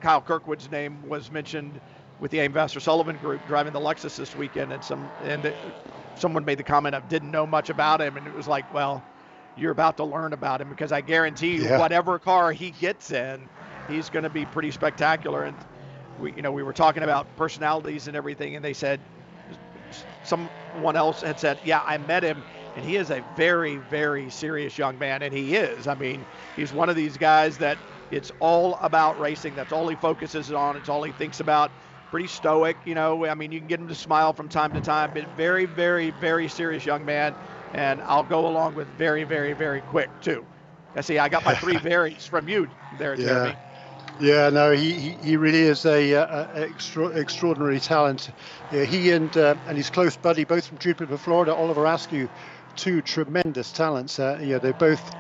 Kyle Kirkwood's name was mentioned with the Aim Sullivan group driving the Lexus this weekend, and some and someone made the comment of didn't know much about him, and it was like, well, you're about to learn about him because I guarantee you, yeah. whatever car he gets in, he's going to be pretty spectacular. And we, you know, we were talking about personalities and everything, and they said someone else had said, yeah, I met him, and he is a very, very serious young man, and he is. I mean, he's one of these guys that it's all about racing. That's all he focuses on. It's all he thinks about pretty stoic. You know, I mean, you can get him to smile from time to time, but very, very, very serious young man. And I'll go along with very, very, very quick too. I see. I got my three varies from you there, yeah. Jeremy. Yeah, no, he, he, really is a, a, a extra, extraordinary talent. Yeah, he and uh, and his close buddy, both from Jupiter, Florida, Oliver Askew, two tremendous talents. Uh, yeah, they both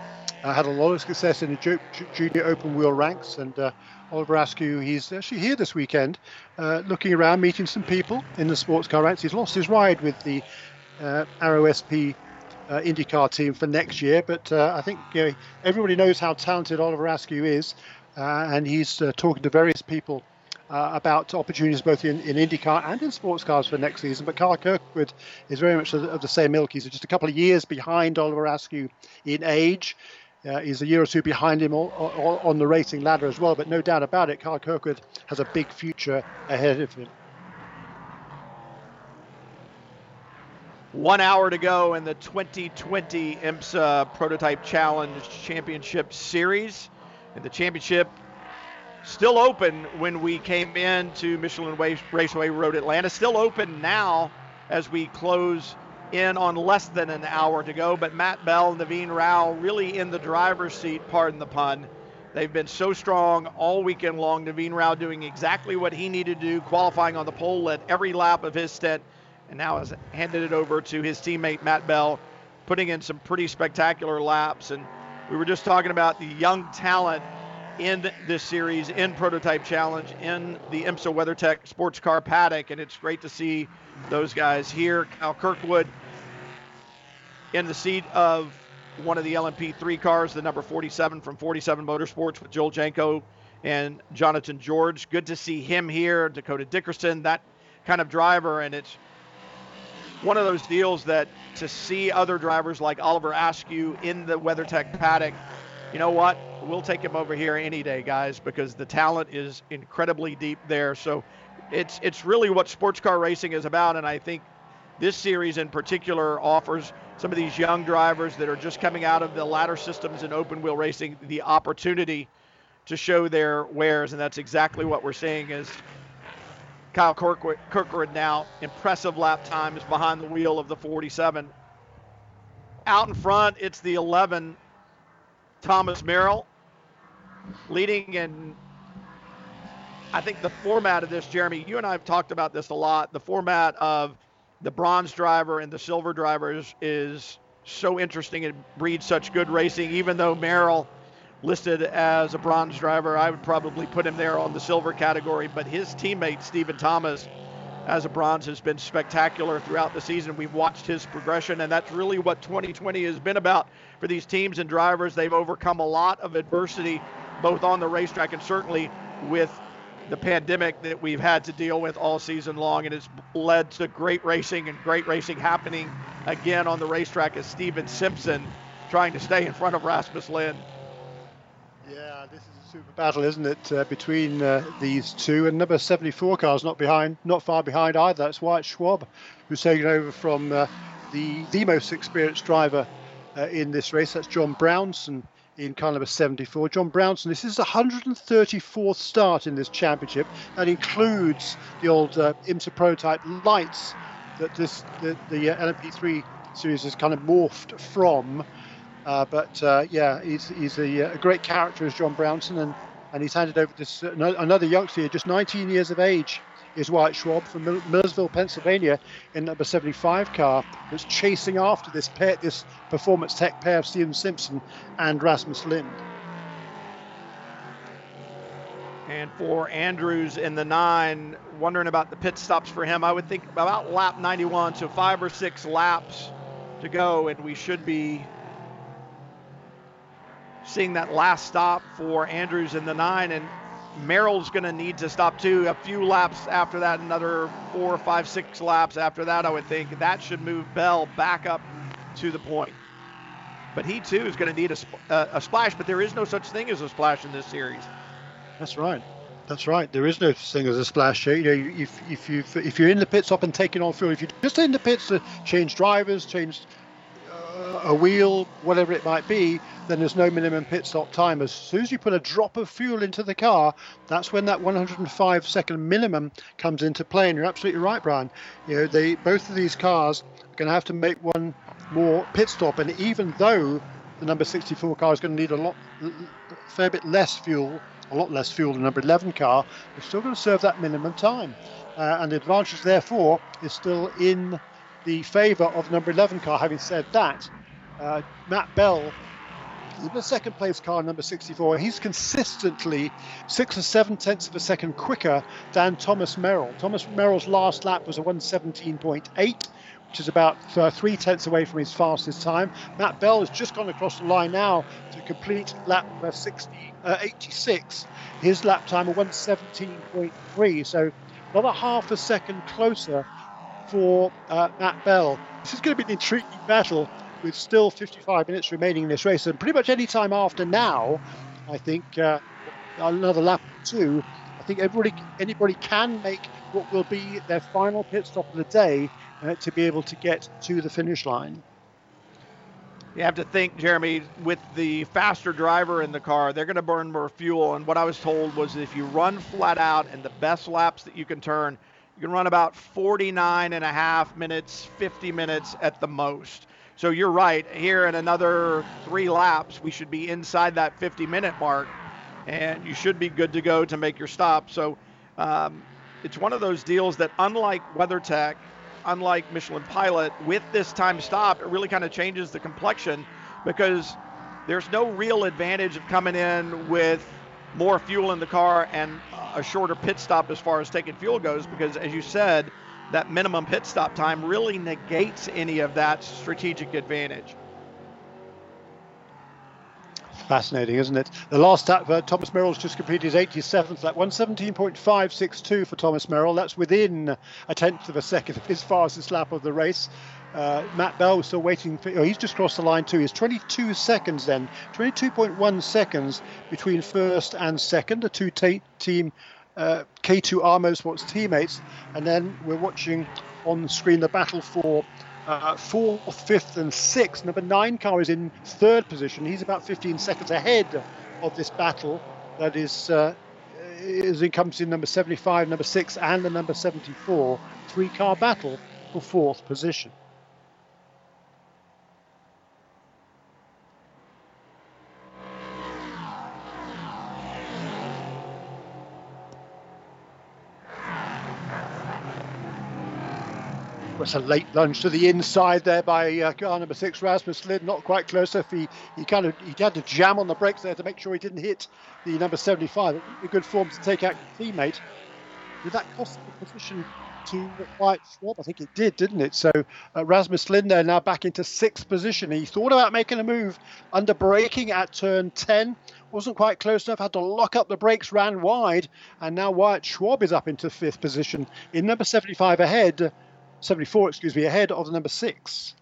uh, had a lot of success in the junior open wheel ranks, and uh, Oliver Askew, he's actually here this weekend, uh, looking around, meeting some people in the sports car ranks. He's lost his ride with the uh, Arrow SP uh, IndyCar team for next year, but uh, I think you know, everybody knows how talented Oliver Askew is, uh, and he's uh, talking to various people. about opportunities both in, in IndyCar and in sports cars for next season. But Kyle Kirkwood is very much of the, of the same ilk. He's just a couple of years behind Oliver Askew in age. Uh, he's a year or two behind him all, all, on the racing ladder as well, but no doubt about it, Kyle Kirkwood has a big future ahead of him. One hour to go in the 2020 IMSA Prototype Challenge Championship Series. And the championship still open when we came into Michelin Raceway Road Atlanta. Still open now as we close in on less than an hour to go. But Matt Bell, Naveen Rao really in the driver's seat, pardon the pun. They've been so strong all weekend long. Naveen Rao doing exactly what he needed to do, qualifying on the pole, led every lap of his stint, and now has handed it over to his teammate Matt Bell, putting in some pretty spectacular laps. And we were just talking about the young talent in this series, in Prototype Challenge, in the IMSA WeatherTech Sports Car Paddock, and it's great to see those guys here. Kyle Kirkwood in the seat of one of the LMP3 cars, the number 47 from 47 Motorsports with Joel Janko and Jonathan George. Good to see him here. Dakota Dickerson, that kind of driver, and it's one of those deals that to see other drivers like Oliver Askew in the WeatherTech paddock, you know what? We'll take him over here any day, guys, because the talent is incredibly deep there. So it's it's really what sports car racing is about, and I think this series in particular offers some of these young drivers that are just coming out of the ladder systems in open wheel racing the opportunity to show their wares, and that's exactly what we're seeing is Kyle Kirkwood, Kirkwood now impressive lap time, is behind the wheel of the 47. Out in front, it's the 11 Thomas Merrill leading in I think the format of this, Jeremy, you and I have talked about this a lot. The format of the bronze driver and the silver driver is, is so interesting It breeds such good racing. Even though Merrill listed as a bronze driver, I would probably put him there on the silver category. But his teammate Stephen Thomas, as a bronze, has been spectacular throughout the season. We've watched his progression, and that's really what 2020 has been about for these teams and drivers. They've overcome a lot of adversity, both on the racetrack and certainly with the pandemic that we've had to deal with all season long, and it's led to great racing and great racing happening again on the racetrack as Stephen Simpson trying to stay in front of Rasmus Lindh. Super battle, isn't it, uh, between uh, these two? And number 74 car is not behind, not far behind either. That's Wyatt Schwab, who's taken over from uh, the the most experienced driver uh, in this race. That's John Brownson in car number 74. John Brownson, this is the 134th start in this championship. That includes the old uh, IMSA prototype lights that this the, the uh, LMP3 series has kind of morphed from. Uh, but uh, yeah, he's, he's a, a, great character as John Brownson, and, and he's handed over uh, another youngster here, just 19 years of age, is Wyatt Schwab from Millersville, Pennsylvania, in number 75 car that's chasing after this pair, this performance tech pair of Stephen Simpson and Rasmus Lindh. And for Andrews in the nine, wondering about the pit stops for him, I would think about lap 91, so five or six laps to go, and we should be seeing that last stop for Andrews in the nine. And Merrill's going to need to stop too. A few laps after that, another four, five, six laps after that, I would think that should move Bell back up to the point. But he too is going to need a, a, uh, a splash, but there is no such thing as a splash in this series. That's right. That's right. There is no thing as a splash. You know, if if you if you're in the pit stop and taking on fuel, if you're just in the pits to change drivers, change a wheel, whatever it might be, then there's no minimum pit stop time. As soon as you put a drop of fuel into the car, that's when that 105 second minimum comes into play. And you're absolutely right, Brian. You know, they both of these cars are going to have to make one more pit stop, and even though the number 64 car is going to need a lot, a fair bit less fuel, a lot less fuel than the number 11 car, they're still going to serve that minimum time. Uh, and the advantage, therefore, is still in the favour of number 11 car. Having said that, uh, Matt Bell, the second place car, number 64, he's consistently six or seven tenths of a second quicker than Thomas Merrill. Thomas Merrill's last lap was a 117.8 which is about uh, three tenths away from his fastest time. Matt Bell has just gone across the line now to complete lap uh, 60, uh, 86. His lap time of 117.3, so another half a second closer for uh, Matt Bell. This is going to be an intriguing battle with still 55 minutes remaining in this race, and pretty much any time after now, I think uh, another lap or two. I think everybody, anybody can make what will be their final pit stop of the day uh, to be able to get to the finish line. You have to think, Jeremy, with the faster driver in the car, they're going to burn more fuel. And what I was told was if you run flat out and the best laps that you can turn, you can run about 49 and a half minutes, 50 minutes at the most. So you're right. Here in another three laps, we should be inside that 50 minute mark, and you should be good to go to make your stop. So um, it's one of those deals that, unlike WeatherTech, unlike Michelin Pilot, with this time stop, it really kind of changes the complexion because there's no real advantage of coming in with more fuel in the car and a shorter pit stop as far as taking fuel goes because, as you said, that minimum pit stop time really negates any of that strategic advantage. Fascinating, isn't it? The last lap, uh, Thomas Merrill's just completed his 87th lap, 117.562 for Thomas Merrill. That's within a tenth of a second of his fastest lap of the race. Uh, Matt Bell was still waiting for. Oh, he's just crossed the line too. He's 22 seconds then, 22.1 seconds between first and second. The two t- team uh, K2R Motorsports teammates, and then we're watching on screen the battle for uh, fourth, fifth, and sixth. Number nine car is in third position. He's about 15 seconds ahead of this battle that is uh, is encompassing number 75, number six, and the number 74 three car battle for fourth position. Was a late lunge to the inside there by uh, car number six, Rasmus Lindh, not quite close enough. He, he kind of he had to jam on the brakes there to make sure he didn't hit the number 75. A good form to take out your teammate. Did that cost the position to Wyatt Schwab? I think it did, didn't it? So uh, Rasmus Lindh there now back into sixth position. He thought about making a move under braking at turn 10. Wasn't quite close enough, had to lock up the brakes, ran wide, and now Wyatt Schwab is up into fifth position in number 75 ahead 74, excuse me, ahead of the number six.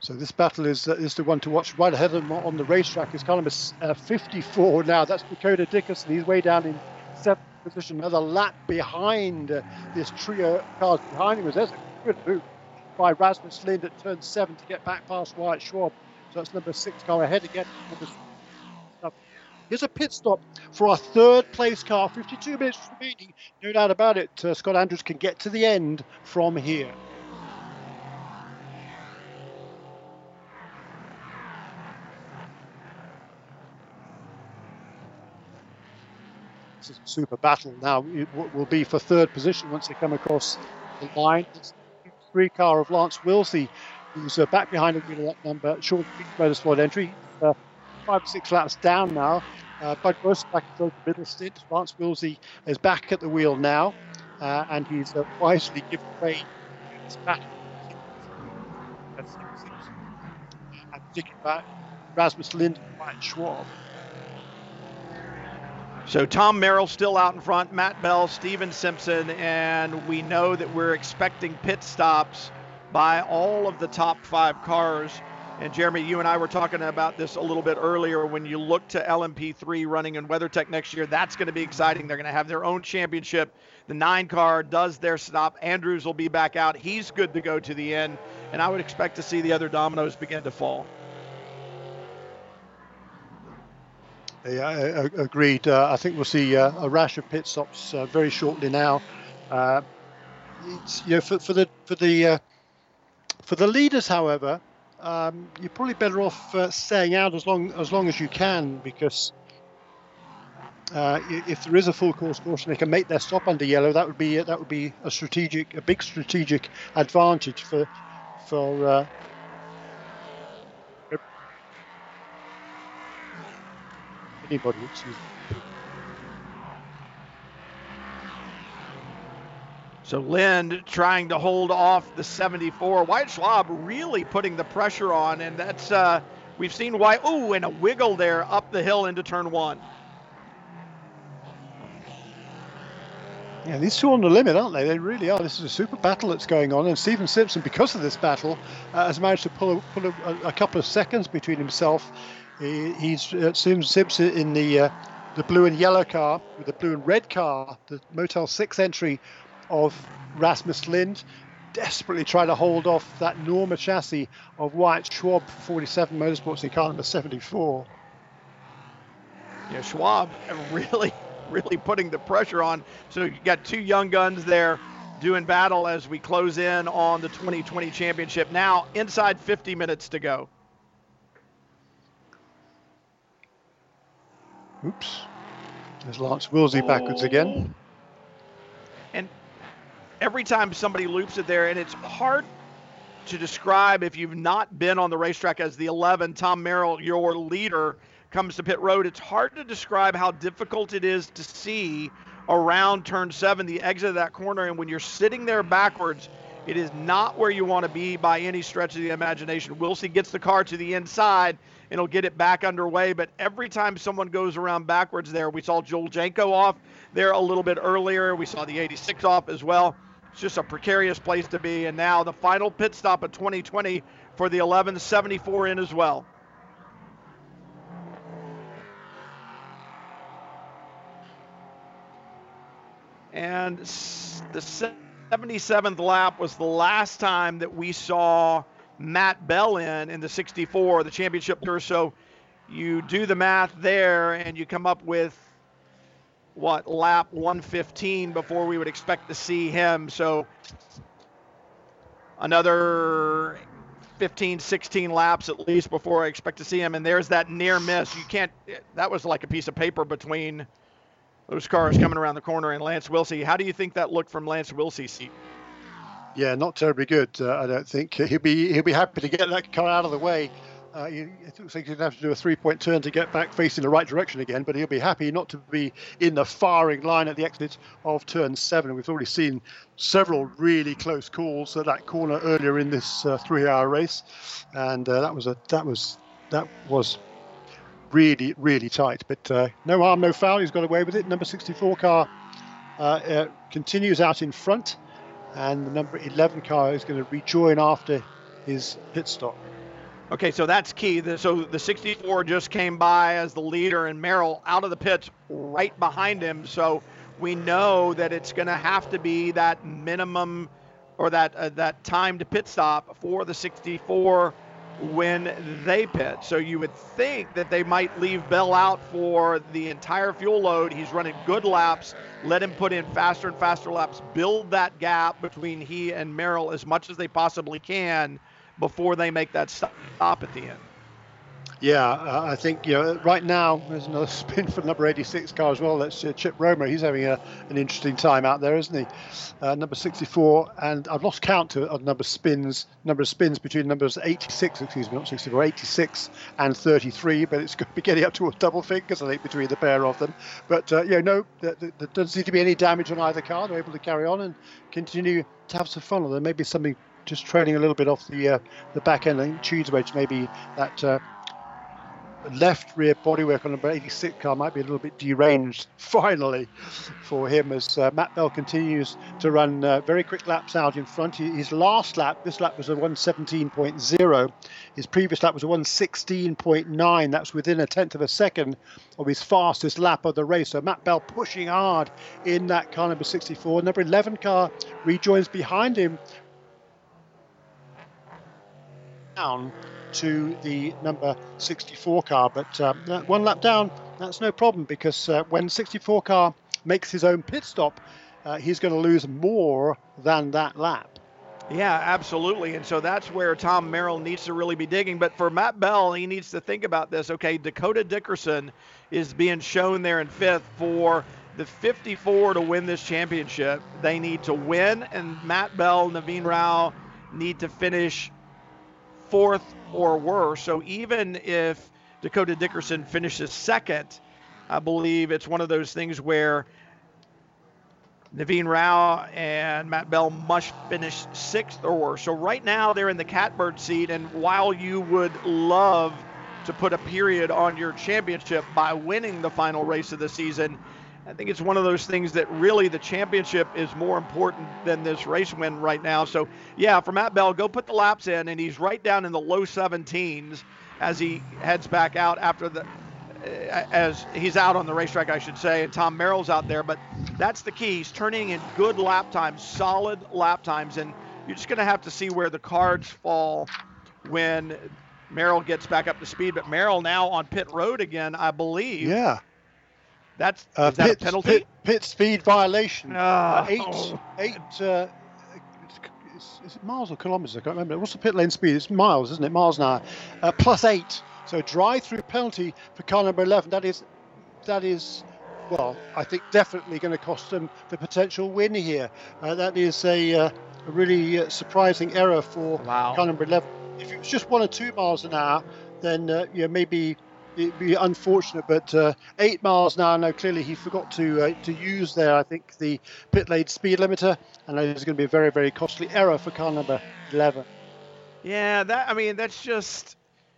So this battle is uh, is the one to watch right ahead of him on the racetrack. Is car number uh, 54 now. That's Dakota Dickerson. He's way down in seventh position. Another lap behind uh, this trio of cars behind him. There's a good move by Rasmus Lindh at turn seven to get back past Wyatt Schwab. So that's number six car ahead again. Here's a pit stop for our third place car. 52 minutes remaining. No doubt about it. Uh, Scott Andrews can get to the end from here. This is a super battle now. It will be for third position once they come across the line. It's three car of Lance Willsey, who's uh, back behind the wheel of that number, short motorsport entry. Uh, five or six laps down now. Uh, Bud Gross back in the middle stint. Lance Willsey is back at the wheel now, uh, and he's uh, wisely given way to this battle. And sticking back, Rasmus Lindh and Schwab. So Tom Merrill still out in front, Matt Bell, Stephen Simpson, and we know that we're expecting pit stops by all of the top five cars. And Jeremy, you and I were talking about this a little bit earlier. When you look to LMP3 running in WeatherTech next year, that's going to be exciting. They're going to have their own championship. The nine car does their stop. Andrews will be back out. He's good to go to the end. And I would expect to see the other dominoes begin to fall. Yeah, agreed. Uh, I think we'll see uh, a rash of pit stops uh, very shortly now. Uh, it's, you know, for, for the for the uh, for the leaders, however, um, you're probably better off uh, staying out as long as long as you can because if there is a full course caution, they can make their stop under yellow. That would be that would be a strategic, a big strategic advantage for for anybody. Excuse me. So Lindh trying to hold off the 74. Wyatt Schwab really putting the pressure on, and that's uh, we've seen Wyatt. Oh, and a wiggle there up the hill into turn one. Yeah, these two on the limit, aren't they? They really are. This is a super battle that's going on, and Stephen Simpson, because of this battle, uh, has managed to pull, a, pull a, a, couple of seconds between himself he, he's uh, Simpson in the uh, the blue and yellow car with the blue and red car, the Motel 6 entry of Rasmus Lindh, desperately trying to hold off that Norma chassis of Wyatt Schwab 47 Motorsports in car number 74. Yeah, Schwab really, really putting the pressure on. So you got two young guns there doing battle as we close in on the 2020 championship. Now, inside 50 minutes to go. Oops. There's Lance Willsey backwards again. Oh. And every time somebody loops it there, and it's hard to describe if you've not been on the racetrack as the 11, Tom Merrill, your leader, comes to pit road. It's hard to describe how difficult it is to see around turn seven, the exit of that corner. And when you're sitting there backwards, it is not where you want to be by any stretch of the imagination. Willsey gets the car to the inside and he'll get it back underway. But every time someone goes around backwards there, we saw Joel Janko off there a little bit earlier. We saw the 86 off as well. It's just a precarious place to be. And now the final pit stop of 2020 for the 1174 in as well. And the 77th lap was the last time that we saw Matt Bell in in the 64, the championship tour. So you do the math there and you come up with what lap 115 before we would expect to see him. So another 15, 16 laps at least before I expect to see him. And there's that near miss. You can't, that was like a piece of paper between those cars coming around the corner and Lance Willsey. How do you think that looked from Lance Willsey's seat? Yeah, not terribly good. Uh, I don't think he'll be he'll be happy to get that car out of the way. Uh, like he's going to have to do a three-point turn to get back facing the right direction again, but he'll be happy not to be in the firing line at the exit of turn seven. We've already seen several really close calls at that corner earlier in this uh, three-hour race, and uh, that was a that was that was really really tight. But uh, no harm, no foul. He's got away with it. Number 64 car uh, uh, continues out in front and the number 11 car is going to rejoin after his pit stop. Okay, so that's key. So the 64 just came by as the leader, and Merrill out of the pits right behind him. So we know that it's going to have to be that minimum or that uh, that time to pit stop for the 64 when they pit. So you would think that they might leave Bell out for the entire fuel load. He's running good laps. Let him put in faster and faster laps. Build that gap between he and Merrill as much as they possibly can before they make that stop at the end. Yeah, uh, I think you know right now there's another spin for number 86 car as well. That's uh, Chip Romer. He's having a, an interesting time out there, isn't he? Uh, number 64, and I've lost count to of number spins, number of spins between numbers 86, excuse me, not 64, 86 and 33. But it's going to be getting up to a double figures, I think, between the pair of them. But uh, yeah, no, there, there doesn't seem to be any damage on either car. They're able to carry on and continue to have some fun. There may be something just trailing a little bit off the uh, the back end. I think Tude's wedge maybe that uh, left rear bodywork on number 86 car might be a little bit deranged finally for him as uh, Matt Bell continues to run uh, very quick laps out in front. His last lap, this lap was a 117.0. His previous lap was a 116.9. That's within a tenth of a second of his fastest lap of the race. So Matt Bell pushing hard in that car number 64. Number 11 car rejoins behind him down to the number 64 car. But um, one lap down, that's no problem because uh, when 64 car makes his own pit stop, uh, he's going to lose more than that lap. Yeah, absolutely. And so that's where Tom Merrill needs to really be digging. But for Matt Bell, he needs to think about this. Okay, Dakota Dickerson is being shown there in fifth for the 54 to win this championship. They need to win, and Matt Bell, Naveen Rao need to finish fourth or worse. So even if Dakota Dickerson finishes second, I believe it's one of those things where Naveen Rao and Matt Bell must finish sixth or worse. So right now they're in the catbird seat, and while you would love to put a period on your championship by winning the final race of the season, I think it's one of those things that really the championship is more important than this race win right now. So, yeah, for Matt Bell, go put the laps in, and he's right down in the low 17s as he heads back out after the uh, as he's out on the racetrack, I should say, and Tom Merrill's out there. But that's the key. He's turning in good lap times, solid lap times, and you're just going to have to see where the cards fall when Merrill gets back up to speed. But Merrill now on pit road again, I believe. Yeah. That's uh, that pit, a penalty? Pit, pit speed violation. Oh. Uh, eight, eight. Uh, is, is, it miles or kilometres? I can't remember. What's the pit lane speed? It's miles, isn't it? Miles an hour. Uh, plus eight. So drive-through penalty for car number 11. That is, that is, well, I think definitely going to cost them the potential win here. Uh, that is a, uh, a really uh, surprising error for wow. car number 11. If it was just one or two miles an hour, then uh, you know, maybe it'd be unfortunate, but uh, eight miles now. No, clearly he forgot to uh, to use there. I think the pit lane speed limiter, and it's going to be a very very costly error for car number eleven. Yeah, that I mean that's just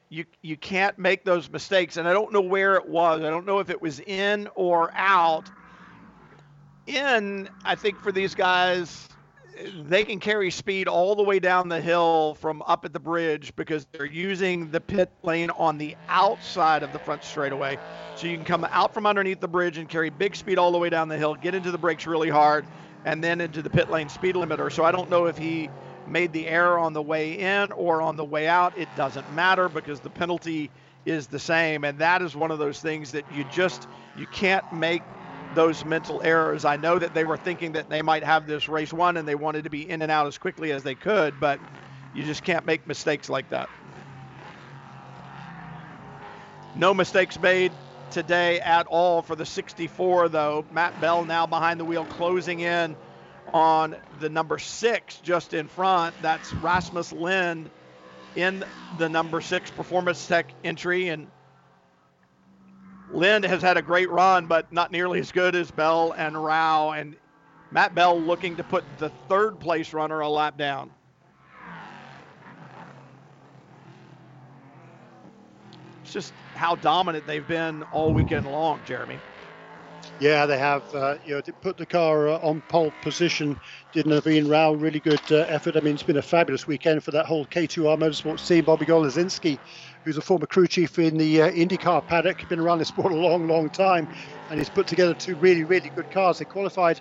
you you can't make those mistakes, and I don't know where it was. I don't know if it was in or out. In, I think for these guys, they can carry speed all the way down the hill from up at the bridge because they're using the pit lane on the outside of the front straightaway. So you can come out from underneath the bridge and carry big speed all the way down the hill, get into the brakes really hard, and then into the pit lane speed limiter. So I don't know if he made the error on the way in or on the way out. It doesn't matter because the penalty is the same. And that is one of those things that you just you can't make those mental errors. I know that they were thinking that they might have this race won and they wanted to be in and out as quickly as they could, but you just can't make mistakes like that. No mistakes made today at all for the 64, though. Matt Bell now behind the wheel, closing in on the number six just in front. That's Rasmus Lindh in the number six Performance Tech entry. And Lindh has had a great run, but not nearly as good as Bell and Rao. And Matt Bell looking to put the third place runner a lap down. It's just how dominant they've been all weekend long, Jeremy. Yeah, they have. Uh, you know, they put the car uh, on pole position. Did Naveen Rao really good uh, effort? I mean, it's been a fabulous weekend for that whole K2R Motorsports team. Bobby Golozinski, who's a former crew chief in the uh, IndyCar paddock, been around the sport a long, long time, and he's put together two really, really good cars. They qualified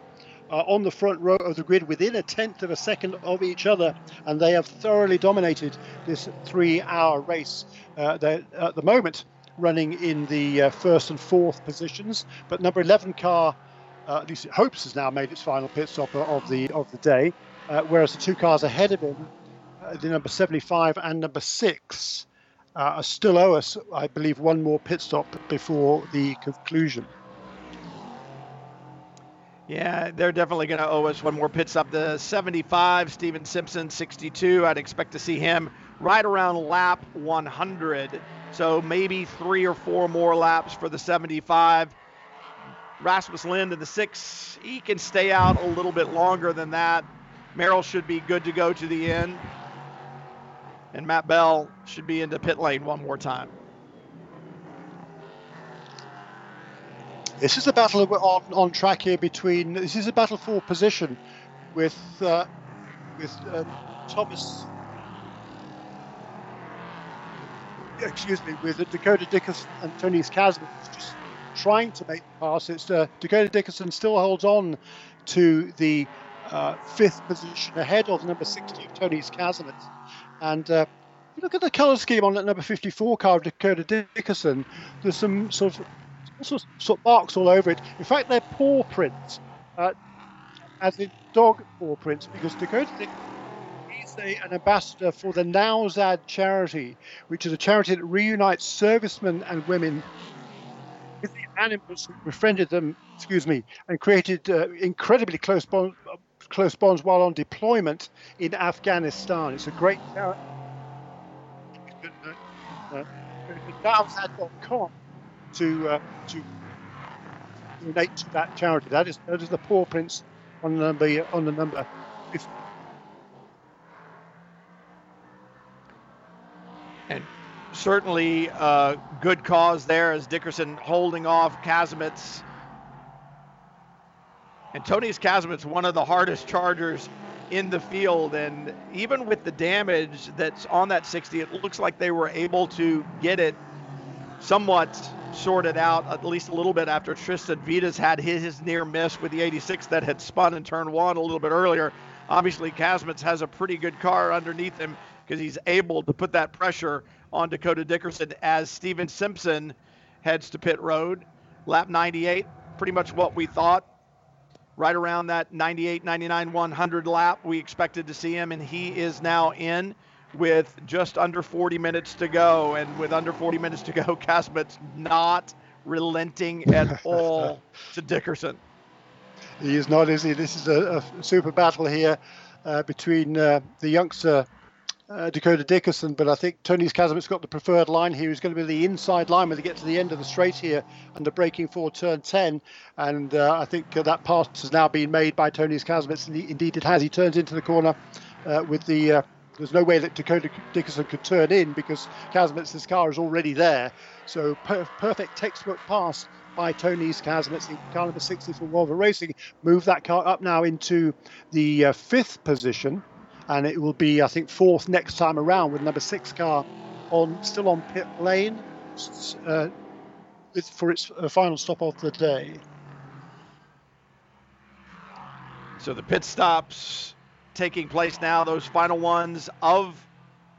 uh, on the front row of the grid within a tenth of a second of each other, and they have thoroughly dominated this three-hour race. Uh, at the moment, running in the uh, first and fourth positions. But number 11 car, uh, at least it hopes, has now made its final pit stop of the of the day. Uh, whereas the two cars ahead of him, uh, the number 75 and number six, uh, still owe us, I believe, one more pit stop before the conclusion. Yeah, they're definitely going to owe us one more pit stop. The 75, Stephen Simpson, 62. I'd expect to see him right around lap 100. So maybe three or four more laps for the 75. Rasmus Lindh in the six, he can stay out a little bit longer than that. Merrill should be good to go to the end. And Matt Bell should be into pit lane one more time. This is a battle on, on track here between. This is a battle for position with uh, with uh, Thomas excuse me, with Dakota Dickerson and Tony Kasemets just trying to make the pass. It's uh, Dakota Dickerson still holds on to the uh, fifth position ahead of number 60 of Tony Kasemets. And uh, look at the colour scheme on that number 54 car of Dakota Dickerson. There's some sort of, sort of, marks all over it. In fact, they're paw prints, uh, as in dog paw prints, because Dakota Dickerson a, an ambassador for the Nowzad charity, which is a charity that reunites servicemen and women with the animals who befriended them, excuse me, and created uh, incredibly close, bond, uh, close bonds while on deployment in Afghanistan. It's a great Nowzad.com to uh, to donate to that charity. That is that is the Poor Prince on the number on the number And certainly uh, good cause there as Dickerson holding off Kasemets. And Tonis Kasemets one of the hardest chargers in the field. And even with the damage that's on that 60, it looks like they were able to get it somewhat sorted out, at least a little bit after Tristan Viidas had his near miss with the 86 that had spun in turn one a little bit earlier. Obviously, Kasemets has a pretty good car underneath him because he's able to put that pressure on Dakota Dickerson as Stephen Simpson heads to pit road. Lap 98, pretty much what we thought. Right around that 98, 99, 100 lap, we expected to see him, and he is now in with just under 40 minutes to go. And with under 40 minutes to go, Kasemets not relenting at all to Dickerson. He is not, is he? This is a, a super battle here uh, between uh, the youngster uh, Dakota Dickerson, but I think Tonis Kasemets got the preferred line here. He's going to be the inside line when they get to the end of the straight here and the braking for turn 10. And uh, I think uh, that pass has now been made by Tonis Kasemets. Indeed, it has. He turns into the corner uh, with the. Uh, there's no way that Dakota Dickerson could turn in because Kasemets car is already there. So per- perfect textbook pass by Tonis Kasemets in car number 60 for Volvo Racing. Move that car up now into the uh, fifth position and it will be, I think, fourth next time around with number six car on still on pit lane uh, for its uh, final stop of the day. So the pit stops taking place now, those final ones of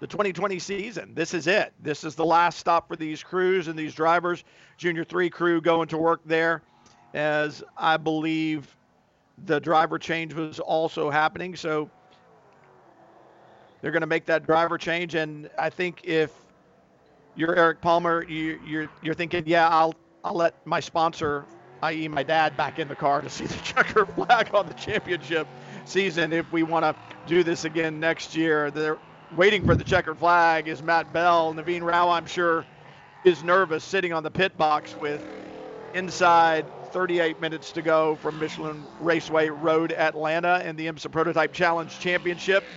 the 2020 season. This is it. This is the last stop for these crews and these drivers. Junior 3 crew going to work there as I believe the driver change was also happening. So they're going to make that driver change. And I think if you're Eric Palmer, you, you're you're thinking, yeah, I'll I'll let my sponsor, i.e., my dad, back in the car to see the checker flag on the championship season. If we want to do this again next year, they're waiting for the checkered flag is Matt Bell. Naveen Rao, I'm sure, is nervous sitting on the pit box with inside 38 minutes to go from Michelin Raceway Road Atlanta in the IMSA Prototype Challenge Championship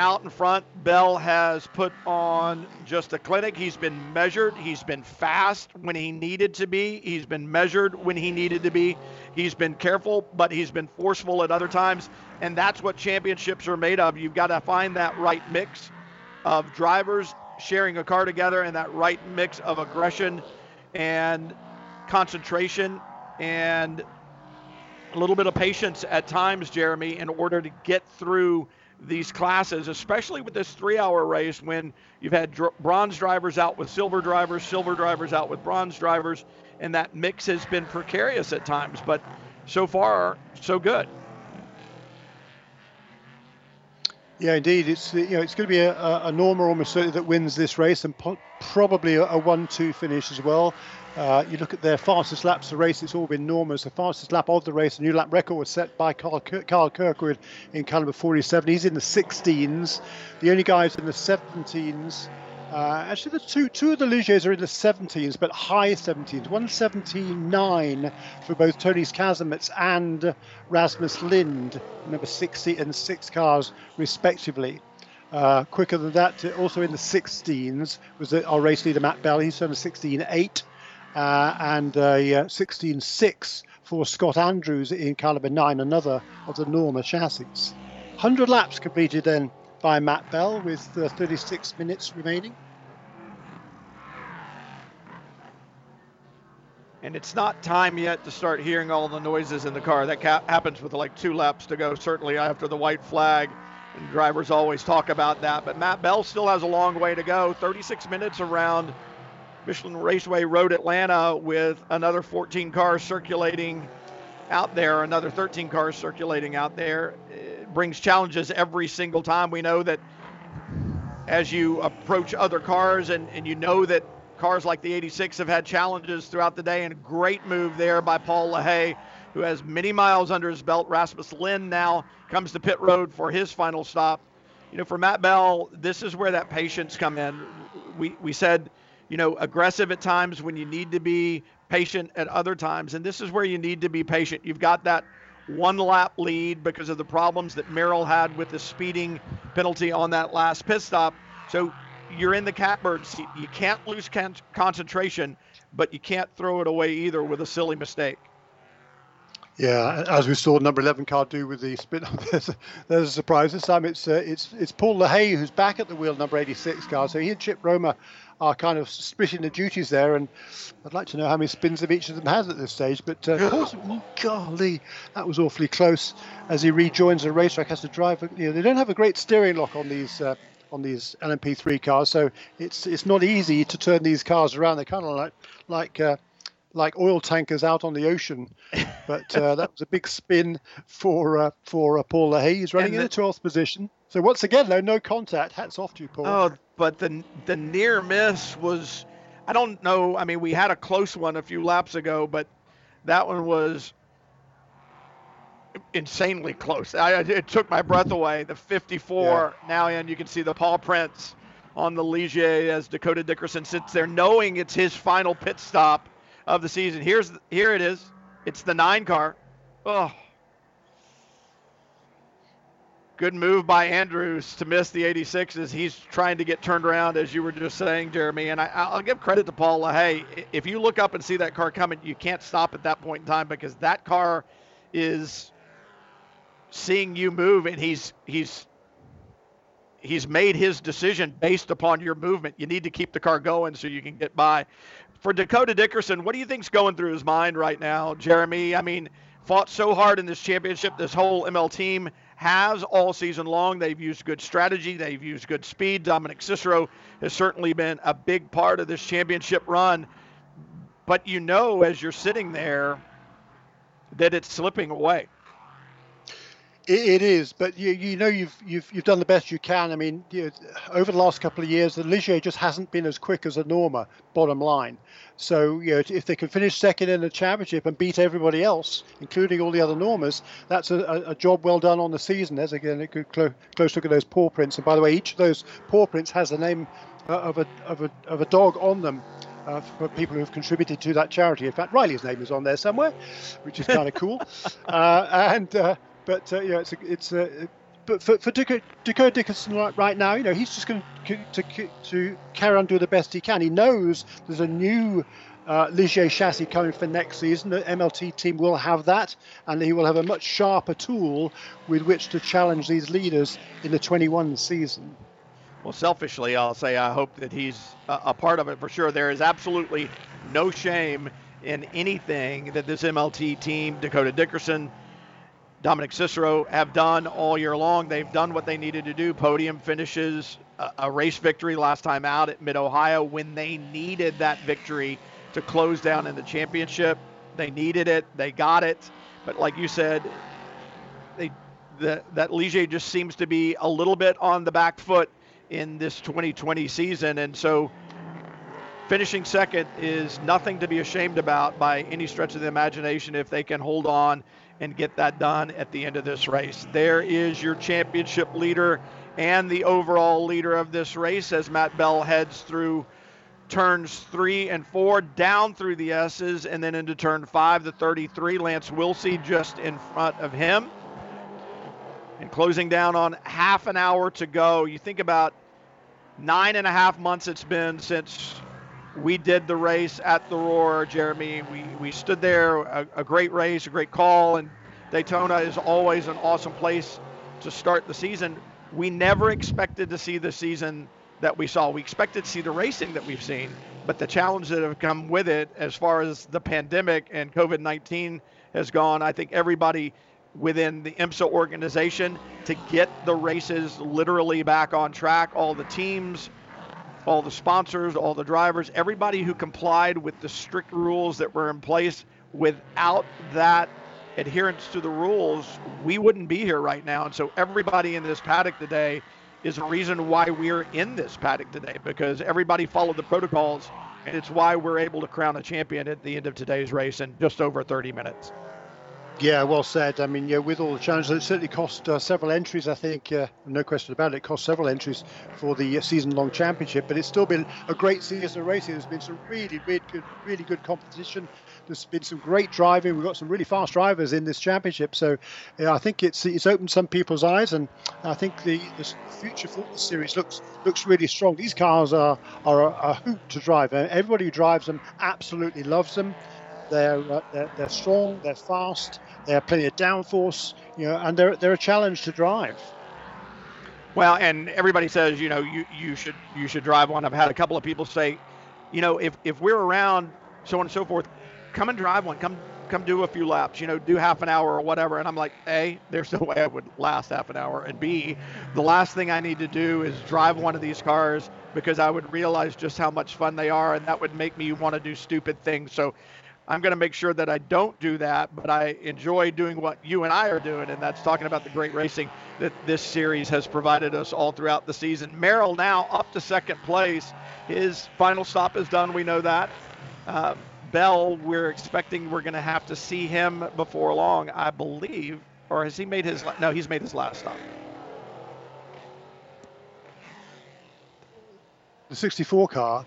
out in front, Bell has put on just a clinic. He's been measured. He's been fast when he needed to be. He's been measured when he needed to be. He's been careful, but he's been forceful at other times. And that's what championships are made of. You've got to find that right mix of drivers sharing a car together and that right mix of aggression and concentration and a little bit of patience at times, Jeremy, in order to get through these classes, especially with this three hour race when you've had dr- bronze drivers out with silver drivers, silver drivers out with bronze drivers, and that mix has been precarious at times. But so far, so good. Yeah, indeed. It's you know it's going to be a, a Norma almost certainly that wins this race, and po- probably a, a one-two finish as well. Uh, you look at their fastest laps of the race, it's all been Norma's. The fastest lap of the race, a new lap record was set by Kyle, Kyle Kirkwood in car number 47. He's in the 16s. The only guys in the 17s, uh, actually, the two two of the Ligiers are in the 17s, but high 17s. 179 for both Tony Kasemets and Rasmus Lindh, number 60 and 6 cars, respectively. Uh, quicker than that, also in the 16s, was our race leader Matt Bell. He's done a 16.8 uh, and a uh, 16.6 for Scott Andrews in caliber 9, another of the Norma chassis. 100 laps completed then by Matt Bell with uh, 36 minutes remaining. And it's not time yet to start hearing all the noises in the car. That ca- happens with like two laps to go, certainly after the white flag. And drivers always talk about that. But Matt Bell still has a long way to go. 36 minutes around Michelin Raceway Road Atlanta with another 14 cars circulating out there, another 13 cars circulating out there. It brings challenges every single time. We know that as you approach other cars and, and you know that cars like the 86 have had challenges throughout the day, and great move there by Paul LaHaye, who has many miles under his belt. Rasmus Lindh now comes to pit road for his final stop. You know, for Matt Bell, this is where that patience come in. We, we said you know, aggressive at times when you need to be patient at other times. And this is where you need to be patient. You've got that one lap lead because of the problems that Merrill had with the speeding penalty on that last pit stop. So you're in the catbird seat. You can't lose con- concentration, but you can't throw it away either with a silly mistake. Yeah, as we saw number 11 car do with the spin. there's, a, there's a surprise this time. It's uh, it's it's Paul LaHaye who's back at the wheel, number 86 car. So he and Chip Romer are kind of splitting the duties there, and I'd like to know how many spins of each of them has at this stage. But uh, course, golly, that was awfully close. As he rejoins the racetrack, has to drive. You know, they don't have a great steering lock on these. Uh, on these LMP3 cars, so it's it's not easy to turn these cars around. They're kind of like like uh, like oil tankers out on the ocean. But uh, that was a big spin for uh, for uh, Paul LaHaye. He's running the, in the 12th position. So once again, though, no contact. Hats off to you, Paul. Oh, but the the near miss was, I don't know. I mean, we had a close one a few laps ago, but that one was insanely close. I, it took my breath away. The 54 yeah. now, and you can see the paw prints on the Ligier as Dakota Dickerson sits there, knowing it's his final pit stop of the season. Here's here it is. It's the nine car. Oh, good move by Andrews to miss the 86 as he's trying to get turned around, as you were just saying, Jeremy. And I, will give credit to Paul LaHaye. If you look up and see that car coming, you can't stop at that point in time because that car is seeing you move, and he's he's he's made his decision based upon your movement. You need to keep the car going so you can get by. For Dakota Dickerson, what do you think's going through his mind right now, Jeremy? I mean, fought so hard in this championship. This whole ML team has all season long. They've used good strategy. They've used good speed. Dominic Cicero has certainly been a big part of this championship run. But you know, as you're sitting there, that it's slipping away. It, it is, but you you know you've you've you've done the best you can. I mean, you over the last couple of years, the Ligier just hasn't been as quick as a Norma. Bottom line, so you know if they can finish second in the championship and beat everybody else, including all the other Normas, that's a, a job well done on the season. There's again a good close, close look at those paw prints, and by the way, each of those paw prints has the name uh, of a of a of a dog on them. Uh, for people who have contributed to that charity. In fact, Riley's name is on there somewhere, which is kind of cool. Uh, and uh, but uh, yeah, it's a, it's a, but for, for Dakota, Dakota Dickerson right, right, now, you know, he's just going to, to, to carry on doing the best he can. He knows there's a new uh, Ligier chassis coming for next season. The MLT team will have that, and he will have a much sharper tool with which to challenge these leaders in the 21 season. Well, selfishly, I'll say I hope that he's a, a part of it for sure. There is absolutely no shame in anything that this MLT team, Dakota Dickerson, Dominic Cicero have done all year long. They've done what they needed to do. Podium finishes, a, race victory last time out at Mid Ohio when they needed that victory to close down in the championship. They needed it. They got it. But like you said, they the, that Ligier just seems to be a little bit on the back foot in this 2020 season, and so finishing second is nothing to be ashamed about by any stretch of the imagination if they can hold on and get that done at the end of this race. There is your championship leader and the overall leader of this race as Matt Bell heads through turns three and four down through the S's and then into turn five, the 33. Lance Willsey just in front of him. And closing down on half an hour to go. You think about nine and a half months it's been since we did the race at the Roar, Jeremy. We, we stood there, a, a great race, a great call, and Daytona is always an awesome place to start the season. We never expected to see the season that we saw. We expected to see the racing that we've seen, but the challenge that have come with it, as far as the pandemic and COVID 19 has gone, I think everybody within the IMSA organization to get the races literally back on track. All the teams, all the sponsors, all the drivers, everybody who complied with the strict rules that were in place. Without that adherence to the rules, we wouldn't be here right now. And so everybody in this paddock today is a reason why we're in this paddock today because everybody followed the protocols, and it's why we're able to crown a champion at the end of today's race in just over 30 minutes. Yeah, well said. I mean, yeah, with all the challenges, it certainly cost uh, several entries. I think, uh, no question about it, it cost several entries for the uh, season-long championship. But it's still been a great season of racing. There's been some really, really good, really good competition. There's been some great driving. We've got some really fast drivers in this championship. So, yeah, I think it's it's opened some people's eyes, and I think the, the future for the series looks looks really strong. These cars are are a, a hoot to drive. Everybody who drives them absolutely loves them. They're, uh, they're, they're strong, they're fast, they have plenty of downforce, you know, and they're they're a challenge to drive. Well, and everybody says, you know, you, you should you should drive one. I've had a couple of people say, you know, if, if we're around, so on and so forth, come and drive one. Come come do a few laps. You know, do half an hour or whatever. And I'm like, a, there's no way I would last half an hour, and b, the last thing I need to do is drive one of these cars because I would realize just how much fun they are, and that would make me want to do stupid things. So I'm going to make sure that I don't do that, but I enjoy doing what you and I are doing, and that's talking about the great racing that this series has provided us all throughout the season. Merrill now up to second place. His final stop is done. We know that. Uh, Bell, we're expecting we're going to have to see him before long, I believe. Or has he made his? No, he's made his last stop. The 64 car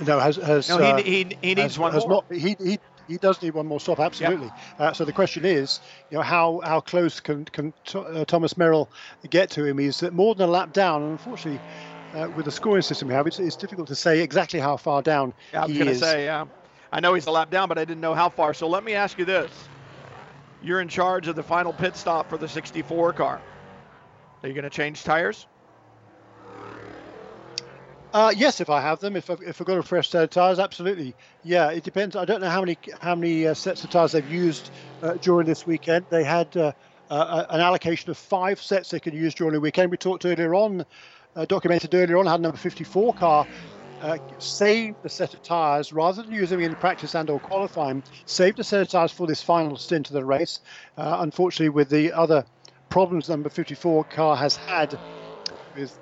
no, has has no, he, uh, he, he needs has, one has more. Not, he, he he does need one more stop, absolutely. Yep. Uh, so the question is, you know, how how close can can uh, Thomas Merrill get to him? He's more than a lap down, and unfortunately, uh, with the scoring system we have, it's, it's difficult to say exactly how far down yeah, I was going to say, yeah. I know he's a lap down, but I didn't know how far. So let me ask you this: You're in charge of the final pit stop for the 64 car. Are you going to change tires? Uh, yes, if I have them, if I've, if I've got a fresh set of tires, absolutely. Yeah, it depends. I don't know how many how many uh, sets of tires they've used uh, during this weekend. They had uh, uh, an allocation of five sets they could use during the weekend. We talked earlier on, uh, documented earlier on, had number 54 car saved a set of tires rather than using them in practice and or qualifying. Saved a set of tires for this final stint of the race. unfortunately, with the other problems number 54 car has had with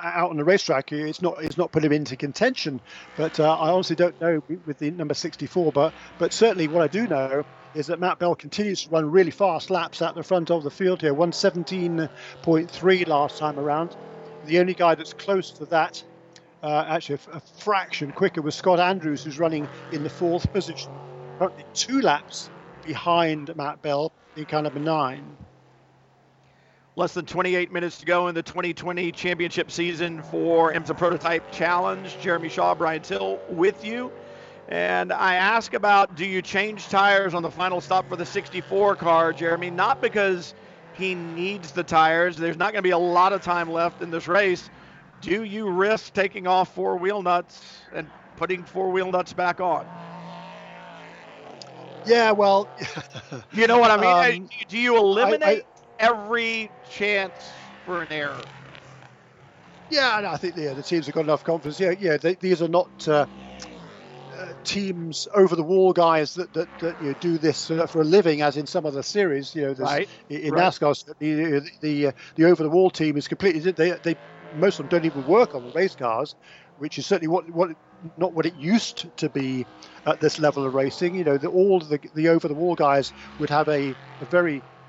out on the racetrack, it's not it's not put him into contention. But uh, I honestly don't know with the number 64. But but certainly what I do know is that Matt Bell continues to run really fast laps at the front of the field here. 117.3 last time around. The only guy that's close to that, uh, actually a, a, fraction quicker, was Scott Andrews, who's running in the fourth position, currently two laps behind Matt Bell in car number nine. Less than 28 minutes to go in the 2020 championship season for IMSA Prototype Challenge. Jeremy Shaw, Brian Till with you. And I ask about do you change tires on the final stop for the 64 car, Jeremy? Not because he needs the tires. There's not going to be a lot of time left in this race. Do you risk taking off four wheel nuts and putting four wheel nuts back on? Yeah, well, you know what I mean. Um, do you eliminate I, I, every chance for an error? Yeah, and I think yeah, the teams have got enough confidence. Yeah, yeah, they, these are not uh, uh, teams over the wall guys that that, that you know, do this uh, for a living, as in some other series. You know, right. in right. NASCAR, the the, uh, the over the wall team is completely they they most of them don't even work on the race cars, which is certainly what what not what it used to be at this level of racing. You know, the, all the the over the wall guys would have a, a very uh,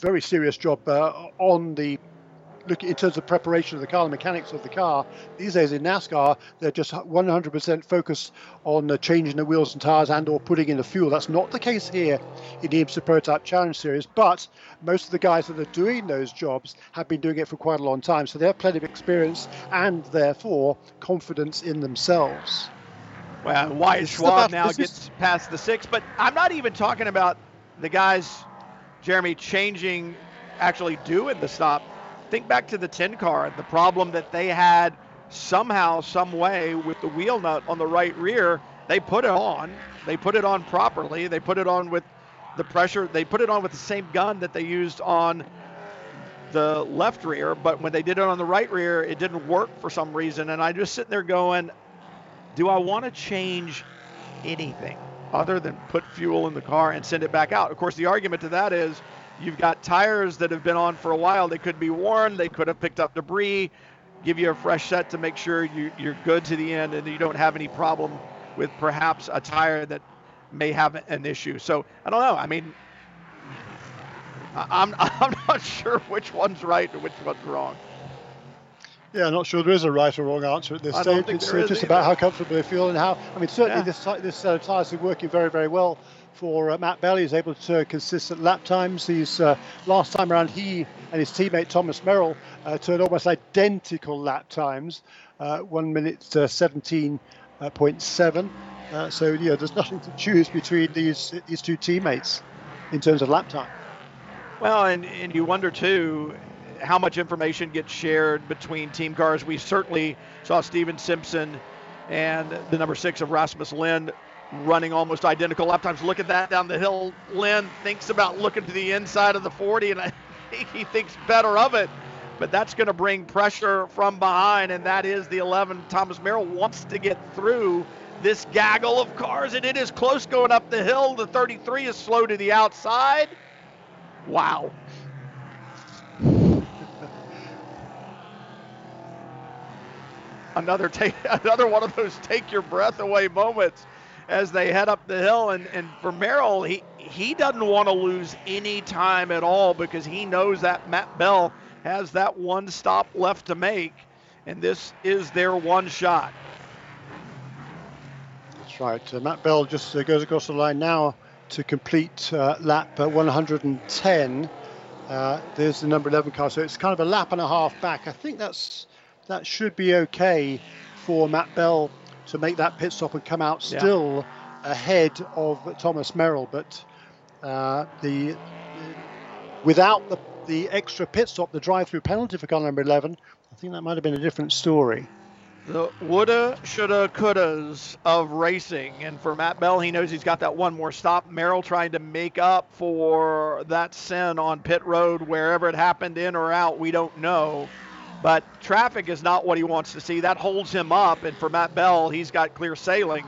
very serious job uh, on the look in terms of preparation of the car, the mechanics of the car. These days in NASCAR, they're just 100% focused on uh, changing the wheels and tires and/or putting in the fuel. That's not the case here in the IMSA Prototype Challenge Series. But most of the guys that are doing those jobs have been doing it for quite a long time, so they have plenty of experience and therefore confidence in themselves. Well, Wyatt Schwab now gets past the six, but I'm not even talking about the guys, Jeremy, changing, actually doing the stop think back to the 10 car, the problem that they had somehow, some way with the wheel nut on the right rear. They put it on. They put it on properly. They put it on with the pressure. They put it on with the same gun that they used on the left rear, but when they did it on the right rear, it didn't work for some reason. And I just sitting there going, do I want to change anything other than put fuel in the car and send it back out? Of course, the argument to that is You've got tires that have been on for a while. They could be worn. They could have picked up debris. Give you a fresh set to make sure you, you're good to the end and you don't have any problem with perhaps a tire that may have an issue. So I don't know. I mean, I'm I'm not sure which one's right and which one's wrong. Yeah, I'm not sure there is a right or wrong answer at this I stage. It's just either. about how comfortable they feel and how. I mean, certainly yeah. this this set of tires are working very very well for uh, Matt Bell. He's able to consistent lap times. He's uh, last time around he and his teammate Thomas Merrill uh, turned almost identical lap times, uh, one minute uh, seventeen point seven. Uh, so yeah, there's nothing to choose between these these two teammates in terms of lap time. Well, and, and you wonder too how much information gets shared between team cars. We certainly saw Stephen Simpson and the number six of Rasmus Lindh running almost identical lap times. Look at that down the hill. Lindh thinks about looking to the inside of the 40, and I think he thinks better of it. But that's going to bring pressure from behind, and that is the 11. Thomas Merrill wants to get through this gaggle of cars, and it is close going up the hill. The 33 is slow to the outside. Wow. Another take, another one of those take your breath away moments as they head up the hill. And, and for Merrill, he, he doesn't want to lose any time at all because he knows that Matt Bell has that one stop left to make. And this is their one shot. That's right. Uh, Matt Bell just uh, goes across the line now to complete uh, lap 110. Uh, there's the number 11 car, so it's kind of a lap and a half back. I think that's that should be okay for Matt Bell to make that pit stop and come out still yeah. ahead of Thomas Merrill. But uh, the without the, the extra pit stop, the drive-through penalty for car number 11, I think that might have been a different story. The woulda, shoulda, couldas of racing. And for Matt Bell, he knows he's got that one more stop. Merrill trying to make up for that sin on pit road, wherever it happened, in or out, we don't know. But traffic is not what he wants to see. That holds him up. And for Matt Bell, he's got clear sailing.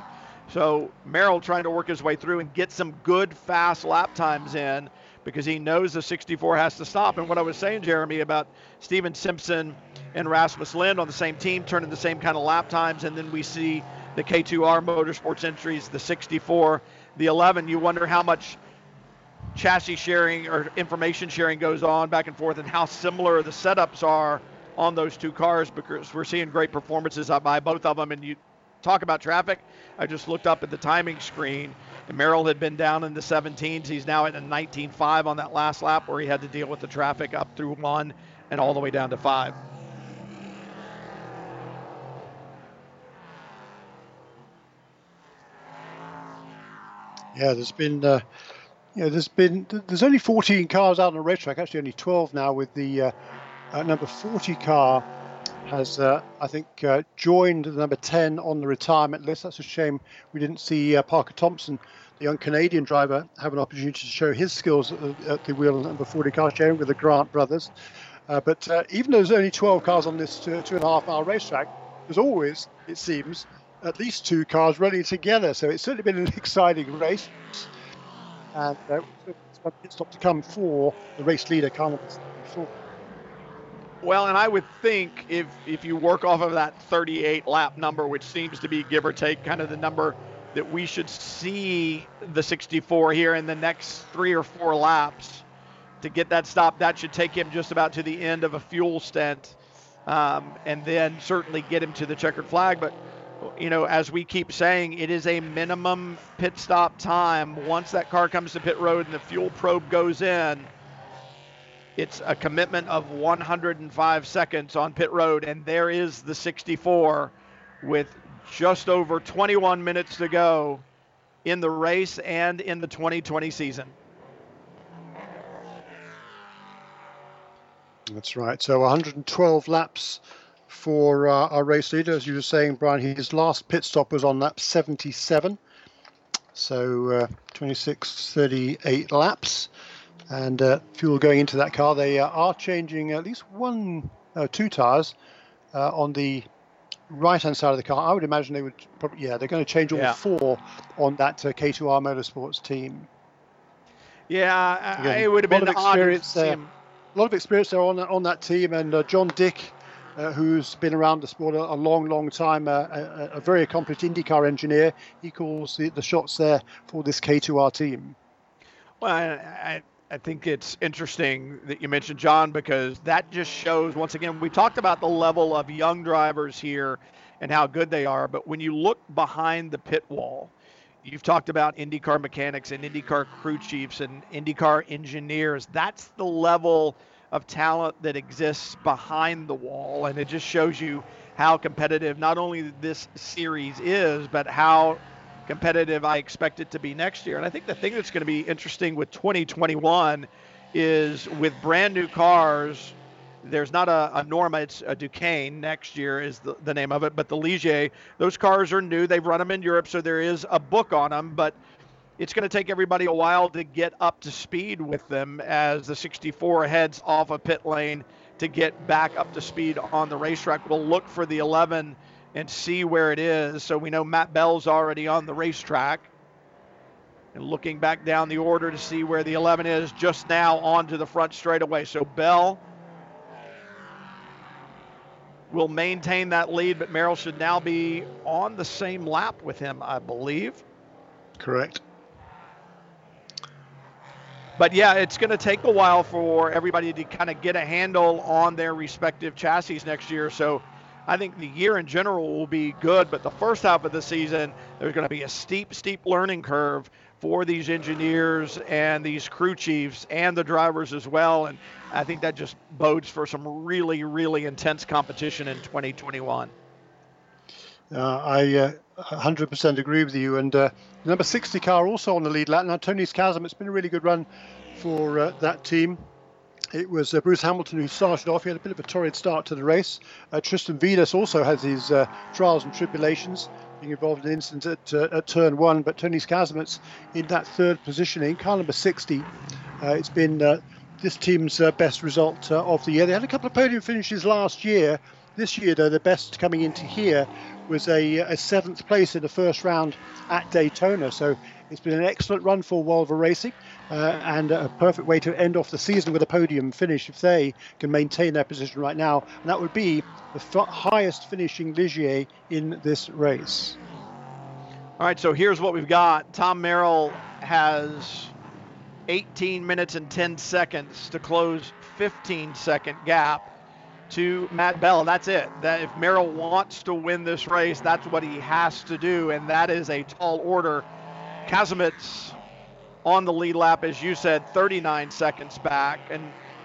So Merrill trying to work his way through and get some good, fast lap times in because he knows the 64 has to stop. And what I was saying, Jeremy, about Stephen Simpson and Rasmus Lindh on the same team, turning the same kind of lap times. And then we see the K2R Motorsports entries, the 64, the 11. You wonder how much chassis sharing or information sharing goes on back and forth and how similar the setups are on those two cars because we're seeing great performances by both of them. And you talk about traffic, I just looked up at the timing screen. And Merrill had been down in the 17s. He's now at a 19.5 on that last lap where he had to deal with the traffic up through one and all the way down to five. Yeah, there's been, uh, you know, there's been, there's only 14 cars out on the racetrack. Actually, only 12 now. With the uh, uh, number 40 car has, uh, I think, uh, joined the number 10 on the retirement list. That's a shame we didn't see uh, Parker Thompson, the young Canadian driver, have an opportunity to show his skills at, at the wheel of number 40 car, sharing with the Grant brothers. but even though there's only 12 cars on this two, two and a half mile racetrack, there's always, it seems, at least two cars running together. So it's certainly been an exciting race. And uh, it's one pit stop to come for the race leader, Carl Well, and I would think if if you work off of that 38 lap number, which seems to be give or take kind of the number that we should see the 64 here in the next three or four laps to get that stop. That should take him just about to the end of a fuel stint, um, and then certainly get him to the checkered flag. But you know, as we keep saying, it is a minimum pit stop time. Once that car comes to pit road and the fuel probe goes in, it's a commitment of 105 seconds on pit road, and there is the 64 with just over 21 minutes to go in the race and in the 2020 season. That's right. So 112 laps for uh, our race leader. As you were saying, Brian, his last pit stop was on lap 77. So uh, 26, 38 laps. And uh, fuel going into that car. They uh, are changing at least one, uh, two tires uh, on the right hand side of the car. I would imagine they would probably, yeah, they're going to change all yeah. four on that K2R Motorsports team. Yeah, Again, it would have been experience there. A lot of experience there on on that team, and John Dick uh, who's been around the sport a, a long, long time, uh, a, a, very accomplished IndyCar engineer. He calls the, the shots there for this K2R team. Well, I, I think it's interesting that you mentioned John because that just shows, once again, we talked about the level of young drivers here and how good they are, but when you look behind the pit wall, You've talked about IndyCar mechanics and IndyCar crew chiefs and IndyCar engineers. That's the level of talent that exists behind the wall, and it just shows you how competitive not only this series is, but how competitive I expect it to be next year. And I think the thing that's going to be interesting with 2021 is with brand new cars. There's not a, a Norma, it's a Duqueine next year is the, the name of it, but the Ligier, those cars are new. They've run them in Europe, so there is a book on them, but it's going to take everybody a while to get up to speed with them as the 64 heads off a pit lane to get back up to speed on the racetrack. We'll look for the 11 and see where it is. So we know Matt Bell's already on the racetrack. And looking back down the order to see where the 11 is just now onto the front straightaway. So Bell will maintain that lead, but Merrill should now be on the same lap with him, I believe. Correct. but yeah, it's going to take a while for everybody to kind of get a handle on their respective chassis next year. So I think the year in general will be good, but the first half of the season, there's going to be a steep, steep learning curve for these engineers and these crew chiefs and the drivers as well. And I think that just bodes for some really, really intense competition in 2021. Uh, I uh, 100% agree with you. And uh, number 60 car also on the lead lap. Now, Tonis Kasemets, it's been a really good run for uh, that team. It was uh, Bruce Hamilton who started off. He had a bit of a torrid start to the race. Uh, Tristan Viidas also has his uh, trials and tribulations, being involved in an incident at, uh, at turn one. But Tonis Kasemets, in that third positioning, car number 60. it's been this team's best result of the year. They had a couple of podium finishes last year. This year, though, the best coming into here was a, a, seventh place in the first round at Daytona. So it's been an excellent run for Volvo Racing uh, and a perfect way to end off the season with a podium finish if they can maintain their position right now. And that would be the f- highest finishing Ligier in this race. All right, so here's what we've got. Tom Merrill has 18 minutes and 10 seconds to close 15 second gap to Matt Bell. That's it. That if Merrill wants to win this race, that's what he has to do, and that is a tall order. Kasemets on the lead lap, as you said, 39 seconds back. And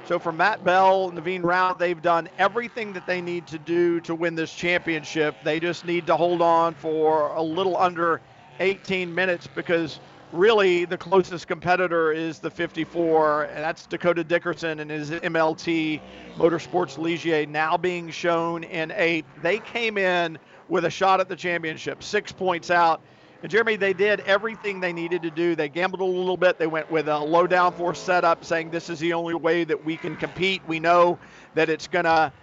so for Matt Bell, and Naveen Rao, they've done everything that they need to do to win this championship. They just need to hold on for a little under 18 minutes because really the closest competitor is the 54, and that's Dakota Dickerson and his MLT Motorsports Ligier now being shown in eighth. They came in with a shot at the championship, six points out. And Jeremy, they did everything they needed to do. They gambled a little bit. They went with a low downforce setup, saying this is the only way that we can compete. We know that it's going to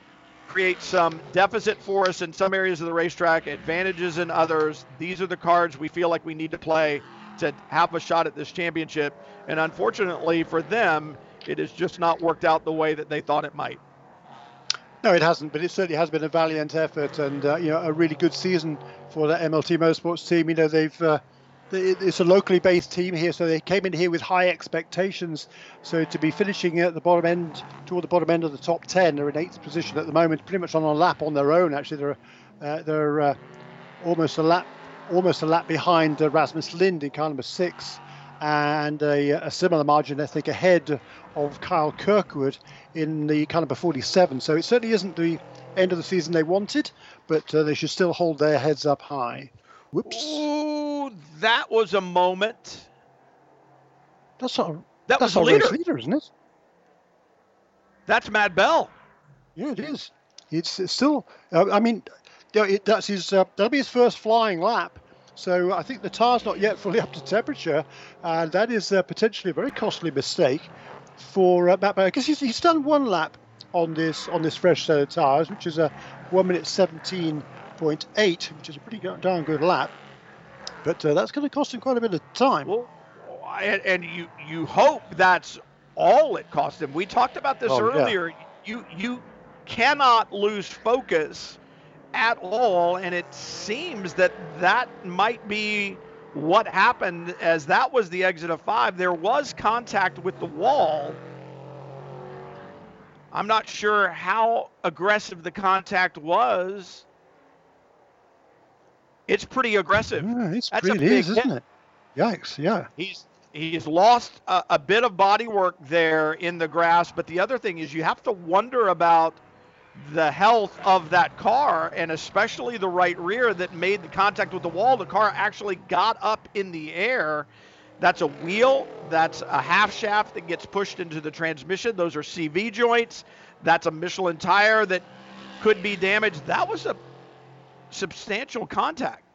create some deficit for us in some areas of the racetrack, advantages in others. These are the cards we feel like we need to play to have a shot at this championship. And unfortunately for them, it has just not worked out the way that they thought it might. No, it hasn't, but it certainly has been a valiant effort and uh, you know a really good season for the MLT Motorsports team. You know they've uh, it's a locally based team here, so they came in here with high expectations. So to be finishing at the bottom end, toward the bottom end of the top ten, they're in eighth position at the moment, pretty much on a lap on their own. Actually, they're uh, they're uh, almost a lap almost a lap behind uh, Rasmus Lindh in car number six, and a, a, similar margin, I think, ahead of Kyle Kirkwood in the car number 47. So it certainly isn't the end of the season they wanted, but uh, they should still hold their heads up high. Whoops. Ooh, that was a moment. That's our, that that's was our leader. leader, isn't it? That's Matt Bell. Yeah, it is. It's, it's still. Uh, I mean, it, that's his. Uh, that'll be his first flying lap. So I think the tire's not yet fully up to temperature, and that is uh, potentially a very costly mistake for uh, Matt. Because he's, he's done one lap on this on this fresh set of tires, which is a one minute seventeen point eight, which is a pretty darn good lap. But uh, that's going to cost him quite a bit of time. Well, and, and you you hope that's all it cost him. We talked about this oh, earlier. Yeah. You you cannot lose focus at all. And it seems that that might be what happened as that was the exit of five. There was contact with the wall. I'm not sure how aggressive the contact was. It's pretty aggressive. Yeah, it's That's pretty, it is, isn't it? Yikes! Yeah. He's he's lost a, a, bit of body work there in the grass. But the other thing is, you have to wonder about the health of that car and especially the right rear that made the contact with the wall. The car actually got up in the air. That's a wheel, that's a half shaft that gets pushed into the transmission. Those are CV joints. That's a Michelin tire that could be damaged. That was a substantial contact.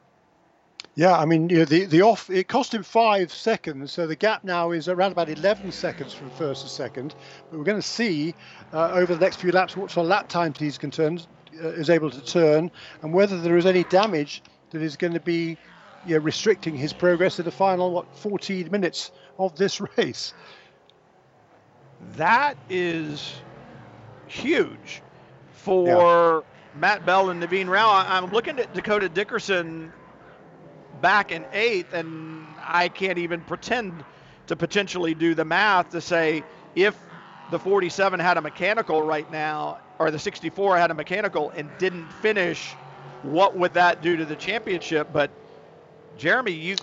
Yeah, I mean, you know, the the off it cost him five seconds, so the gap now is around about 11 seconds from first to second. But we're going to see uh, over the next few laps what sort of lap times he's concerned uh, is able to turn, and whether there is any damage that is going to be you know, restricting his progress in the final what 14 minutes of this race. That is huge for yeah. Matt Bell and Naveen Rao. I'm looking at Dakota Dickerson back in eighth, and I can't even pretend to potentially do the math to say if the 47 had a mechanical right now, or the 64 had a mechanical and didn't finish, what would that do to the championship? But Jeremy, you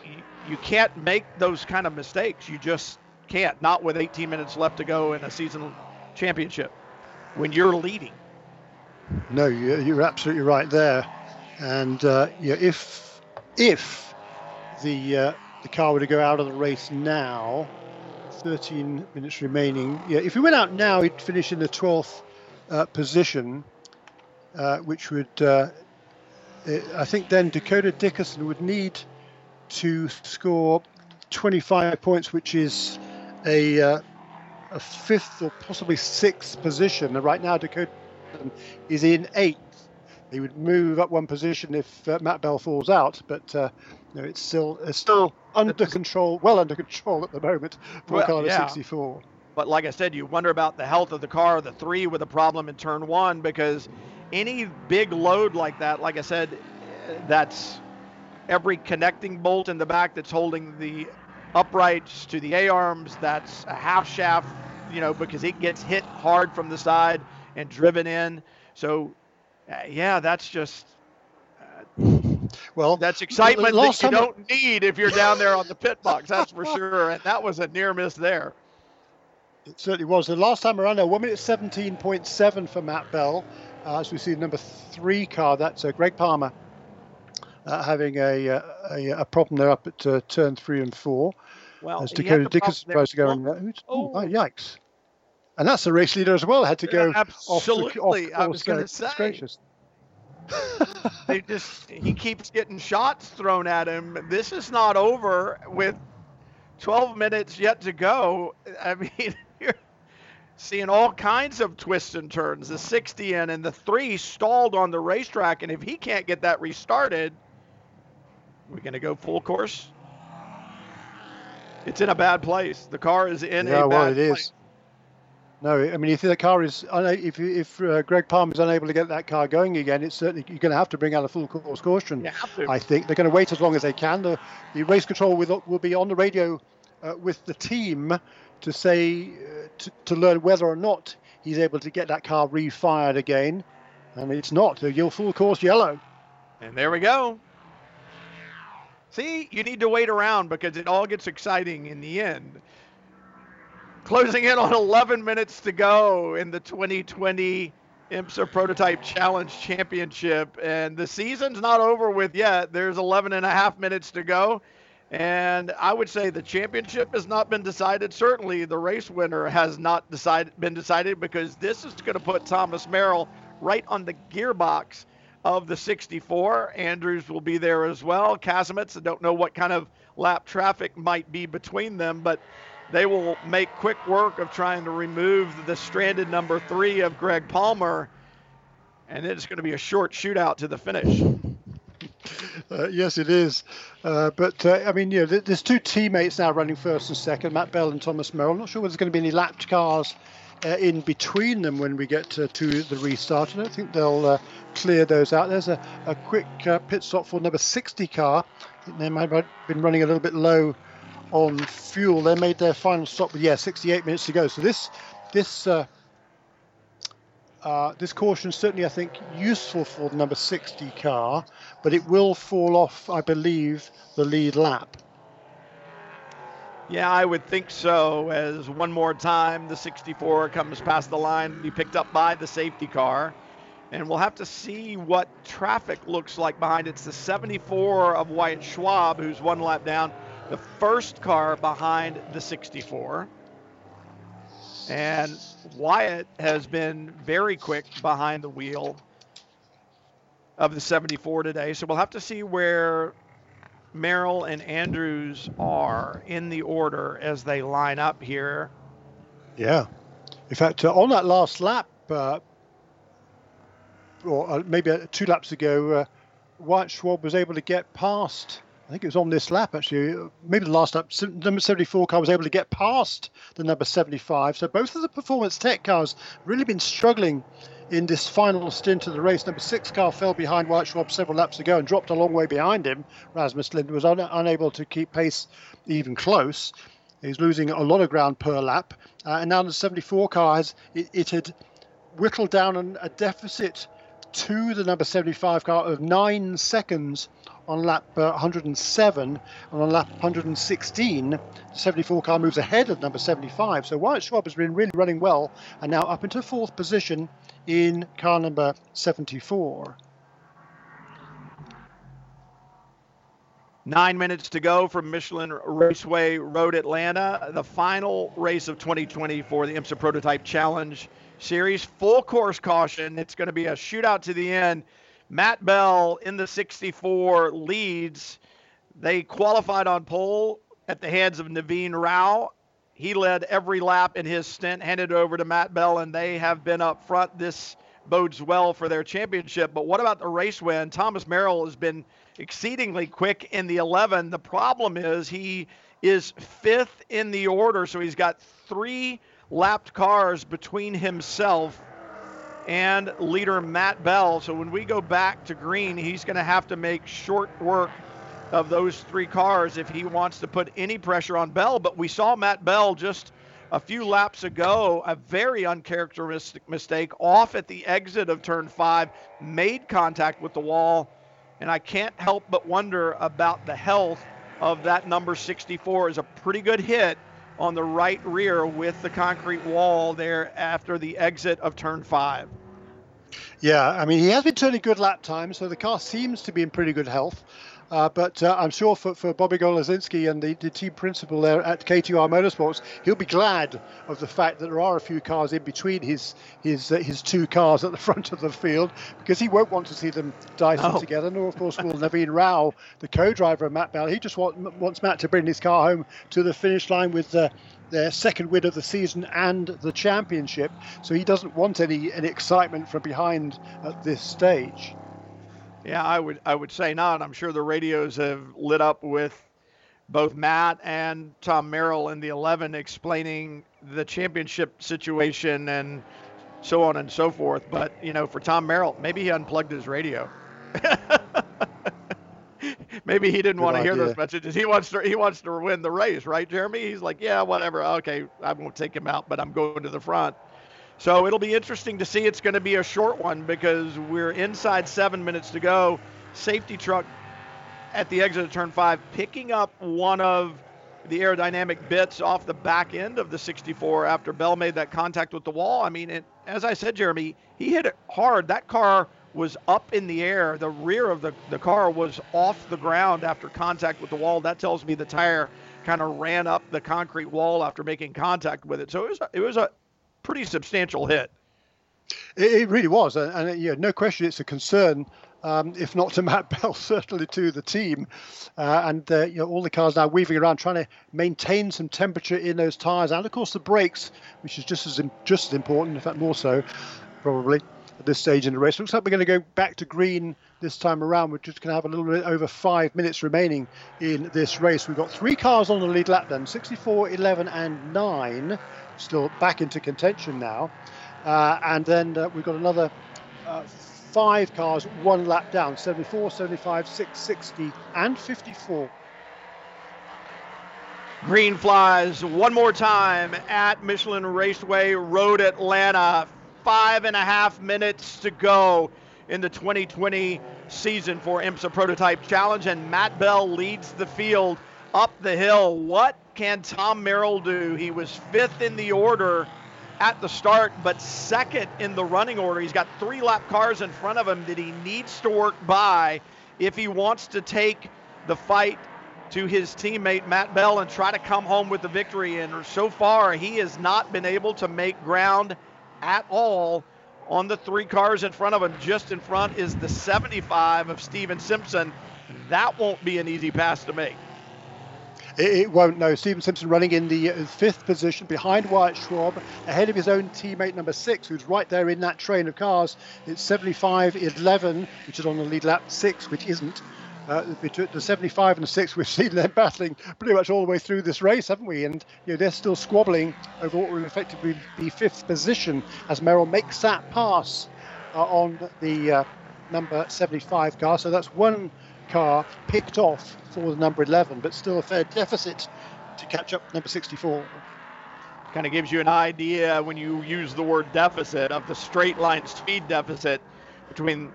you can't make those kind of mistakes. You just can't. Not with 18 minutes left to go in a season championship when you're leading. No, you're absolutely right there. And uh, yeah, if if the uh, the car were to go out of the race now, 13 minutes remaining. Yeah, if he went out now, he'd finish in the 12th uh, position, uh, which would, uh, I think, then Dakota Dickerson would need to score 25 points, which is a uh, a fifth or possibly sixth position. And right now, Dakota is in eighth. He would move up one position if uh, Matt Bell falls out, but uh, no, it's still it's still under control, well under control at the moment for well, yeah. 64. But like I said, you wonder about the health of the car. The three with a problem in turn one because any big load like that, like I said, that's every connecting bolt in the back that's holding the uprights to the A arms. That's a half shaft, you know, because it gets hit hard from the side and driven in. So, yeah, that's just well, that's excitement that you don't need if you're down there on the pit box. That's for sure. And that was a near miss there. It certainly was. The last time around, a one minute 17.7 for Matt Bell. Uh, as we see, the number three car, that's uh, Greg Palmer uh, having a, uh, a, a problem there up at uh, turn three and four. Well, as Dakota Dickerson tries to go and oh. oh, yikes! And that's the race leader as well. Had to go yeah, absolutely. off the, off I was going to say. Gracious. they just he keeps getting shots thrown at him. This is not over with 12 minutes yet to go. I mean, you're seeing all kinds of twists and turns. The 60 in and the three stalled on the racetrack, and if he can't get that restarted, we're going to go full course. It's in a bad place. The car is in yeah, a well, bad it place. Is. No, I mean, if the car is if if uh, Greg Palmer is unable to get that car going again, it's certainly you're going to have to bring out a full course caution. I think they're going to wait as long as they can. The, the race control will, will be on the radio uh, with the team to say uh, to, to learn whether or not he's able to get that car refired again, and it's not. You'll full course yellow. And there we go. See, you need to wait around because it all gets exciting in the end. Closing in on 11 minutes to go in the 2020 IMSA Prototype Challenge Championship. And the season's not over with yet. There's 11 and a half minutes to go. And I would say the championship has not been decided. Certainly, the race winner has not decided, been decided because this is going to put Thomas Merrill right on the gearbox of the 64. Andrews will be there as well. Kasemets, I don't know what kind of lap traffic might be between them, but they will make quick work of trying to remove the stranded number three of Greg Palmer, and it's going to be a short shootout to the finish. Uh, yes, it is. Uh, but uh, I mean, you know, there's two teammates now running first and second, Matt Bell and Thomas Merrill. I'm not sure whether there's going to be any lapped cars uh, in between them when we get to, to the restart. I don't think they'll uh, clear those out. There's a, a quick uh, pit stop for number 60 car. they might have been running a little bit low on fuel. They made their final stop with yeah 68 minutes to go. So this this uh, uh, this caution certainly I think useful for the number 60 car, but it will fall off I believe the lead lap. Yeah, I would think so. As one more time the 64 comes past the line to be picked up by the safety car. And we'll have to see what traffic looks like behind it. It's the 74 of Wyatt Schwab, who's one lap down the first car behind the 64. And Wyatt has been very quick behind the wheel of the 74 today. So we'll have to see where Merrill and Andrews are in the order as they line up here. Yeah. In fact, uh, on that last lap, uh, or uh, maybe two laps ago, uh, Wyatt Schwab was able to get past I think it was on this lap actually, maybe the last lap. Number 74 car was able to get past the number 75. So both of the performance tech cars really been struggling in this final stint of the race. Number six car fell behind Wyatt Schwab several laps ago and dropped a long way behind him. Rasmus Lindh was un- unable to keep pace even close. He's losing a lot of ground per lap. Uh, and now the 74 car has it, it had whittled down an, a deficit to the number 75 car of nine seconds on lap uh, 107 and on lap 116 the 74 car moves ahead of number 75 so Wyatt Schwab has been really running well and now up into fourth position in car number 74 Nine minutes to go from Michelin Raceway Road Atlanta, the final race of 2020 for the IMSA Prototype Challenge Series. Full course caution. It's going to be a shootout to the end. Matt Bell in the 64 leads. They qualified on pole at the hands of Naveen Rao. He led every lap in his stint, handed over to Matt Bell, and they have been up front. This bodes well for their championship. But what about the race win? Thomas Merrill has been exceedingly quick in the 11. The problem is he is fifth in the order, so he's got three lapped cars between himself and leader Matt Bell. So when we go back to green, he's going to have to make short work of those three cars if he wants to put any pressure on Bell. But we saw Matt Bell just a few laps ago, a very uncharacteristic mistake off at the exit of turn five, made contact with the wall. And I can't help but wonder about the health of that number 64 is a pretty good hit on the right rear with the concrete wall there after the exit of turn five. Yeah, I mean, he has been turning good lap times, so the car seems to be in pretty good health. Uh, but uh, I'm sure for, for Bobby Golozinski and the, the, team principal there at K2R Motorsports, he'll be glad of the fact that there are a few cars in between his his uh, his two cars at the front of the field because he won't want to see them dicing together. Nor, of course, will Naveen Rao, the co-driver of Matt Bell. He just want, wants Matt to bring his car home to the finish line with uh, their second win of the season and the championship. So he doesn't want any, any excitement from behind at this stage. Yeah, I would I would say not. I'm sure the radios have lit up with both Matt and Tom Merrill in the 11 explaining the championship situation and so on and so forth. But you know, for Tom Merrill, maybe he unplugged his radio. maybe he didn't Good want to idea. hear those messages. He wants to he wants to win the race, right, Jeremy? He's like, yeah, whatever. Okay, I won't take him out, but I'm going to the front. So it'll be interesting to see. It's going to be a short one because we're inside seven minutes to go. Safety truck at the exit of turn five, picking up one of the aerodynamic bits off the back end of the 64 after Bell made that contact with the wall. I mean, it, as I said, Jeremy, he hit it hard. That car was up in the air. The rear of the, the car was off the ground after contact with the wall. That tells me the tire kind of ran up the concrete wall after making contact with it. So it was a, it was a pretty substantial hit. It, it really was, and, and yeah, no question, it's a concern. Um, if not to Matt Bell, certainly to the team. Uh, and uh, you know, all the cars now weaving around, trying to maintain some temperature in those tyres, and of course the brakes, which is just as just as important, in fact more so, probably at this stage in the race. Looks like we're going to go back to green this time around. We're just going to have a little bit over five minutes remaining in this race. We've got three cars on the lead lap then 64, 11, and 9 still back into contention now. Uh, and then uh, we've got another uh, five cars one lap down 74, 75, 660, and 54. Green flies one more time at Michelin Raceway Road Atlanta. Five and a half minutes to go in the 2020 season for IMSA Prototype Challenge, and Matt Bell leads the field up the hill. What can Tom Merrill do? He was fifth in the order at the start, but second in the running order. He's got three lap cars in front of him that he needs to work by if he wants to take the fight to his teammate Matt Bell and try to come home with the victory. And so far, he has not been able to make ground at all on the three cars in front of him. Just in front is the 75 of Stephen Simpson. That won't be an easy pass to make. It, it won't. No, Stephen Simpson running in the uh, fifth position behind Wyatt Schwab, ahead of his own teammate number six, who's right there in that train of cars. It's 75-11, which is on the lead lap, six, which isn't. Uh, between the 75 and the 6, we've seen them battling pretty much all the way through this race, haven't we? And you know, they're still squabbling over what will effectively be fifth position as Merrill makes that pass uh, on the uh, number 75 car. So that's one car picked off for the number 11, but still a fair deficit to catch up number 64. Kind of gives you an idea when you use the word deficit of the straight line speed deficit between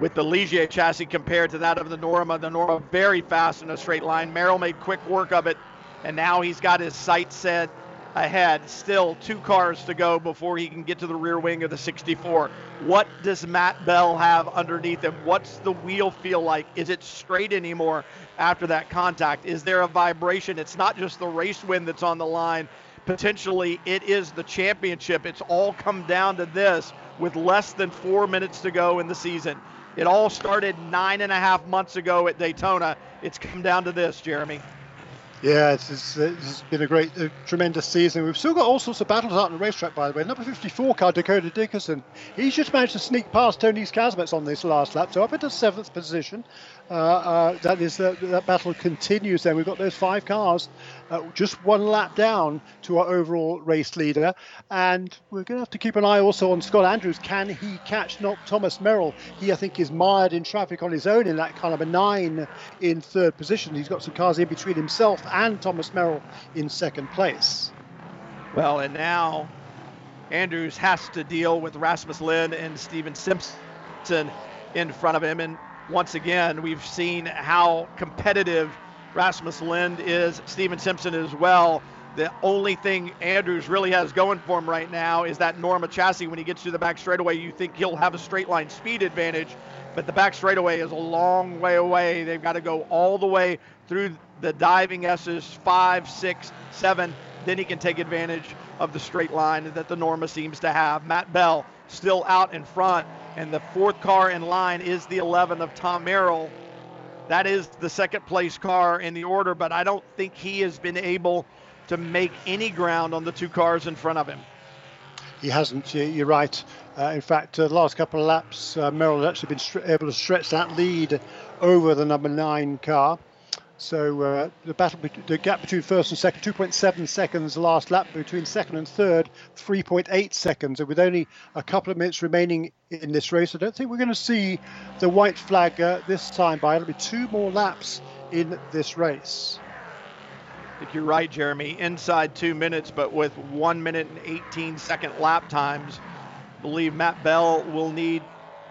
with the Ligier chassis compared to that of the Norma. The Norma very fast in a straight line. Merrill made quick work of it, and now he's got his sights set ahead. Still two cars to go before he can get to the rear wing of the 64. What does Matt Bell have underneath him? What's the wheel feel like? Is it straight anymore after that contact? Is there a vibration? It's not just the race win that's on the line. Potentially, it is the championship. It's all come down to this with less than four minutes to go in the season. It all started nine and a half months ago at Daytona. It's come down to this, Jeremy. Yeah, it's, it's, it's been a great, a tremendous season. We've still got all sorts of battles out on the racetrack, by the way. Number 54 car, Dakota Dickerson. He's just managed to sneak past Tonis Kasemets on this last lap, so up into seventh position. Uh, uh, that is the, that battle continues. Then we've got those five cars, uh, just one lap down to our overall race leader, and we're going to have to keep an eye also on Scott Andrews. Can he catch not Thomas Merrill? He, I think, is mired in traffic on his own in that kind of a nine in third position. He's got some cars in between himself and Thomas Merrill in second place. Well, and now Andrews has to deal with Rasmus Lindh and Stephen Simpson in front of him. And once again, we've seen how competitive Rasmus Lindh is, Stephen Simpson as well. The only thing Andrews really has going for him right now is that Norma chassis. When he gets to the back straightaway, you think he'll have a straight line speed advantage, but the back straightaway is a long way away. They've got to go all the way through the diving S's five, six, seven. Then he can take advantage of the straight line that the Norma seems to have. Matt Bell still out in front, and the fourth car in line is the 11 of Tom Merrill. That is the second place car in the order, but I don't think he has been able to make any ground on the two cars in front of him. He hasn't. You're right. Uh, in fact, uh, the last couple of laps, uh, Merrill has actually been able to stretch that lead over the number nine car. So uh, the battle, the gap between first and second, 2.7 seconds last lap. Between second and third, 3.8 seconds. And with only a couple of minutes remaining in this race, I don't think we're going to see the white flag uh, this time. By it'll be two more laps in this race. I think you're right, Jeremy. Inside two minutes, but with one minute and 18 second lap times, I believe Matt Bell will need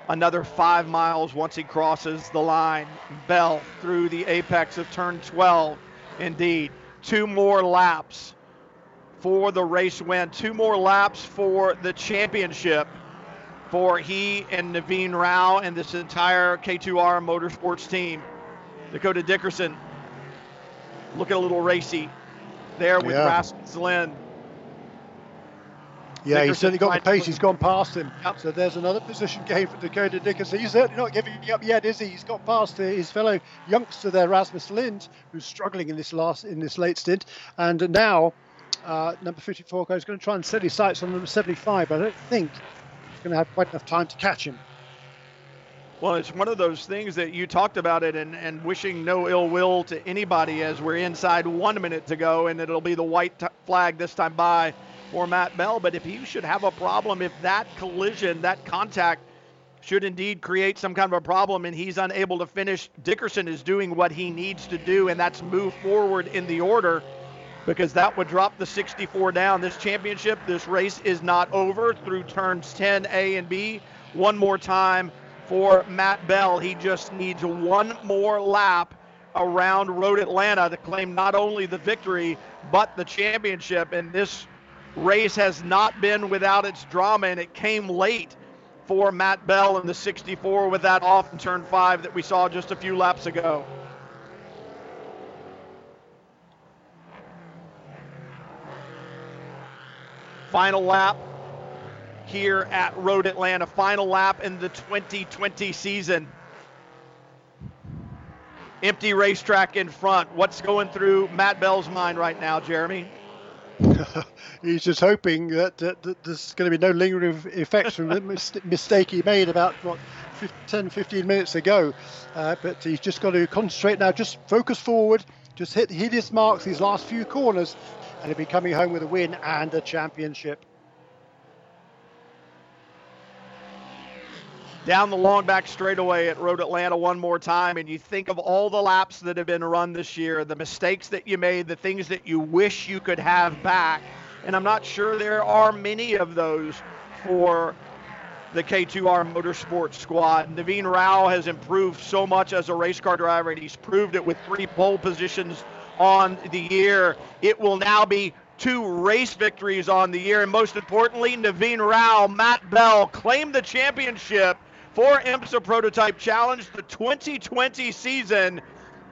another five miles once he crosses the line. Bell through the apex of turn 12. Indeed, two more laps for the race win, two more laps for the championship for he and Naveen Rao and this entire K2R Motorsports team. Dakota Dickerson looking a little racy there with yeah. Rasmus Lindh. Yeah, he's certainly got the pace. He's gone past him. Yep. So there's another position game for Dakota Dickerson. He's certainly not giving up yet, is he? He's got past his fellow youngster there, Rasmus Lindh, who's struggling in this last in this late stint. And now, uh, number 54 is going to try and set his sights on number 75. I don't think he's going to have quite enough time to catch him. Well, it's one of those things that you talked about it and, and wishing no ill will to anybody as we're inside one minute to go, and it'll be the white t- flag this time by for Matt Bell. But if he should have a problem, if that collision, that contact should indeed create some kind of a problem and he's unable to finish, Dickerson is doing what he needs to do, and that's move forward in the order because that would drop the 64 down. This championship, this race is not over through turns 10 A and B. One more time for Matt Bell. He just needs one more lap around Road Atlanta to claim not only the victory but the championship. And this race has not been without its drama, and it came late for Matt Bell in the 64 with that off in turn five that we saw just a few laps ago. Final lap here at Road Atlanta. Final lap in the 2020 season. Empty racetrack in front. What's going through Matt Bell's mind right now, Jeremy? He's just hoping that, that, that, there's going to be no lingering effects from the mistake he made about what 10, 15 minutes ago. Uh, but he's just got to concentrate now, just focus forward, just hit, hit his marks these last few corners, and he'll be coming home with a win and a championship. Down the long back straightaway at Road Atlanta one more time, and you think of all the laps that have been run this year, the mistakes that you made, the things that you wish you could have back. And I'm not sure there are many of those for the K2R Motorsports squad. Naveen Rao has improved so much as a race car driver, and he's proved it with three pole positions on the year. It will now be two race victories on the year, and most importantly, Naveen Rao, Matt Bell claim the championship for IMSA Prototype Challenge, the 2020 season.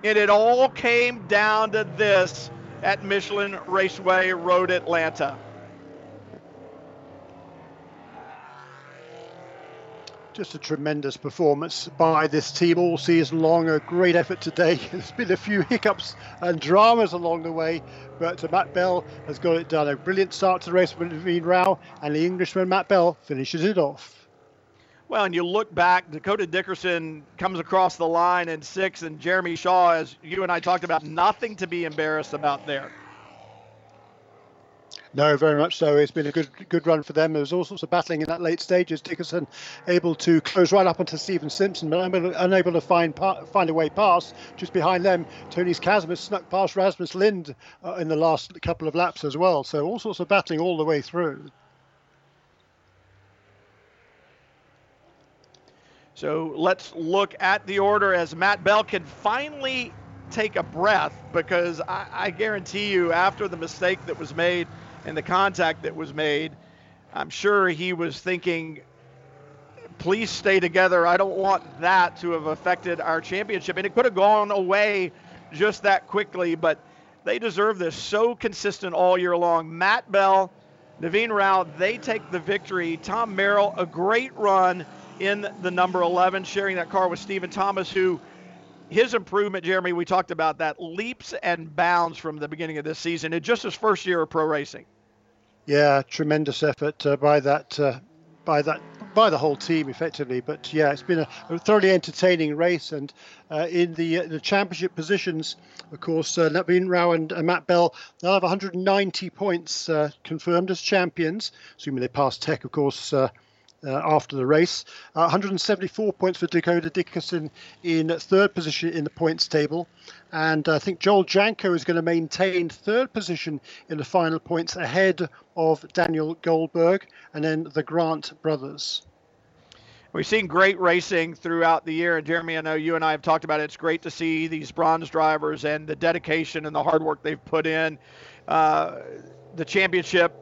And it all came down to this at Michelin Raceway Road Atlanta. Just a tremendous performance by this team all season long. A great effort today. There's been a few hiccups and dramas along the way, but Matt Bell has got it done. A brilliant start to the race with Naveen Rao, and the Englishman Matt Bell finishes it off. Well, and you look back, Dakota Dickerson comes across the line in six, and Jeremy Shaw, as you and I talked about, nothing to be embarrassed about there. No, very much so. It's been a good good run for them. There was all sorts of battling in that late stages. Dickerson able to close right up onto Stephen Simpson, but unable, unable to find find a way past. Just behind them, Tonis Kasemets snuck past Rasmus Lindh uh, in the last couple of laps as well. So all sorts of battling all the way through. So let's look at the order as Matt Bell can finally take a breath because I, I guarantee you, after the mistake that was made and the contact that was made, I'm sure he was thinking, please stay together. I don't want that to have affected our championship. And it could have gone away just that quickly, but they deserve this. So consistent all year long. Matt Bell, Naveen Rao, they take the victory. Tom Merrill, a great run in the number 11, sharing that car with Stephen Thomas, who his improvement, Jeremy, we talked about that leaps and bounds from the beginning of this season. It's just his first year of pro racing. Yeah, tremendous effort uh, by that uh, by that by the whole team effectively. But yeah, it's been a, a thoroughly entertaining race, and uh, in the uh, the championship positions, of course, uh, Naveen Rao and uh, Matt Bell they'll have 190 points uh, confirmed as champions, assuming they pass Tech, of course. Uh, after the race. Uh, 174 points for Dakota Dickerson in third position in the points table. And I think Joel Janko is going to maintain third position in the final points ahead of Daniel Goldberg and then the Grant brothers. We've seen great racing throughout the year, and Jeremy, I know you and I have talked about it. It's great to see these bronze drivers and the dedication and the hard work they've put in. Uh, the championship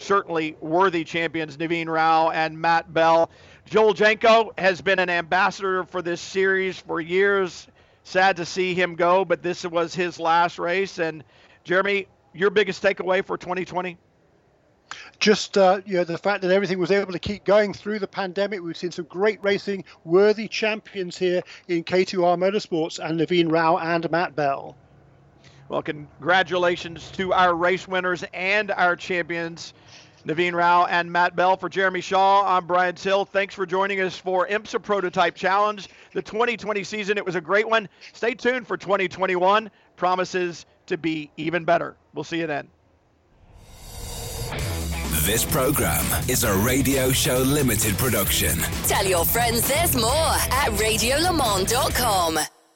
certainly worthy champions, Naveen Rao and Matt Bell. Joel Janko has been an ambassador for this series for years. Sad to see him go, but this was his last race. And Jeremy, your biggest takeaway for 2020? Just uh, you know the fact that everything was able to keep going through the pandemic. We've seen some great racing, worthy champions here in K2R Motorsports and Naveen Rao and Matt Bell. Well, congratulations to our race winners and our champions. Naveen Rao and Matt Bell for Jeremy Shaw. I'm Brian Till. Thanks for joining us for IMSA Prototype Challenge, the 2020 season. It was a great one. Stay tuned for 2021. Promises to be even better. We'll see you then. This program is a radio show limited production. Tell your friends there's more at radiolemans.com.